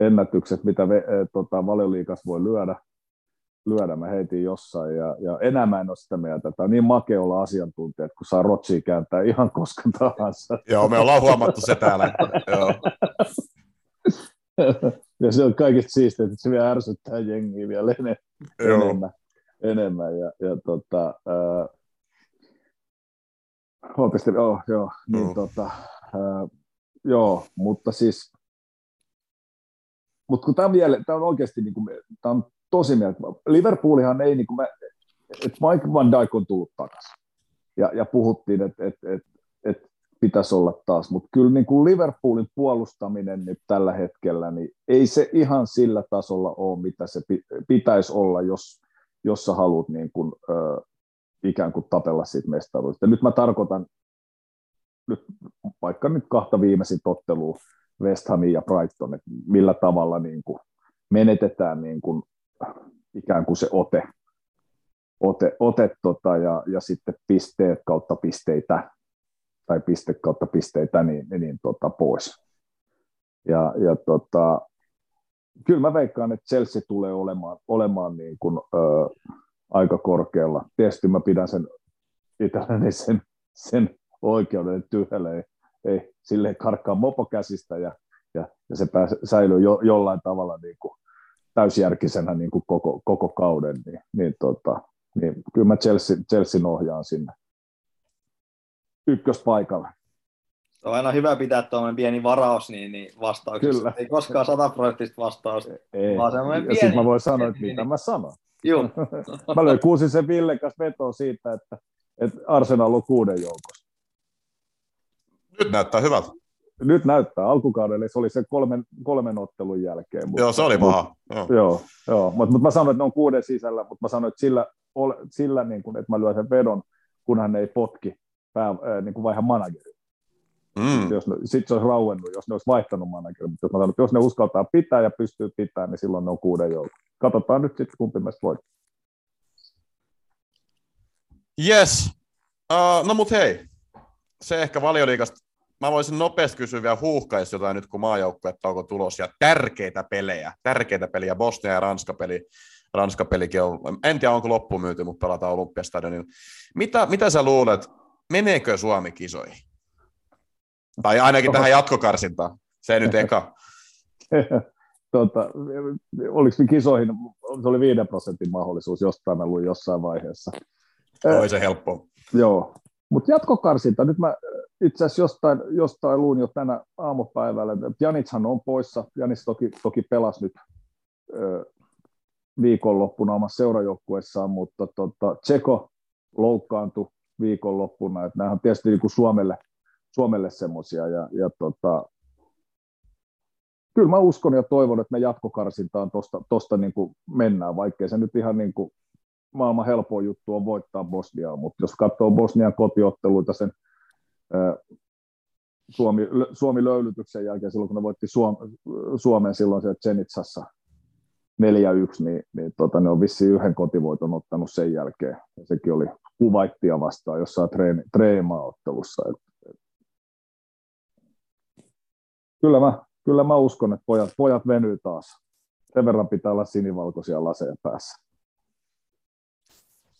ennätykset mitä ve, e, tota, valioliikas voi lyödä. Lyödä. Mä heitin jossain ja, ja enää mä en ole sitä mieltä. Tämä on niin makea olla asiantuntija, että kun saa rotsia kääntää ihan koska tahansa. Joo, me ollaan huomattu se täällä. Joo. ja se on kaikista siistiä, että se vielä ärsyttää jengiä vielä enemmän. Joo. enemmän, enemmän. Ja, ja tota, ää, oikeasti, oh, joo, niin Mm. tota, ää, joo, mutta siis, mutta kun tämä on, vielä, tämä on oikeasti, niin kuin, tämä on tosi mieltä. Liverpoolihan ei, niin kuin mä, että Mike Van Dijk on tullut takaisin. Ja, ja puhuttiin, että että että että pitäisi olla taas, mutta kyllä niin kuin Liverpoolin puolustaminen nyt tällä hetkellä, niin ei se ihan sillä tasolla ole, mitä se pi- pitäisi olla, jos, jos sä haluat niin kuin, ö, ikään kuin tapella siitä mestaruudesta. Nyt mä tarkoitan nyt vaikka nyt kahta viimeisintä ottelua, West Hamia ja Brighton, että millä tavalla niin kuin menetetään niin kuin ikään kuin se ote, ote, ote tota, ja, ja sitten pisteet kautta pisteitä tai piste kautta pisteitä niin, niin tota, pois. Ja, ja tota, kyllä mä veikkaan, että Chelsea tulee olemaan, olemaan niin kuin, ö, aika korkealla. Tietysti mä pidän sen itselleni sen, sen oikeuden, tyhjälle ei, ei silleen karkkaa mopo käsistä ja, ja, ja se pääs, säilyy jo, jollain tavalla niin kuin täysjärkisenä niin kuin koko, koko kauden, niin, niin, tota, niin kyllä mä Chelsea, Chelsea ohjaan sinne ykköspaikalle. On aina hyvä pitää tuommoinen pieni varaus niin, niin vastauksessa. Kyllä. Ei koskaan sataprosenttista vastausta, Ei. vaan semmoinen pieni. Sitten mä voin sanoa, että mitä mä sanon. Joo. mä löin kuusin sen Ville kanssa vetoa siitä, että, että Arsenal on kuuden joukossa. Nyt näyttää hyvältä. Nyt näyttää. Alkukaudelle se oli se kolmen, kolmen ottelun jälkeen. Mutta, joo, se oli paha. Joo, joo, joo. mutta mut mä sanoin, että ne on kuuden sisällä, mutta mä sanoin, että sillä, sillä niin kun, että mä lyön sen vedon, kun hän ei potki pää, äh, niin kuin vaiha manageri. Mm. Sitten se olisi rauennut, jos ne olisi vaihtanut manageri. Mutta jos, mä sanon, että jos ne uskaltaa pitää ja pystyy pitämään, niin silloin ne on kuuden joukko. Katsotaan nyt sitten, kumpi meistä voittaa. Yes. Uh, no mut hei, se ehkä valioliikasta. Mä voisin nopeasti kysyä vielä huuhkaisi jotain nyt, kun maajoukkuetta onko tulos. Ja tärkeitä pelejä, tärkeitä pelejä, Bosnia ja Ranska-peli. Ranska-pelikin on, en tiedä onko loppuun myyty, mutta pelataan Olympiastadionilla. Mitä, mitä sä luulet, meneekö Suomi kisoihin? Tai ainakin tähän jatkokarsintaan. Se nyt eka. tota, oliko kisoihin, se oli 5 prosentin mahdollisuus jostain, mä luin jossain vaiheessa. Oi se helppo. Joo, mutta jatkokarsinta, nyt mä itse asiassa jostain, jostain luin jo tänä aamupäivällä, että Janitshan on poissa, Janis toki, toki pelasi nyt ö, viikonloppuna omassa seurajoukkueessaan, mutta tota, Tseko loukkaantui viikonloppuna, että on tietysti niin kuin Suomelle, Suomelle semmoisia, ja, ja tota, kyllä mä uskon ja toivon, että me jatkokarsintaan tuosta tosta niin kuin mennään, vaikkei se nyt ihan niin kuin maailman helpoin juttu on voittaa Bosniaa, mutta jos katsoo Bosnian kotiotteluita sen Suomi, Suomi löylytyksen jälkeen, silloin kun ne voitti Suom, Suomen silloin se Zenitsassa 4-1, niin, niin tota, ne on vissiin yhden kotivoiton ottanut sen jälkeen. Ja sekin oli kuvaittia vastaan jossain treeni, treemaaottelussa. Et, et. Kyllä, mä, kyllä mä uskon, että pojat, pojat venyy taas. Sen verran pitää olla sinivalkoisia laseja päässä.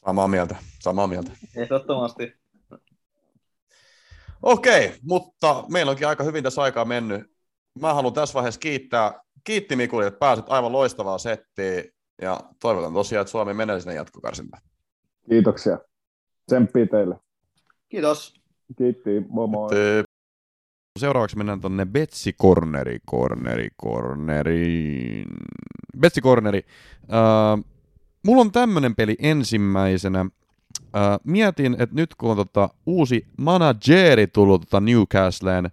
Samaa mieltä, samaa mieltä. Ehdottomasti. Okei, mutta meillä onkin aika hyvin tässä aikaa mennyt. Mä haluan tässä vaiheessa kiittää, kiitti Mikuli, että pääsit aivan loistavaa settiä ja toivotan tosiaan, että Suomi menee sinne jatkokarsintaan. Kiitoksia. Tsemppii teille. Kiitos. Kiitti, moi moi. Seuraavaksi mennään tuonne Betsi Corneri, Corneri, Corneri. Betsi Corneri. Uh, mulla on tämmönen peli ensimmäisenä. Uh, mietin, että nyt kun on tota uusi manageri tullut tota Newcastleen,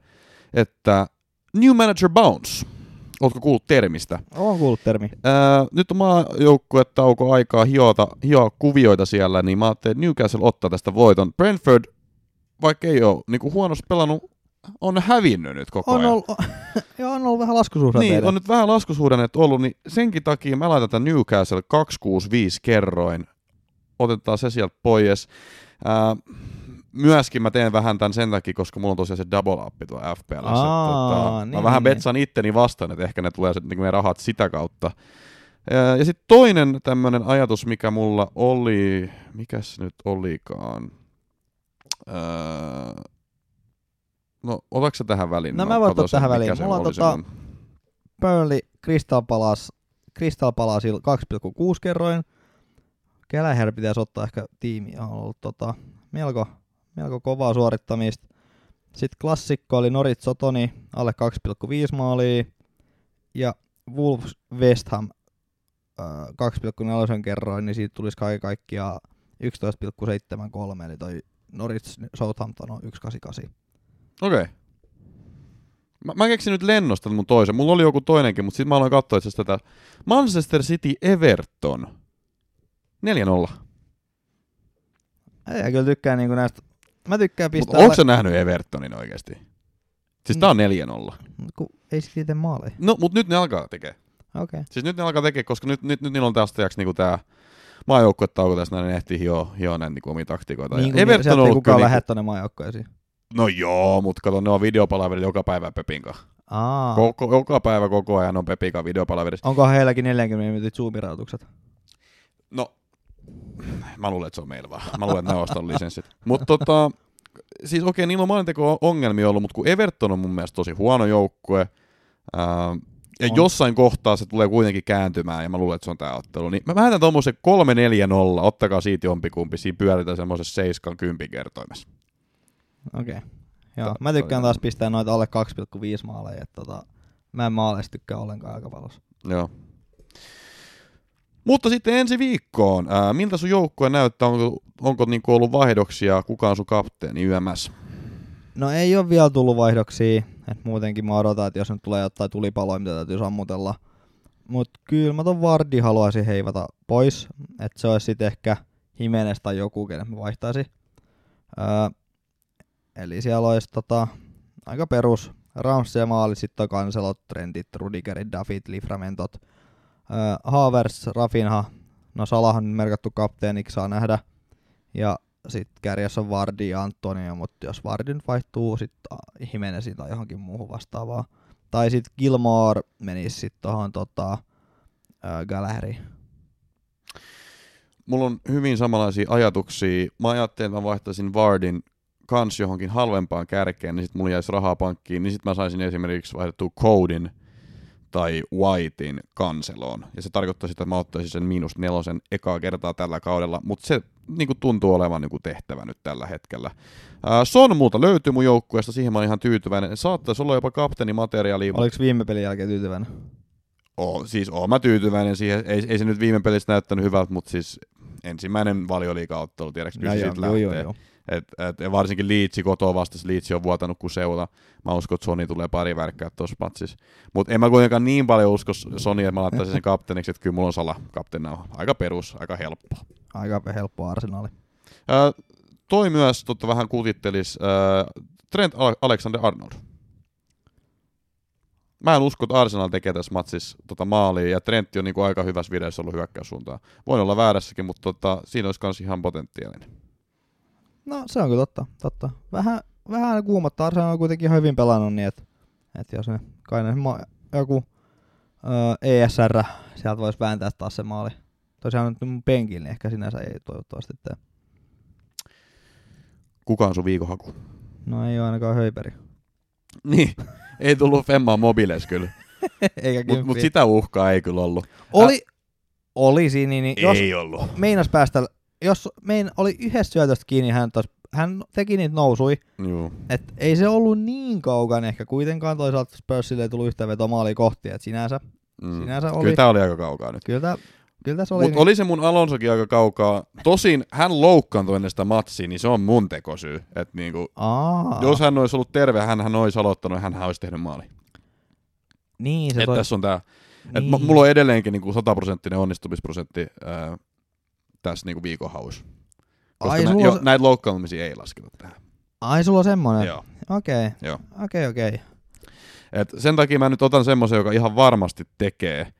että New Manager Bounce. Oletko kuullut termistä? Olen kuullut termi. Ää, nyt on maajoukkuetauko aikaa hiota, hioa kuvioita siellä, niin mä ajattelin, että Newcastle ottaa tästä voiton. Brentford, vaikka ei ole niin kuin huonosti pelannut, on hävinnyt nyt koko on ajan. Ollut, joo, on ollut vähän laskusuhdanteita. Niin, on nyt vähän laskusuhdannet ollut, niin senkin takia mä laitan tämän Newcastle 265 kerroin. Otetaan se sieltä pois. Ää, myöskin mä teen vähän tämän sen takia, koska mulla on tosiaan se double up tuo FPL. Tota, niin, mä vähän niin. betsan itteni vastaan, että ehkä ne tulee niin ne rahat sitä kautta. Ja, ja sitten toinen tämmöinen ajatus, mikä mulla oli, mikä se nyt olikaan? Öö, no, otatko sä tähän väliin? No, mä voin ottaa tähän väliin. Mulla on tota Burnley Crystal Palace, Crystal Palace 2,6 kerroin. Keläher pitäisi ottaa ehkä tiimi, on ollut tota, melko melko kovaa suorittamista. Sitten klassikko oli Norit Sotoni, alle 2,5 maalia. Ja Wolves West Ham 2,4 kerroin, niin siitä tulisi kaiken kaikkiaan 11,73, eli toi Norwich Southampton on 1,88. Okei. Okay. Mä, mä keksin nyt lennosta mun toisen. Mulla oli joku toinenkin, mutta sitten mä aloin katsoa itse tätä. Manchester City Everton. 4-0. Ei kyllä tykkää niinku näistä Mä tykkään pistää... Mutta onko sä nähnyt Evertonin oikeasti? Siis tää on 4-0. Ku, ei siitä maaleja. No, mut nyt ne alkaa tekee. Okei. Okay. Siis nyt ne alkaa tekee, koska nyt, nyt, nyt niillä on tästä niinku tää maajoukkuetauko tässä näin, ne ehtii hioa, hioa näin niin omia taktikoita. Niin Ja Everton on ollut kukaan kyllä lähde niinku, tonne maajoukkoisiin. no joo, mutta kato, ne on videopalaverilla joka päivä Pepin kanssa. Aa. Koko, joka päivä koko ajan on Pepin kanssa videopalaverissa. Onko heilläkin 40 minuutin zoomirautukset? No, mä luulen, että se on meillä vaan. Mä luulen, että ne on ostanut lisenssit. Mutta tota, siis okei, niillä on maalinteko ongelmia ollut, mutta kun Everton on mun mielestä tosi huono joukkue, ää, ja On. jossain kohtaa se tulee kuitenkin kääntymään, ja mä luulen, että se on tää ottelu, niin mä lähetän tommosen 3-4-0, ottakaa siitä jompikumpi, siinä pyöritään semmoisessa 7 10 kertoimessa. Okei. Okay. Joo, mä tykkään taas pistää noita alle 2,5 maaleja, että tota, mä en maaleista tykkää ollenkaan aika paljon. Joo. Mutta sitten ensi viikkoon, ää, miltä sun joukkue näyttää, onko, onko niinku ollut vaihdoksia, kuka on sun kapteeni YMS? No ei ole vielä tullut vaihdoksia, että muutenkin mä odotan, että jos nyt tulee jotain tulipaloja, mitä täytyy sammutella. Mut kyllä mä ton Vardi haluaisin heivata pois, että se olisi sitten ehkä Jimenez tai joku, kenet mä vaihtaisin. Öö, eli siellä olisi tota, aika perus Ramsey maali, sitten Kanselot, Trentit, Rudigerit, David, Liframentot, Havers, Rafinha, no Salah on merkattu kapteeniksi, saa nähdä. Ja sitten kärjessä on Vardi ja Antonio, mutta jos Vardi nyt vaihtuu sitten Jimenezin tai johonkin muuhun vastaavaan. Tai sitten Gilmore menisi sitten tuohon tota, äh, Gallagheriin. Mulla on hyvin samanlaisia ajatuksia. Mä ajattelin, että mä vaihtaisin Vardin kans johonkin halvempaan kärkeen, niin sit mulla jäisi rahaa pankkiin, niin sit mä saisin esimerkiksi vaihdettua Codin tai Whitein kanseloon. Ja se tarkoittaa sitä, että mä ottaisin sen miinus nelosen ekaa kertaa tällä kaudella, mutta se niin kuin tuntuu olevan niin kuin tehtävä nyt tällä hetkellä. Ää, Son muuta löytyy mun joukkueesta, siihen mä oon ihan tyytyväinen. Saattaisi olla jopa kapteenimateriaali. Oliko viime pelin jälkeen tyytyväinen? Oo, siis oon mä tyytyväinen siihen. Ei, ei se nyt viime pelissä näyttänyt hyvältä, mutta siis ensimmäinen valioliiga-ottelu, tiedätkö, Ja kyllä joo, siitä joo, joo, lähtee. joo. Et, et, varsinkin Liitsi kotoa vastasi, Liitsi on vuotanut kuin seula. Mä uskon, että Sony tulee pari värkkää tuossa matsissa. Mutta en mä kuitenkaan niin paljon usko Sony, että mä laittaisin sen kapteeniksi, että kyllä mulla on sala kapteenina. Aika perus, aika helppo. Aika helppo arsenaali. Ää, toi myös totta vähän kutittelis ää, Trent Ale- Alexander-Arnold. Mä en usko, että Arsenal tekee tässä matsissa tota maalia, ja Trentti on niinku aika hyvässä vireessä ollut hyökkäyssuuntaan. Voin olla väärässäkin, mutta tota, siinä olisi kans ihan potentiaalinen. No se on kyllä totta. totta. Vähän, vähän kuumottaa. Arsenal on kuitenkin ihan hyvin pelannut niin, että, että jos ne kai ne ma- joku öö, ESR sieltä voisi vääntää taas se maali. Tosiaan nyt mun penkillä, niin ehkä sinänsä ei toivottavasti tee. Kuka on sun viikonhaku? No ei ole ainakaan höyperi. Niin, ei tullut Femmaa mobiles kyllä. Eikä Mutta mut sitä uhkaa ei kyllä ollut. Oli, oli siinä, niin, niin jos Ei ollut. meinas päästä, jos mein oli yhdestä syötöstä kiinni, hän, tos, hän teki niitä nousui, Joo. et ei se ollut niin kaukan ehkä kuitenkaan, toisaalta Spursille ei tullut yhtä vetomaali kohti, että sinänsä, Mm. sinänsä oli, Kyllä tää oli aika kaukaa nyt. kyllä, tää, kyllä tässä oli, Mutta oli se mun Alonsokin aika kaukaa. Tosin hän loukkaantui ennen sitä matsia, niin se on mun tekosyy. Et niinku, Aa, jos hän olisi ollut terve, hän, hän olisi aloittanut hän olisi tehnyt maali. niin se Et toi, tässä on tää, et niin. m- mulla on edelleenkin niinku 100 prosenttinen onnistumisprosentti ää, tässä niinku viikon haussa. Koska Ai, nä, sulla jo, on näitä loukkaantumisia ei lasketa tähän. ai sulla on semmonen, Joo. okei, Joo. okei, okei. Et sen takia mä nyt otan semmoisen, joka ihan varmasti tekee.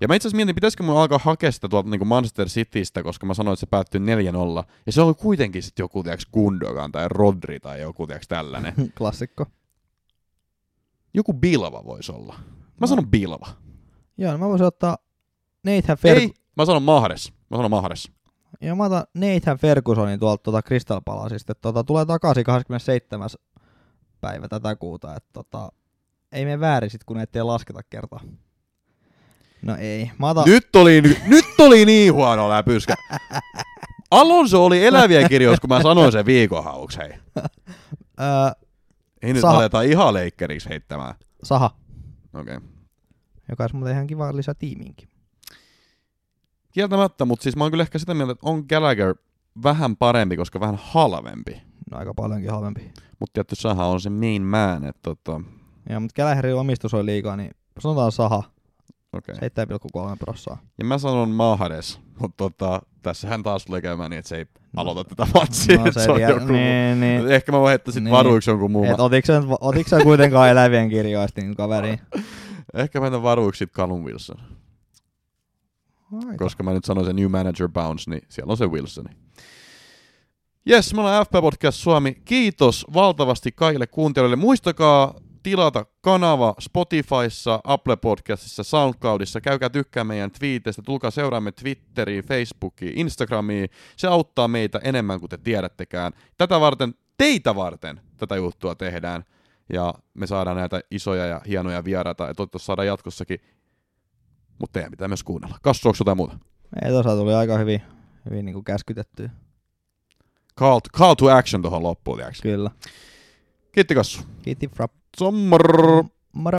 Ja mä itse asiassa mietin, pitäisikö mun alkaa hakea sitä tuolta niin Manchester Citystä, koska mä sanoin, että se päättyy 4-0. Ja se oli kuitenkin sitten joku, tiiäks, Gundogan tai Rodri tai joku, tiiäks, tällainen. Klassikko. Joku Bilva voisi olla. Mä No. sanon Bilva. Joo, no mä voisin ottaa Nathan Ferg... Ei, mä sanon Mahres. Mä sanon Mahres. Joo, mä otan Nathan Fergusonin tuolta tuota Crystal Palaceista, että tota, tulee takaisin 27. päivä tätä kuuta, että tota, ei mene väärin sit, kun ne ei lasketa kertaa. No ei. Mä otan... Nyt oli, nyt oli niin huono läpyskä. Alonso oli eläviä kirjoissa, kun mä sanoin sen viikonhauks, hei. Öö, Ei nyt Saha. aleta ihan leikkeriksi heittämään. Saha, Okei. Okay. joka olisi muuten ihan kiva tiimiinkin. Kieltämättä, mutta siis mä oon kyllä ehkä sitä mieltä, että on Gallagher vähän parempi, koska vähän halvempi. No aika paljonkin halvempi. Mutta tietty Saha on se main man, että tota, Ja, mutta Gallagherin omistus on liikaa, niin sanotaan Saha, okei. 7,3 prossaa. Ja mä sanon Mahades, mutta tota, tässähän taas tulee käymään niin, että se ei aloita tätä matsia. No se, se on joku niin, niin. Ehkä mä voin heittää sit Niin. varuiksi jonkun muun. Et otitko sä, otitko kuitenkaan elävien kirjoista niin kaveriin? Ehkä mä heitän varuiksi sit Callum Wilson. Aika. koska mä nyt sanoin se New Manager Bounce, niin siellä on se Wilsoni. Jes, me ollaan FP Podcast Suomi. Kiitos valtavasti kaikille kuuntelijoille. Muistakaa tilata kanava Spotifyssa, Apple Podcastissa, Soundcloudissa. Käykää tykkää meidän twiiteistä, tulkaa seuraamme Twitteriin, Facebookiin, Instagramiin. Se auttaa meitä enemmän kuin te tiedättekään. Tätä varten, teitä varten tätä juttua tehdään. Ja me saadaan näitä isoja ja hienoja vieraita ja toivottavasti saadaan jatkossakin. Mutta teidän pitää myös kuunnella. Kassu, onko jotain muuta? Ei tuossa tuli aika hyvin, hyvin niin kuin käskytettyä. Call, call to action tuohon loppuun, tiiäks? Kyllä. Kiitti Kassu. Kiitti Frapp. Sommar. Moro.